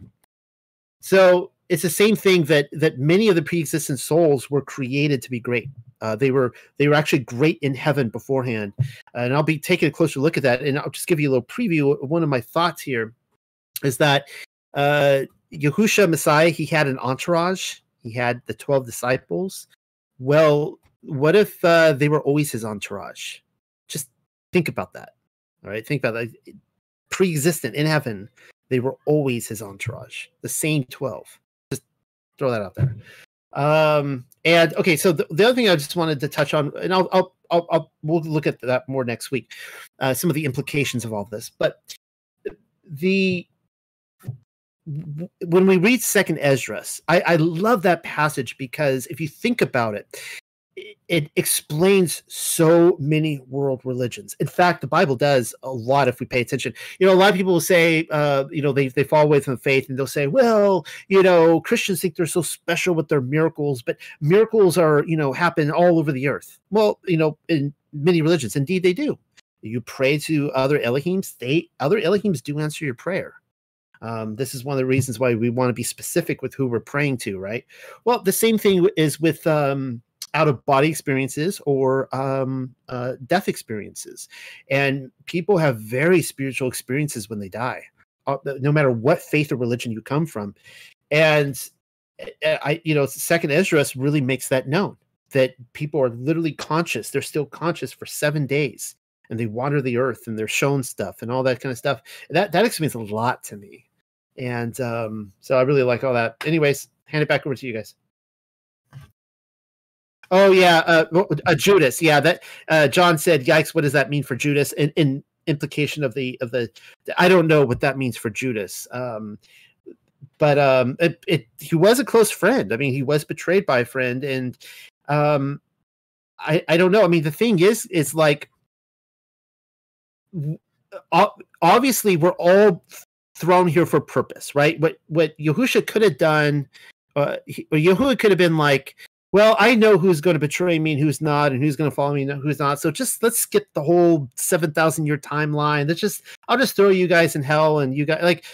so it's the same thing that that many of the pre-existent souls were created to be great. Uh, they were they were actually great in heaven beforehand, and I'll be taking a closer look at that. And I'll just give you a little preview. One of my thoughts here is that uh, Yahusha Messiah he had an entourage. He had the twelve disciples. Well, what if uh, they were always his entourage? Just think about that. All right, think about that. Pre-existent in heaven, they were always his entourage. The same twelve throw that out there. Um, and okay, so the, the, other thing I just wanted to touch on, and I'll, I'll, I'll, I'll we'll look at that more next week, uh, some of the implications of all this. But the when we read Second Esdras, I, I love that passage because if you think about it, it explains so many world religions. In fact, the Bible does a lot if we pay attention. You know, a lot of people will say, uh, you know, they, they fall away from faith and they'll say, well, you know, Christians think they're so special with their miracles, but miracles are, you know, happen all over the earth. Well, you know, in many religions, indeed they do. You pray to other Elohims, they other Elohims do answer your prayer. Um, this is one of the reasons why we want to be specific with who we're praying to, right? Well, the same thing is with um, out of body experiences or um, uh, death experiences. And people have very spiritual experiences when they die, uh, no matter what faith or religion you come from. And eh, eh, I, you know, Second Esdras really makes that known that people are literally conscious. They're still conscious for seven days, and they wander the earth and they're shown stuff and all that kind of stuff. That that explains a lot to me. And um, so I really like all that. Anyways, hand it back over to you guys. Oh yeah, uh, uh, Judas. Yeah, that uh, John said, "Yikes! What does that mean for Judas?" In, in implication of the of the, I don't know what that means for Judas. Um, but um, it, it he was a close friend. I mean, he was betrayed by a friend, and um, I I don't know. I mean, the thing is, is like obviously we're all thrown here for purpose, right? What what Yahusha could have done, uh, Yahuwah could have been like, well, I know who's going to betray me and who's not, and who's going to follow me and who's not. So just let's skip the whole seven thousand year timeline. Let's just I'll just throw you guys in hell, and you guys like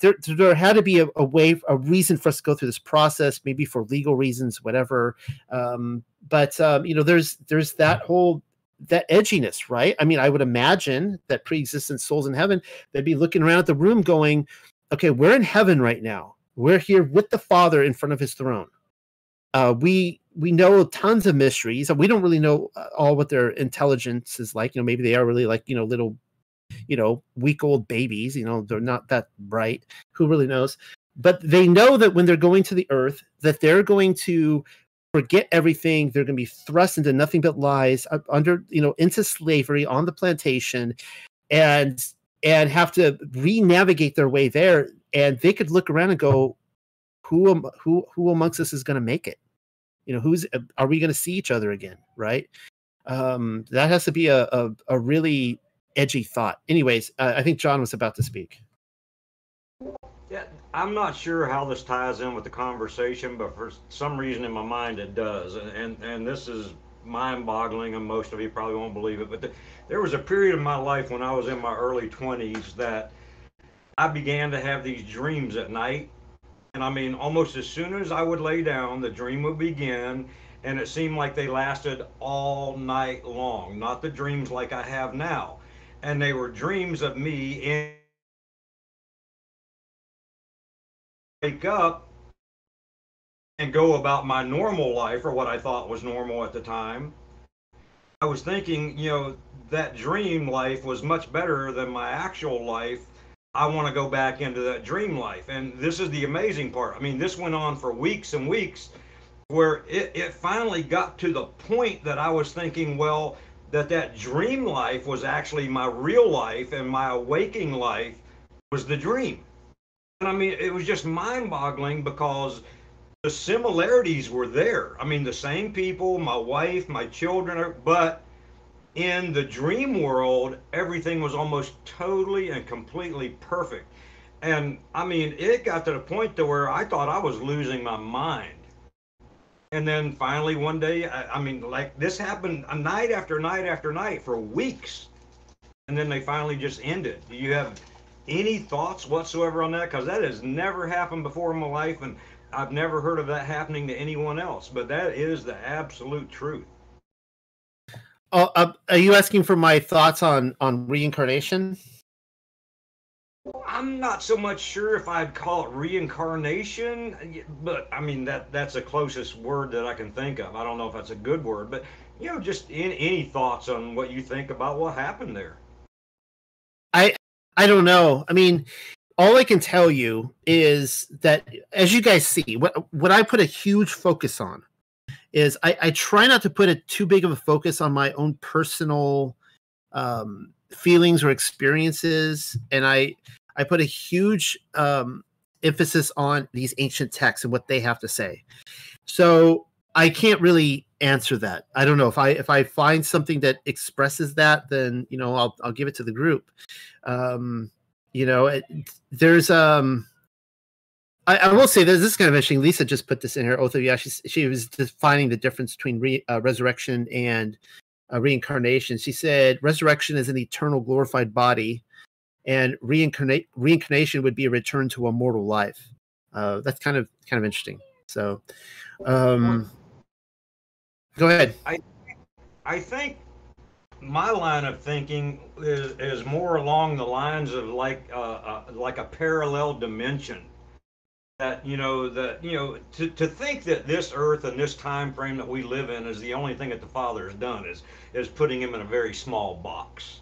there, there had to be a, a, way, a reason for us to go through this process, maybe for legal reasons, whatever. Um, but um, you know, there's there's that whole that edginess, right? I mean, I would imagine that pre-existent souls in heaven, they'd be looking around at the room, going, "Okay, we're in heaven right now. We're here with the Father in front of His throne." Uh, we we know tons of mysteries, and we don't really know uh, all what their intelligence is like. You know, maybe they are really like you know little, you know, week old babies. You know, they're not that bright. Who really knows? But they know that when they're going to the earth, that they're going to forget everything. They're going to be thrust into nothing but lies, uh, under you know, into slavery on the plantation, and and have to re-navigate their way there. And they could look around and go, who who who amongst us is going to make it? You know, who's are we going to see each other again? Right? Um, that has to be a a, a really edgy thought. Anyways, uh, I think John was about to speak. Yeah, I'm not sure how this ties in with the conversation, but for some reason in my mind it does, and and, and this is mind-boggling, and most of you probably won't believe it. But the, there was a period in my life when I was in my early 20s that I began to have these dreams at night and I mean, almost as soon as I would lay down, the dream would begin, and it seemed like they lasted all night long. Not the dreams like I have now. And they were dreams of me in wake up and go about my normal life or what I thought was normal at the time. I was thinking, you know, that dream life was much better than my actual life I want to go back into that dream life. And this is the amazing part. I mean, this went on for weeks and weeks where it, it finally got to the point that I was thinking, well, that that dream life was actually my real life and my awaking life was the dream. And I mean, it was just mind-boggling because the similarities were there. I mean, the same people, my wife, my children, but in the dream world, everything was almost totally and completely perfect. And I mean, it got to the point to where I thought I was losing my mind. And then finally one day, I, I mean, like this happened a night after night after night for weeks. And then they finally just ended. Do you have any thoughts whatsoever on that? Because that has never happened before in my life. And I've never heard of that happening to anyone else. But that is the absolute truth. Oh, uh, are you asking for my thoughts on on reincarnation? I'm not so much sure if I'd call it reincarnation, but I mean that that's the closest word that I can think of. I don't know if that's a good word, but you know, just in, any thoughts on what you think about what happened there? I I don't know. I mean, all I can tell you is that as you guys see, what what I put a huge focus on is I, I try not to put a too big of a focus on my own personal um, feelings or experiences, and I I put a huge um, emphasis on these ancient texts and what they have to say. So I can't really answer that. I don't know if I if I find something that expresses that, then you know I'll I'll give it to the group. Um, you know, it, there's um I, I, will say this, this is kind of interesting. Lisa just put this in her oath of yeah. She she was defining the difference between re, uh, resurrection and uh, reincarnation. She said resurrection is an eternal glorified body, and reincarnate reincarnation would be a return to a mortal life. Uh, that's kind of kind of interesting. So, um, go ahead. I I think my line of thinking is, is more along the lines of like uh, uh, like a parallel dimension that you know that you know to, to think that this earth and this time frame that we live in is the only thing that the father has done is is putting him in a very small box.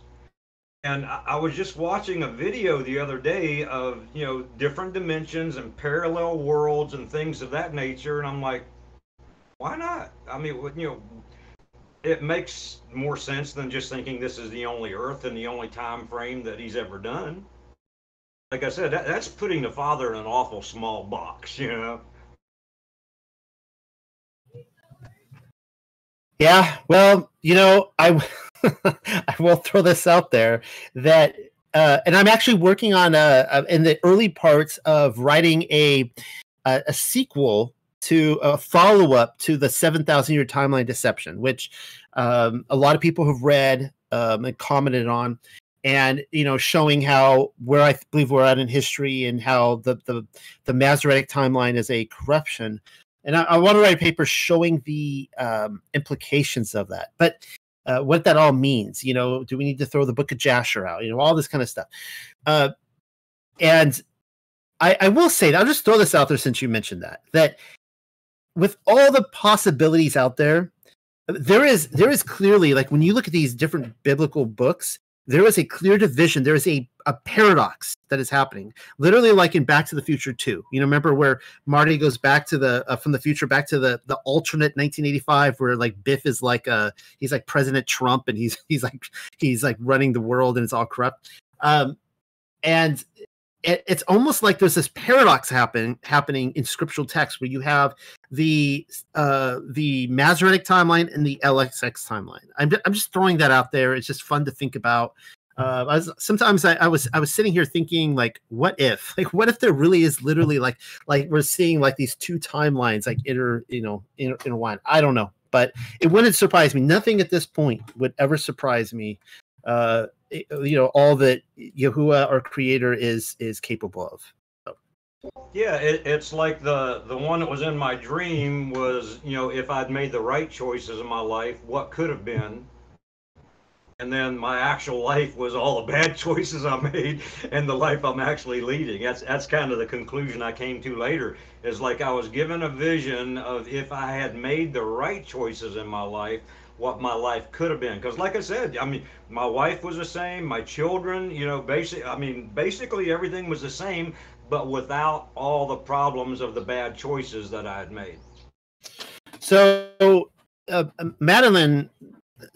And I, I was just watching a video the other day of you know different dimensions and parallel worlds and things of that nature and i'm like why not? I mean you know it makes more sense than just thinking this is the only earth and the only time frame that he's ever done like I said, that, that's putting the father in an awful small box, you know. Yeah, well, you know, I I will throw this out there that, uh, and I'm actually working on a, a in the early parts of writing a a, a sequel to a follow up to the seven thousand year timeline deception, which um, a lot of people have read um, and commented on and you know showing how where I believe we're at in history and how the the the Masoretic timeline is a corruption. And I, I want to write a paper showing the um, implications of that, but uh, what that all means. You know, do we need to throw the Book of Jasher out? You know, all this kind of stuff. Uh, and I, I will say, I'll just throw this out there since you mentioned that that with all the possibilities out there, there is there is clearly like when you look at these different biblical books there is a clear division. There is a, a paradox that is happening. Literally, like in Back to the Future 2. You know, remember where Marty goes back to the uh, from the future back to the the alternate 1985, where like Biff is like uh he's like President Trump and he's he's like he's like running the world and it's all corrupt. Um, and it, it's almost like there's this paradox happen happening in scriptural text where you have the uh, the Masoretic timeline and the LXX timeline. I'm I'm just throwing that out there. It's just fun to think about. Uh, I was, sometimes I, I, was I was sitting here thinking like, what if like what if there really is literally like like we're seeing like these two timelines like inter you know in in. I don't know, but it wouldn't surprise me. Nothing at this point would ever surprise me uh, Uh, you know all that Yahuwah, our Creator, is is capable of. Yeah, it, it's like the the one that was in my dream was you know if I'd made the right choices in my life, what could have been. And then my actual life was all the bad choices I made and the life I'm actually leading. That's that's kind of the conclusion I came to later. Is like I was given a vision of if I had made the right choices in my life, what my life could have been. Because, like I said, I mean, my wife was the same, my children, you know, basic. I mean, basically everything was the same, but without all the problems of the bad choices that I had made. So, uh, Madeline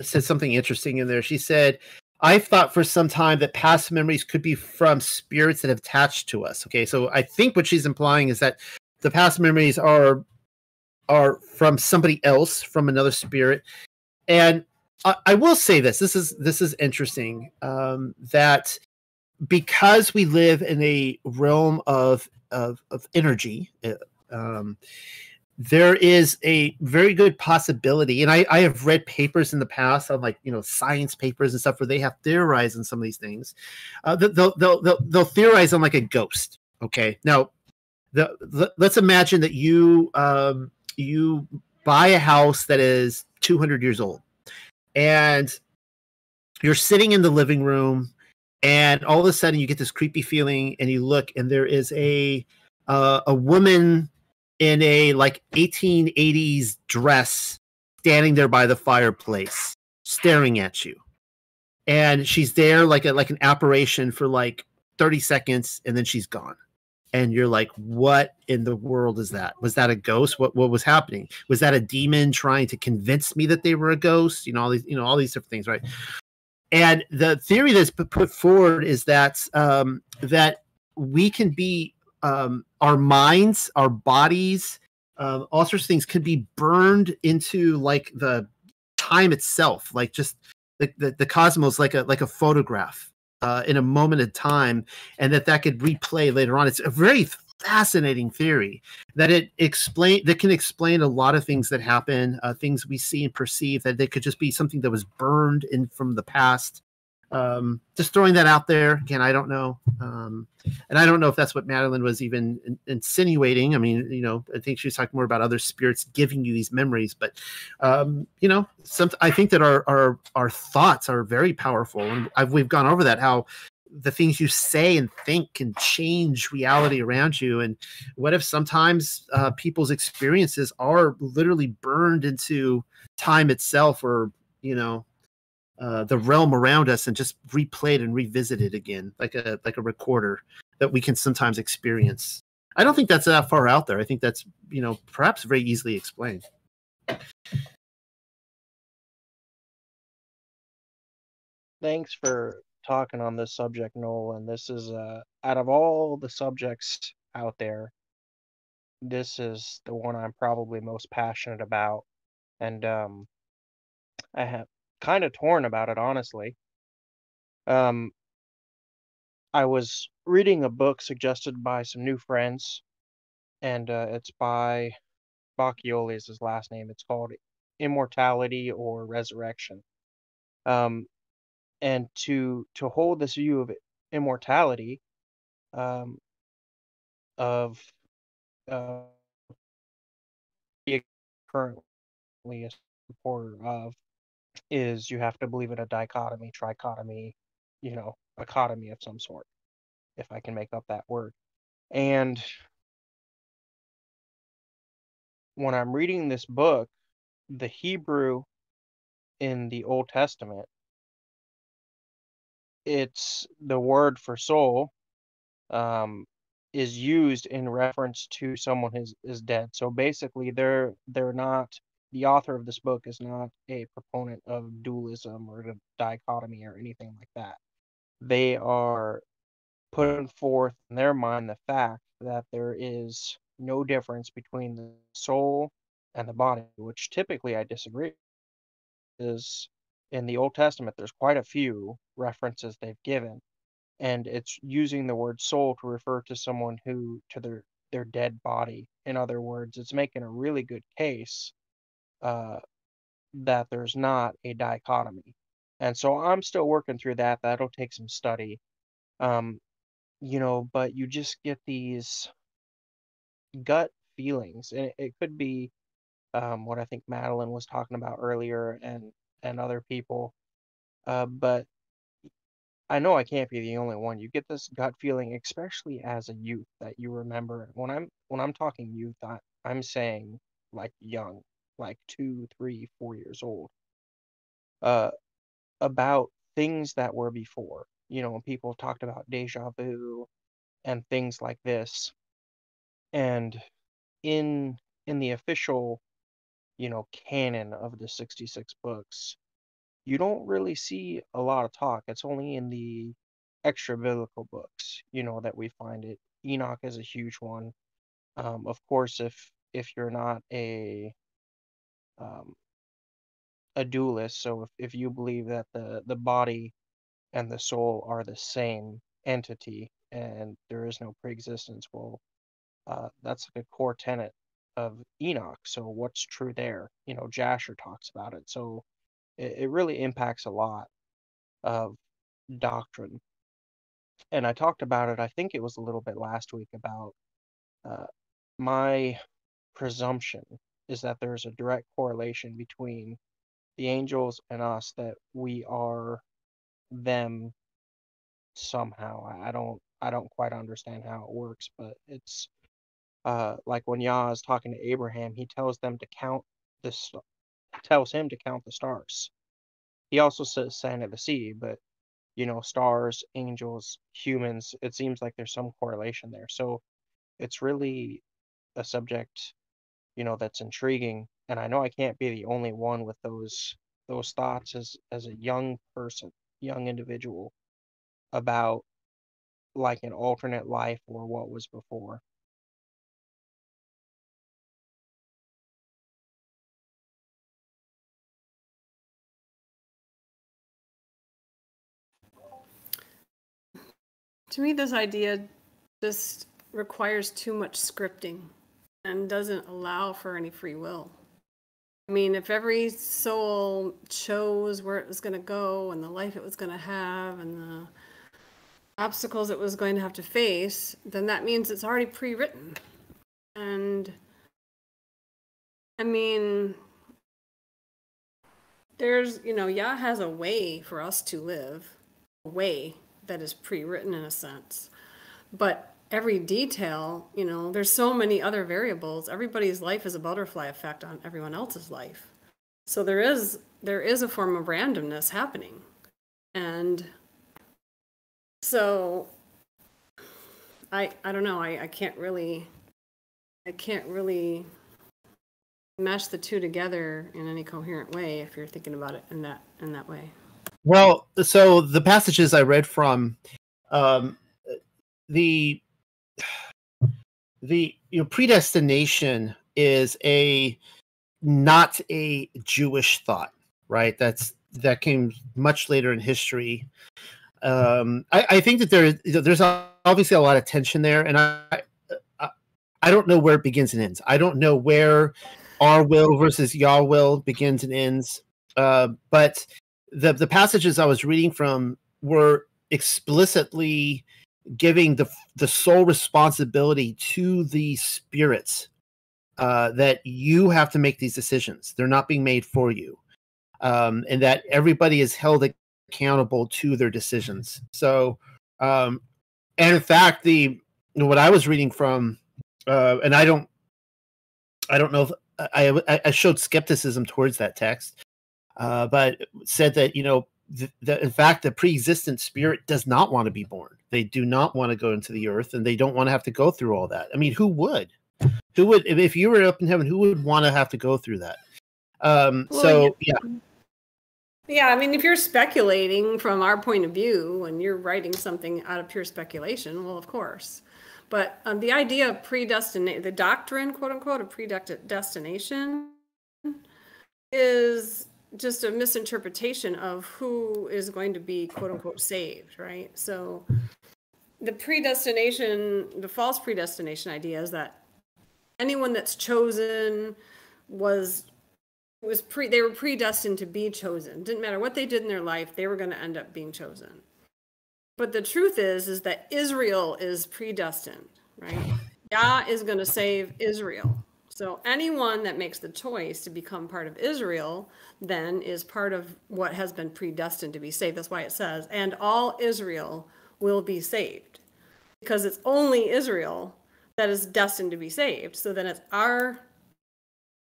said something interesting in there. She said, I've thought for some time that past memories could be from spirits that have attached to us. Okay, so I think what she's implying is that the past memories are are from somebody else, from another spirit, and I, I will say this: this is this is interesting um, that because we live in a realm of of, of energy. Uh, um, there is a very good possibility, and I, I have read papers in the past on like you know science papers and stuff where they have theorized on some of these things. Uh, they'll, they'll they'll they'll theorize on like a ghost. Okay, now the, the let's imagine that you um, you buy a house that is 200 years old, and you're sitting in the living room, and all of a sudden you get this creepy feeling, and you look, and there is a uh, a woman in a like 1880s dress standing there by the fireplace staring at you. And she's there like a like an apparition for like 30 seconds and then she's gone and you're like what in the world is that? Was that a ghost? What what was happening? Was that a demon trying to convince me that they were a ghost? You know all these you know all these different things right? And the theory that's put forward is that um that we can be um, our minds, our bodies, um, all sorts of things could be burned into like the time itself, like just the, the, the cosmos, like a like a photograph uh, in a moment of time, and that that could replay later on. It's a very fascinating theory that it explain that can explain a lot of things that happen, uh, things we see and perceive that they could just be something that was burned in from the past um, just throwing that out there. Again i don't know um, and i don't know if that's what madeline was even in, insinuating. I mean you know i think she was talking more about other spirits giving you these memories but um, you know some i think that our our our thoughts are very powerful and I've, we've gone over that how the things you say and think can change reality around you and what if sometimes uh, people's experiences are literally burned into time itself or you know uh, the realm around us and just replay it and revisit it again, like a like a recorder that we can sometimes experience. I don't think that's that far out there. I think that's you know perhaps very easily explained. Thanks for talking on this subject, Noel. And this is uh, out of all the subjects out there, this is the one I'm probably most passionate about. And um, I have kind of torn about it, honestly. Um, I was reading a book suggested by some new friends, and uh, it's by Bacchiocchi is his last name. It's called Immortality or Resurrection. Um, and to to hold this view of immortality, um, of uh, currently a supporter of is you have to believe in a dichotomy, trichotomy, you know, economy of some sort, if I can make up that word. And when I'm reading this book, the Hebrew in the Old Testament, it's the word for soul um, is used in reference to someone who is, is dead. So basically, they're they're not the author of this book is not a proponent of dualism or the dichotomy or anything like that. They are putting forth in their mind the fact that there is no difference between the soul and the body, which typically I disagree. Is in the Old Testament, there's quite a few references they've given, and it's using the word soul to refer to someone who to their their dead body. In other words, it's making a really good case uh, that there's not a dichotomy. And so I'm still working through that. That'll take some study. Um, you know, but you just get these gut feelings. And it, it could be um, what I think Madeline was talking about earlier and, and other people. Uh, but I know I can't be the only one. You get this gut feeling, especially as a youth, that you remember. When I'm when I'm talking youth, I, I'm saying like young, like two, three, four years old, uh, about things that were before. You know, when people talked about deja vu and things like this. And in in the official, you know, canon of the 66 books, you don't really see a lot of talk. It's only in the extra biblical books, you know, that we find it. Enoch is a huge one. Um, of course, if if you're not a um, a dualist, so if, if you believe that the the body and the soul are the same entity and there is no preexistence, well, uh, that's like a core tenet of Enoch. So what's true there? You know, Jasher talks about it. So it, it really impacts a lot of doctrine. And I talked about it, I think it was a little bit last week about uh, my presumption is that there's a direct correlation between the angels and us that we are them somehow. I don't I don't quite understand how it works, but it's uh, like when Yah is talking to Abraham, he tells them to count this, tells him to count the stars. He also says sand of the sea, but you know, stars, angels, humans, it seems like there's some correlation there. So it's really a subject, you know, that's intriguing. And I know I can't be the only one with those those thoughts as as a young person, young individual about like an alternate life or what was before. To me, this idea just requires too much scripting and doesn't allow for any free will. I mean, if every soul chose where it was going to go and the life it was going to have and the obstacles it was going to have to face, then that means it's already pre written. And I mean, there's, you know, Yah has a way for us to live, a way that is pre written in a sense. But every detail, you know, there's so many other variables. Everybody's life is a butterfly effect on everyone else's life. So there is there is a form of randomness happening. And so I I don't know, I, I can't really I can't really mesh the two together in any coherent way if you're thinking about it in that in that way. Well, so the passages I read from um, the the you know predestination is a not a Jewish thought, right? That's that came much later in history. Um, I, I think that there there's obviously a lot of tension there, and I, I don't know where it begins and ends. I don't know where our will versus Yah will begins and ends. Uh, but the the passages I was reading from were explicitly giving the the sole responsibility to the spirits uh, that you have to make these decisions. They're not being made for you, um, and that everybody is held accountable to their decisions. So, um, and in fact, the you know, what I was reading from, uh, and I don't, I don't know if I I showed skepticism towards that text, uh, but said that you know that in fact the pre-existent spirit does not want to be born. They do not want to go into the earth and they don't want to have to go through all that. I mean who would? Who would if you were up in heaven who would want to have to go through that? Um well, so yeah. yeah. Yeah i mean if you're speculating from our point of view and you're writing something out of pure speculation well of course. But um, the idea of predestination the doctrine quote unquote of predestination is just a misinterpretation of who is going to be quote unquote saved, right? So the predestination, the false predestination idea is that anyone that's chosen was was pre they were predestined to be chosen. Didn't matter what they did in their life, they were going to end up being chosen. But the truth is is that Israel is predestined, right? Yah is going to save Israel. So anyone that makes the choice to become part of Israel then is part of what has been predestined to be saved. That's why it says, and all Israel will be saved. Because it's only Israel that is destined to be saved. So then it's our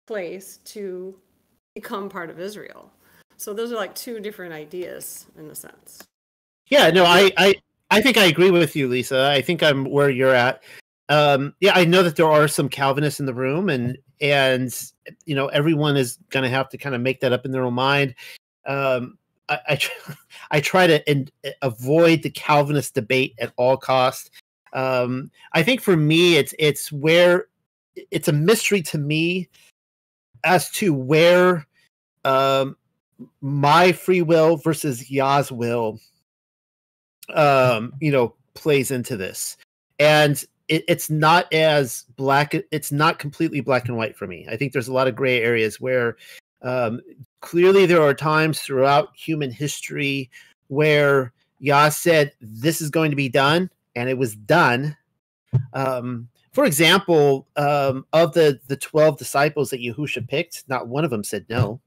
place to become part of Israel. So those are like two different ideas in a sense. Yeah, no, I, I I think I agree with you, Lisa. I think I'm where you're at um, yeah, I know that there are some Calvinists in the room, and and you know everyone is going to have to kind of make that up in their own mind. Um, I, I, tr- I try to in, avoid the Calvinist debate at all cost. Um, I think for me, it's it's where it's a mystery to me as to where um, my free will versus Yah's will, um, you know, plays into this, and it, it's not as black. It's not completely black and white for me. I think there's a lot of gray areas where um, clearly there are times throughout human history where Yah said this is going to be done, and it was done. Um, for example, um, of the the twelve disciples that Yahusha picked, not one of them said no.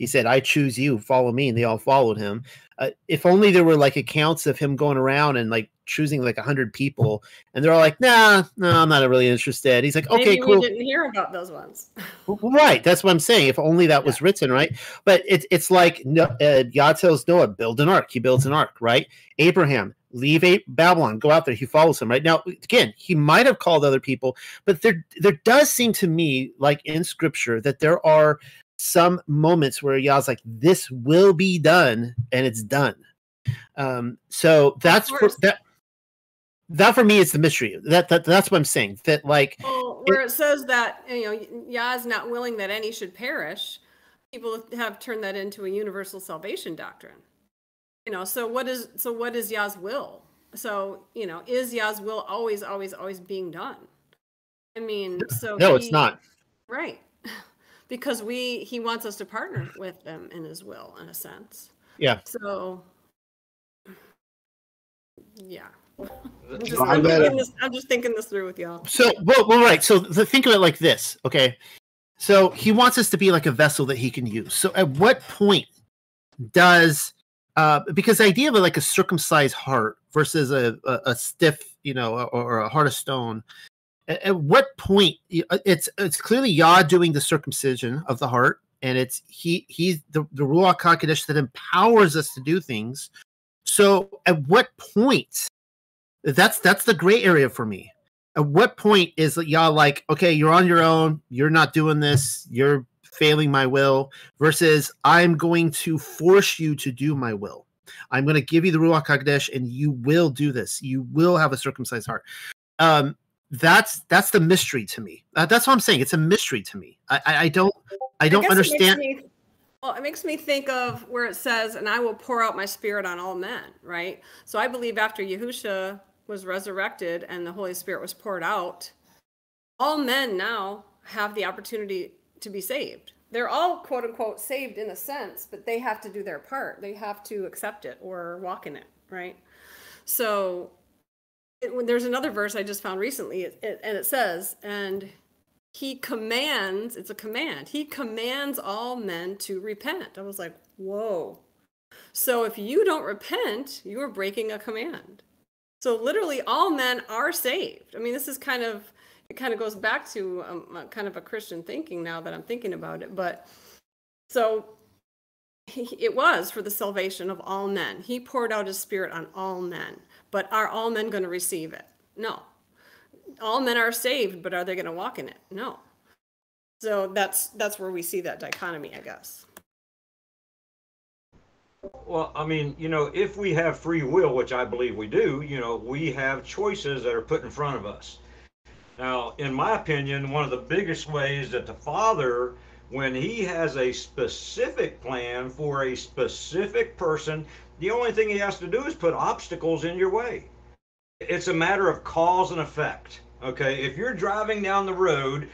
He said, "I choose you, follow me," and they all followed him. Uh, if only there were like accounts of him going around and like choosing like a hundred people, and they're all like, "Nah, no, I'm not really interested." He's like, "Okay, Maybe cool." We didn't hear about those ones. Right, that's what I'm saying. If only that was written, right? But it's it's like uh, Yah tells Noah, build an ark. He builds an ark, right? Abraham, leave a- Babylon, go out there. He follows him, right? Now, again, he might have called other people, but there there does seem to me, like in Scripture, that there are some moments where Yah's like, "This will be done," and it's done. Um, so that's for that. That for me is the mystery. That, that that's what I'm saying. That like Well, where it says that you know Yah is not willing that any should perish, people have turned that into a universal salvation doctrine. You know, so what is so what is Yah's will? So you know, is Yah's will always, always, always being done? I mean, so no, it's not. right because we he wants us to partner with them in his will in a sense. Yeah. So yeah. I'm just, I I'm, thinking this, I'm just thinking this through with y'all. So, well, well, right. So, the, think of it like this, okay? So, he wants us to be like a vessel that he can use. So, at what point does, uh, because the idea of like a circumcised heart versus a, a, a stiff, you know, or, or a heart of stone, at, at what point uh, it's it's clearly Yah doing the circumcision of the heart, and it's he he's the the ruach hakodesh that empowers us to do things. So, at what point? That's that's the gray area for me at what point is y'all like okay you're on your own you're not doing this you're failing my will versus i'm going to force you to do my will i'm going to give you the ruach hakodesh and you will do this you will have a circumcised heart um that's that's the mystery to me uh, that's what i'm saying it's a mystery to me i i, I don't i don't it understand me- well, it makes me think of where it says, "And I will pour out my spirit on all men." Right. So I believe after Yahusha was resurrected and the Holy Spirit was poured out, all men now have the opportunity to be saved. They're all quote unquote saved in a sense, but they have to do their part. They have to accept it or walk in it. Right. So it, there's another verse I just found recently, it, it, and it says, "And he commands it's a command he commands all men to repent. I was like whoa. So if you don't repent you are breaking a command. So literally all men are saved. I mean this is kind of it kind of goes back to um, kind of a christian thinking now that i'm thinking about it but so it was for the salvation of all men. He poured out his spirit on all men but are all men going to receive it no all men are saved, but are they going to walk in it? No. So that's that's where we see that dichotomy, I guess. Well, I mean, you know, if we have free will, which I believe we do, you know, we have choices that are put in front of us. Now, in my opinion, one of the biggest ways that the Father, when He has a specific plan for a specific person, the only thing He has to do is put obstacles in your way. It's a matter of cause and effect. Okay, if you're driving down the road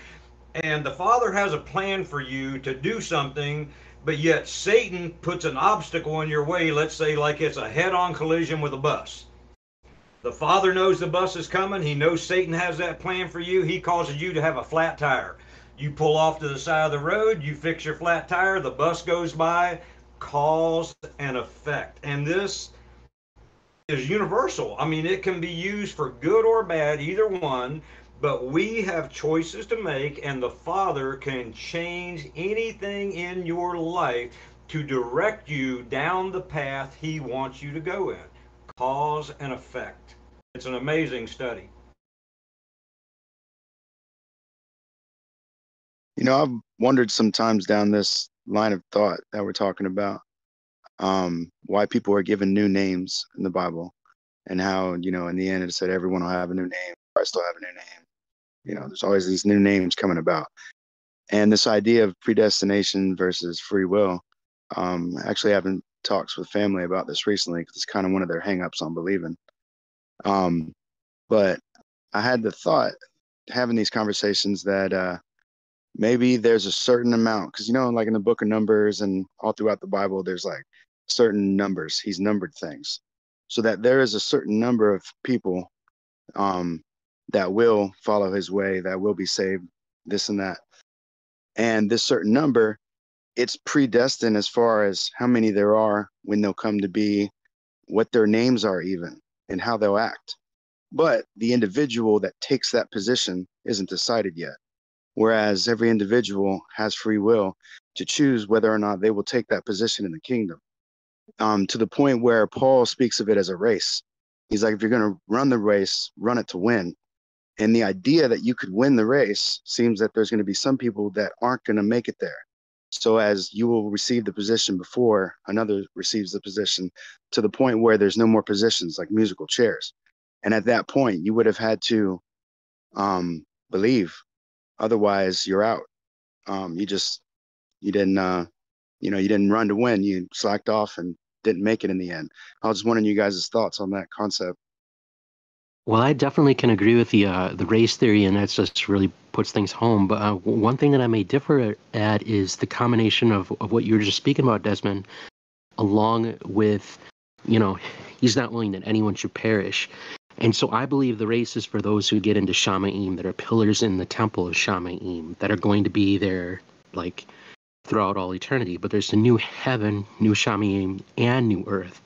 and the Father has a plan for you to do something, but yet Satan puts an obstacle in your way, let's say like it's a head on collision with a bus. The Father knows the bus is coming. He knows Satan has that plan for you. He causes you to have a flat tire. You pull off to the side of the road, you fix your flat tire, the bus goes by, cause and effect. And this is universal. I mean, it can be used for good or bad, either one, but we have choices to make, and the Father can change anything in your life to direct you down the path He wants you to go in. Cause and effect. It's an amazing study. You know, I've wondered sometimes down this line of thought that we're talking about. um, why people are given new names in the Bible, and how you know in the end it said everyone will have a new name. Christ will have a new name. You know, there's always these new names coming about, and this idea of predestination versus free will. Um, actually, having talks with family about this recently because it's kind of one of their hangups on believing. Um, but I had the thought having these conversations that uh, maybe there's a certain amount because you know, like in the Book of Numbers and all throughout the Bible, there's like certain numbers. He's numbered things, so that there is a certain number of people um, that will follow His way, that will be saved, this and that, and this certain number it's predestined as far as how many there are when they'll come to be, what their names are, even, and how they'll act. But the individual that takes that position isn't decided yet. Whereas every individual has free will to choose whether or not they will take that position in the kingdom. Um, to the point where Paul speaks of it as a race. He's like, if you're going to run the race, run it to win. And the idea that you could win the race seems that there's going to be some people that aren't going to make it there so as you will receive the position before another receives the position to the point where there's no more positions like musical chairs and at that point you would have had to um, believe otherwise you're out um, you just you didn't uh, you know you didn't run to win you slacked off and didn't make it in the end i was wondering you guys' thoughts on that concept well, I definitely can agree with the uh, the race theory, and that just really puts things home. But uh, one thing that I may differ at is the combination of, of what you were just speaking about, Desmond, along with, you know, he's not willing that anyone should perish. And so I believe the race is for those who get into Shamaim, that are pillars in the temple of Shamaim, that are going to be there, like, throughout all eternity. But there's a new heaven, new Shamaim, and new earth.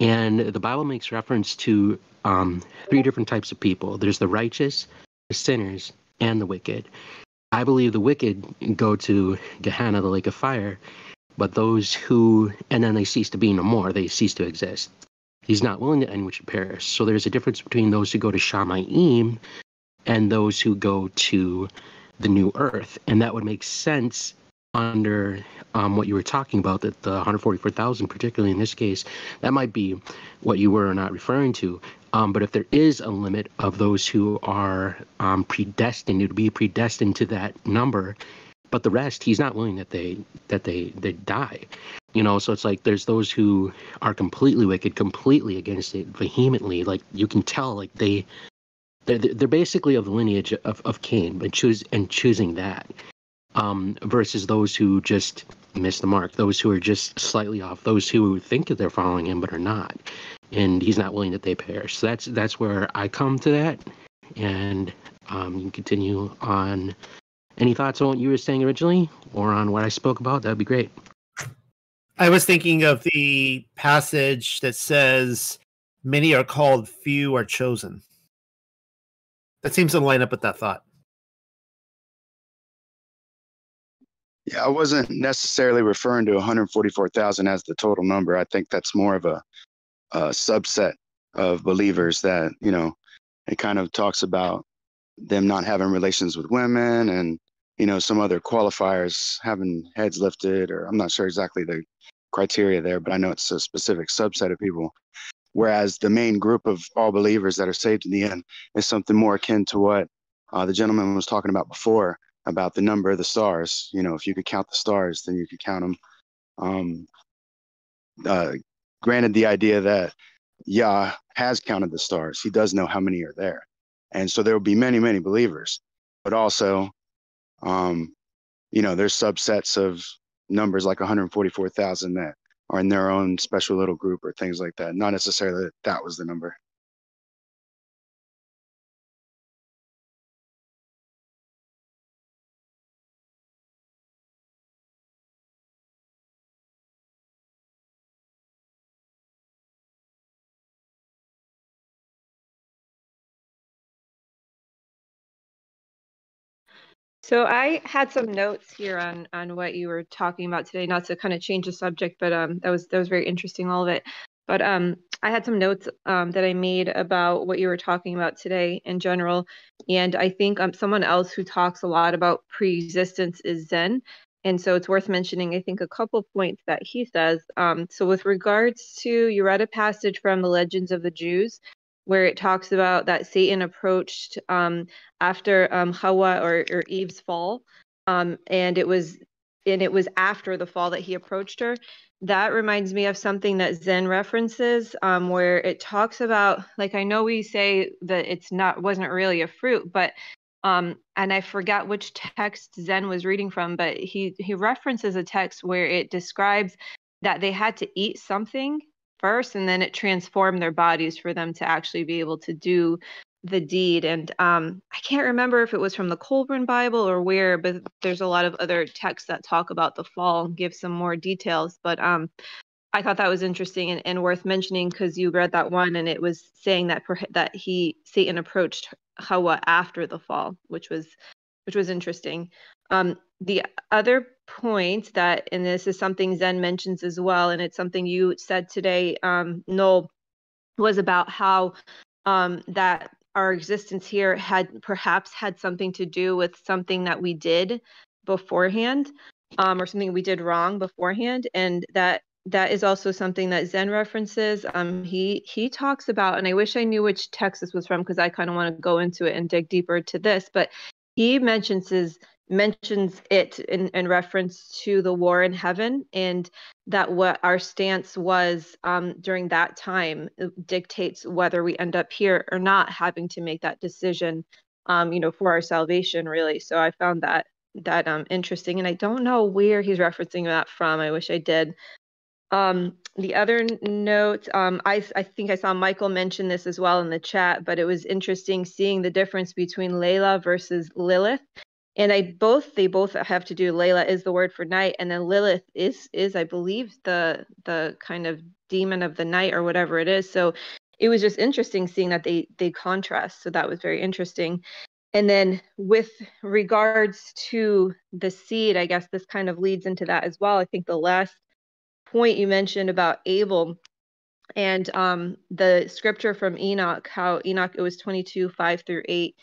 And the Bible makes reference to um, three different types of people there's the righteous, the sinners, and the wicked. I believe the wicked go to Gehenna, the lake of fire, but those who, and then they cease to be no more, they cease to exist. He's not willing that anyone should perish. So there's a difference between those who go to Shamayim and those who go to the new earth. And that would make sense under um, what you were talking about, that the 144,000, particularly in this case, that might be what you were not referring to. Um, but if there is a limit of those who are um, predestined to be predestined to that number, but the rest, he's not willing that they that they they die. You know, so it's like there's those who are completely wicked, completely against it, vehemently. Like you can tell, like they they're, they're basically of the lineage of, of Cain, but choose and choosing that um, versus those who just miss the mark, those who are just slightly off, those who think that they're following him but are not, and he's not willing that they perish. So that's that's where I come to that, and um, you can continue on. Any thoughts on what you were saying originally, or on what I spoke about? That'd be great. I was thinking of the passage that says, "Many are called, few are chosen." That seems to line up with that thought. Yeah, I wasn't necessarily referring to 144,000 as the total number. I think that's more of a, a subset of believers that, you know, it kind of talks about them not having relations with women and, you know, some other qualifiers having heads lifted, or I'm not sure exactly the criteria there, but I know it's a specific subset of people. Whereas the main group of all believers that are saved in the end is something more akin to what uh, the gentleman was talking about before, about the number of the stars. You know, if you could count the stars, then you could count them. Um, uh, granted, the idea that Yah has counted the stars, he does know how many are there. And so there will be many, many believers, but also, um, you know, there's subsets of numbers like 144,000 that are in their own special little group or things like that. Not necessarily that that was the number. So I had some notes here on on what you were talking about today. Not to kind of change the subject, but um, that was that was very interesting, all of it. But um, I had some notes um, that I made about what you were talking about today in general, and I think um, someone else who talks a lot about pre-existence is Zen, and so it's worth mentioning, I think, a couple points that he says. Um, so, with regards to, you read a passage from the Legends of the Jews where it talks about that Satan approached um, after um, Hawa or, or Eve's fall, um, and it was and it was after the fall that he approached her. That reminds me of something that Zen references, um, where it talks about, like I know we say that it's not wasn't really a fruit, but um, and I forgot which text Zen was reading from, but he he references a text where it describes that they had to eat something first, and then it transformed their bodies for them to actually be able to do the deed. And um, I can't remember if it was from the Kolbrin Bible or where, but there's a lot of other texts that talk about the fall and give some more details. But um, I thought that was interesting and, and worth mentioning because you read that one and it was saying that that he Satan approached Hawa after the fall, which was which was interesting. Um, the other point that, and this is something Zen mentions as well, and it's something you said today, um, Noel, was about how um, that our existence here had perhaps had something to do with something that we did beforehand, um, or something we did wrong beforehand, and that that is also something that Zen references. Um, he he talks about, and I wish I knew which text this was from because I kind of want to go into it and dig deeper to this. But he mentions his mentions it in, in reference to the war in heaven and that what our stance was um, during that time dictates whether we end up here or not having to make that decision um, you know for our salvation really. So i found that that um, interesting and i don't know where he's referencing that from. I wish i did. Um, the other note, um, I, I think I saw Michael mention this as well in the chat, but it was interesting seeing the difference between Layla versus Lilith. And I both they both have to do. Layla is the word for night, and then Lilith is is I believe the the kind of demon of the night or whatever it is. So it was just interesting seeing that they they contrast. So that was very interesting. And then with regards to the seed, I guess this kind of leads into that as well. I think the last point you mentioned about Abel and um, the scripture from Enoch, how Enoch, it was 22, 5 through 8,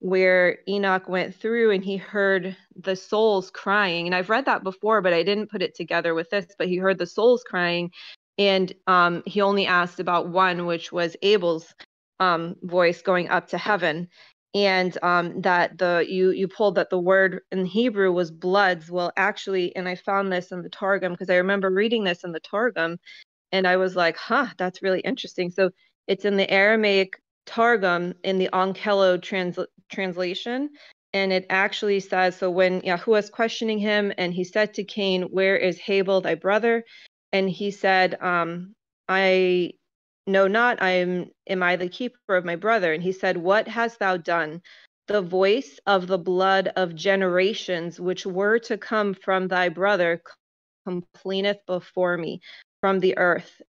where Enoch went through and he heard the souls crying. And I've read that before, but I didn't put it together with this, but he heard the souls crying. And um, he only asked about one, which was Abel's um, voice going up to heaven and um, that the you you pulled that the word in Hebrew was bloods. Well, actually, and I found this in the Targum because I remember reading this in the Targum, and I was like, huh, that's really interesting. So it's in the Aramaic Targum in the Onkelos trans- translation, and it actually says, so when Yahuwah is questioning him, and he said to Cain, "Where is Habel, thy brother?" and he said, um, I no, not I am am I the keeper of my brother? And he said, What hast thou done? The voice of the blood of generations which were to come from thy brother complaineth before me from the earth.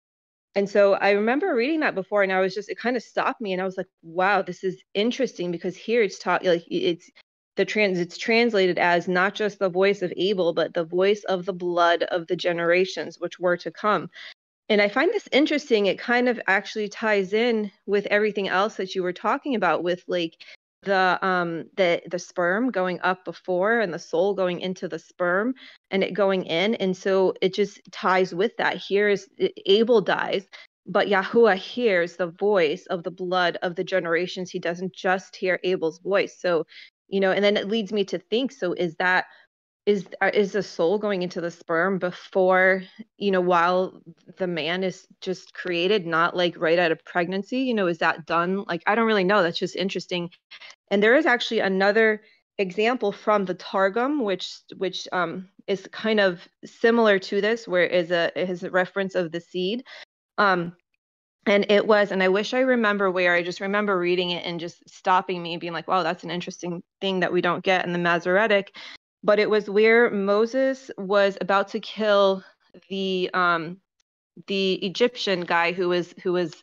And so I remember reading that before, and I was just it kind of stopped me, and I was like, "Wow, this is interesting." Because here it's taught like it's the trans it's translated as not just the voice of Abel, but the voice of the blood of the generations which were to come and I find this interesting. It kind of actually ties in with everything else that you were talking about with like the um the the sperm going up before and the soul going into the sperm and it going in and so it just ties with that. Here is abel dies but yahuwah hears the voice of the blood of the generations. He doesn't just hear abel's voice. So you know and then it leads me to think so is that is uh, is the soul going into the sperm before you know while the man is just created not like right out of pregnancy? You know is that done? Like i don't really know. That's just interesting. And there is actually another example from the targum which which um is kind of similar to this where is a is a reference of the seed. Um and it was and i wish i remember where i just remember reading it and just stopping me being like wow that's an interesting thing that we don't get in the masoretic but it was where Moses was about to kill the um, the Egyptian guy who was who was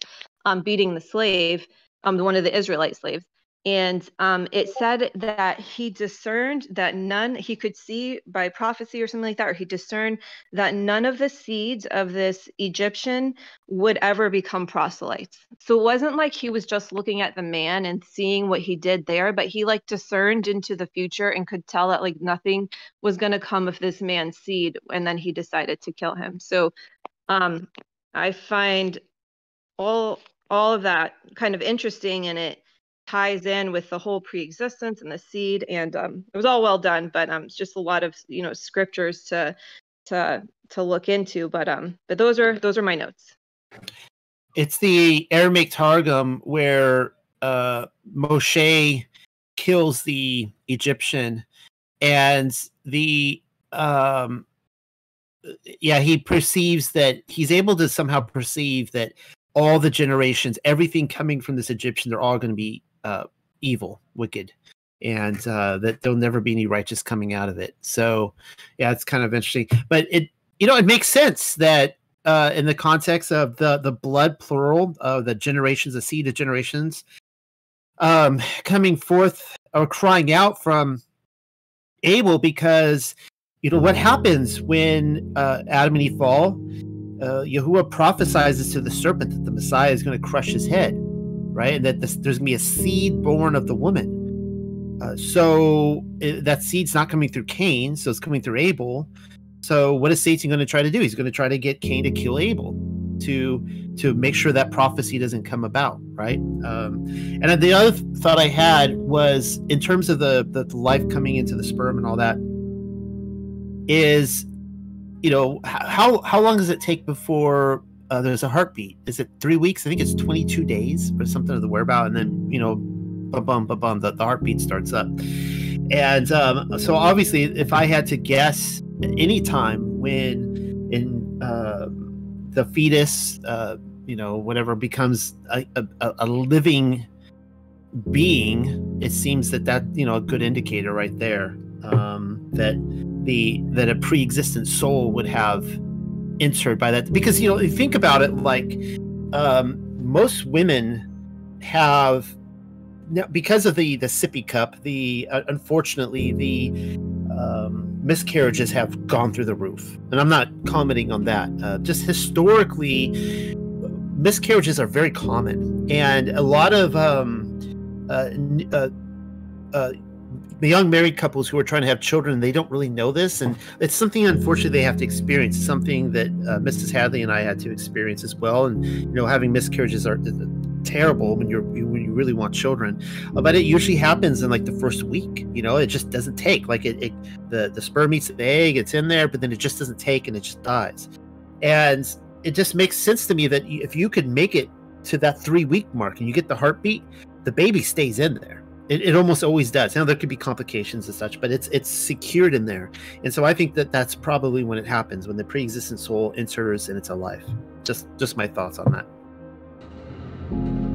um, beating the slave, um, one of the Israelite slaves, and um, it said that he discerned that none he could see by prophecy or something like that or he discerned that none of the seeds of this egyptian would ever become proselytes. So it wasn't like he was just looking at the man and seeing what he did there but he like discerned into the future and could tell that like nothing was going to come of this man's seed and then he decided to kill him. So um i find all all of that kind of interesting in it ties in with the whole pre-existence and the seed and um, it was all well done but um it's just a lot of you know scriptures to to to look into but um but those are those are my notes. It's the aramaic targum where uh moshe kills the egyptian and the um yeah he perceives that he's able to somehow perceive that all the generations everything coming from this egyptian they're all going to be uh, evil, wicked, and uh, that there'll never be any righteous coming out of it. So, yeah, it's kind of interesting. But it, you know, it makes sense that uh, in the context of the the blood plural of the generations, the seed of generations, um, coming forth or crying out from Abel, because you know what happens when uh, Adam and Eve fall. Uh, Yahuwah prophesies to the serpent that the Messiah is going to crush his head right? That this, there's gonna be a seed born of the woman. Uh, so it, that seed's not coming through Cain, so it's coming through Abel. So what is Satan going to try to do? He's going to try to get Cain to kill Abel to to make sure that prophecy doesn't come about, right? Um, and the other thought I had was in terms of the, the the life coming into the sperm and all that is, you know, how how long does it take before uh, there's a heartbeat. Is it three weeks? I think it's 22 days or something of the whereabout. And then, you know, bum, bum, bum, bum, the, the heartbeat starts up. And um, so obviously, if I had to guess any time when in uh, the fetus, uh, you know, whatever becomes a, a, a living being, it seems that that, you know, a good indicator right there um, that the that a pre-existent soul would have entered by that because you know you think about it like um, most women have because of the the sippy cup the uh, unfortunately the um, miscarriages have gone through the roof. And i'm not commenting on that. Uh, just historically miscarriages are very common. And a lot of um, uh, uh, uh the young married couples who are trying to have children they don't really know this and it's something unfortunately they have to experience. Something that uh, mrs hadley and i had to experience as well and you know having miscarriages are uh, terrible when you're when you really want children. Uh, but it usually happens in like the first week you know it just doesn't take like it, it the the sperm meets the egg it's in there but then it just doesn't take and it just dies. And it just makes sense to me that if you could make it to that three week mark and you get the heartbeat the baby stays in there it, it almost always does. Now there could be complications and such, but it's it's secured in there, and so I think that that's probably when it happens when the pre-existent soul enters and it's alive. Just just my thoughts on that.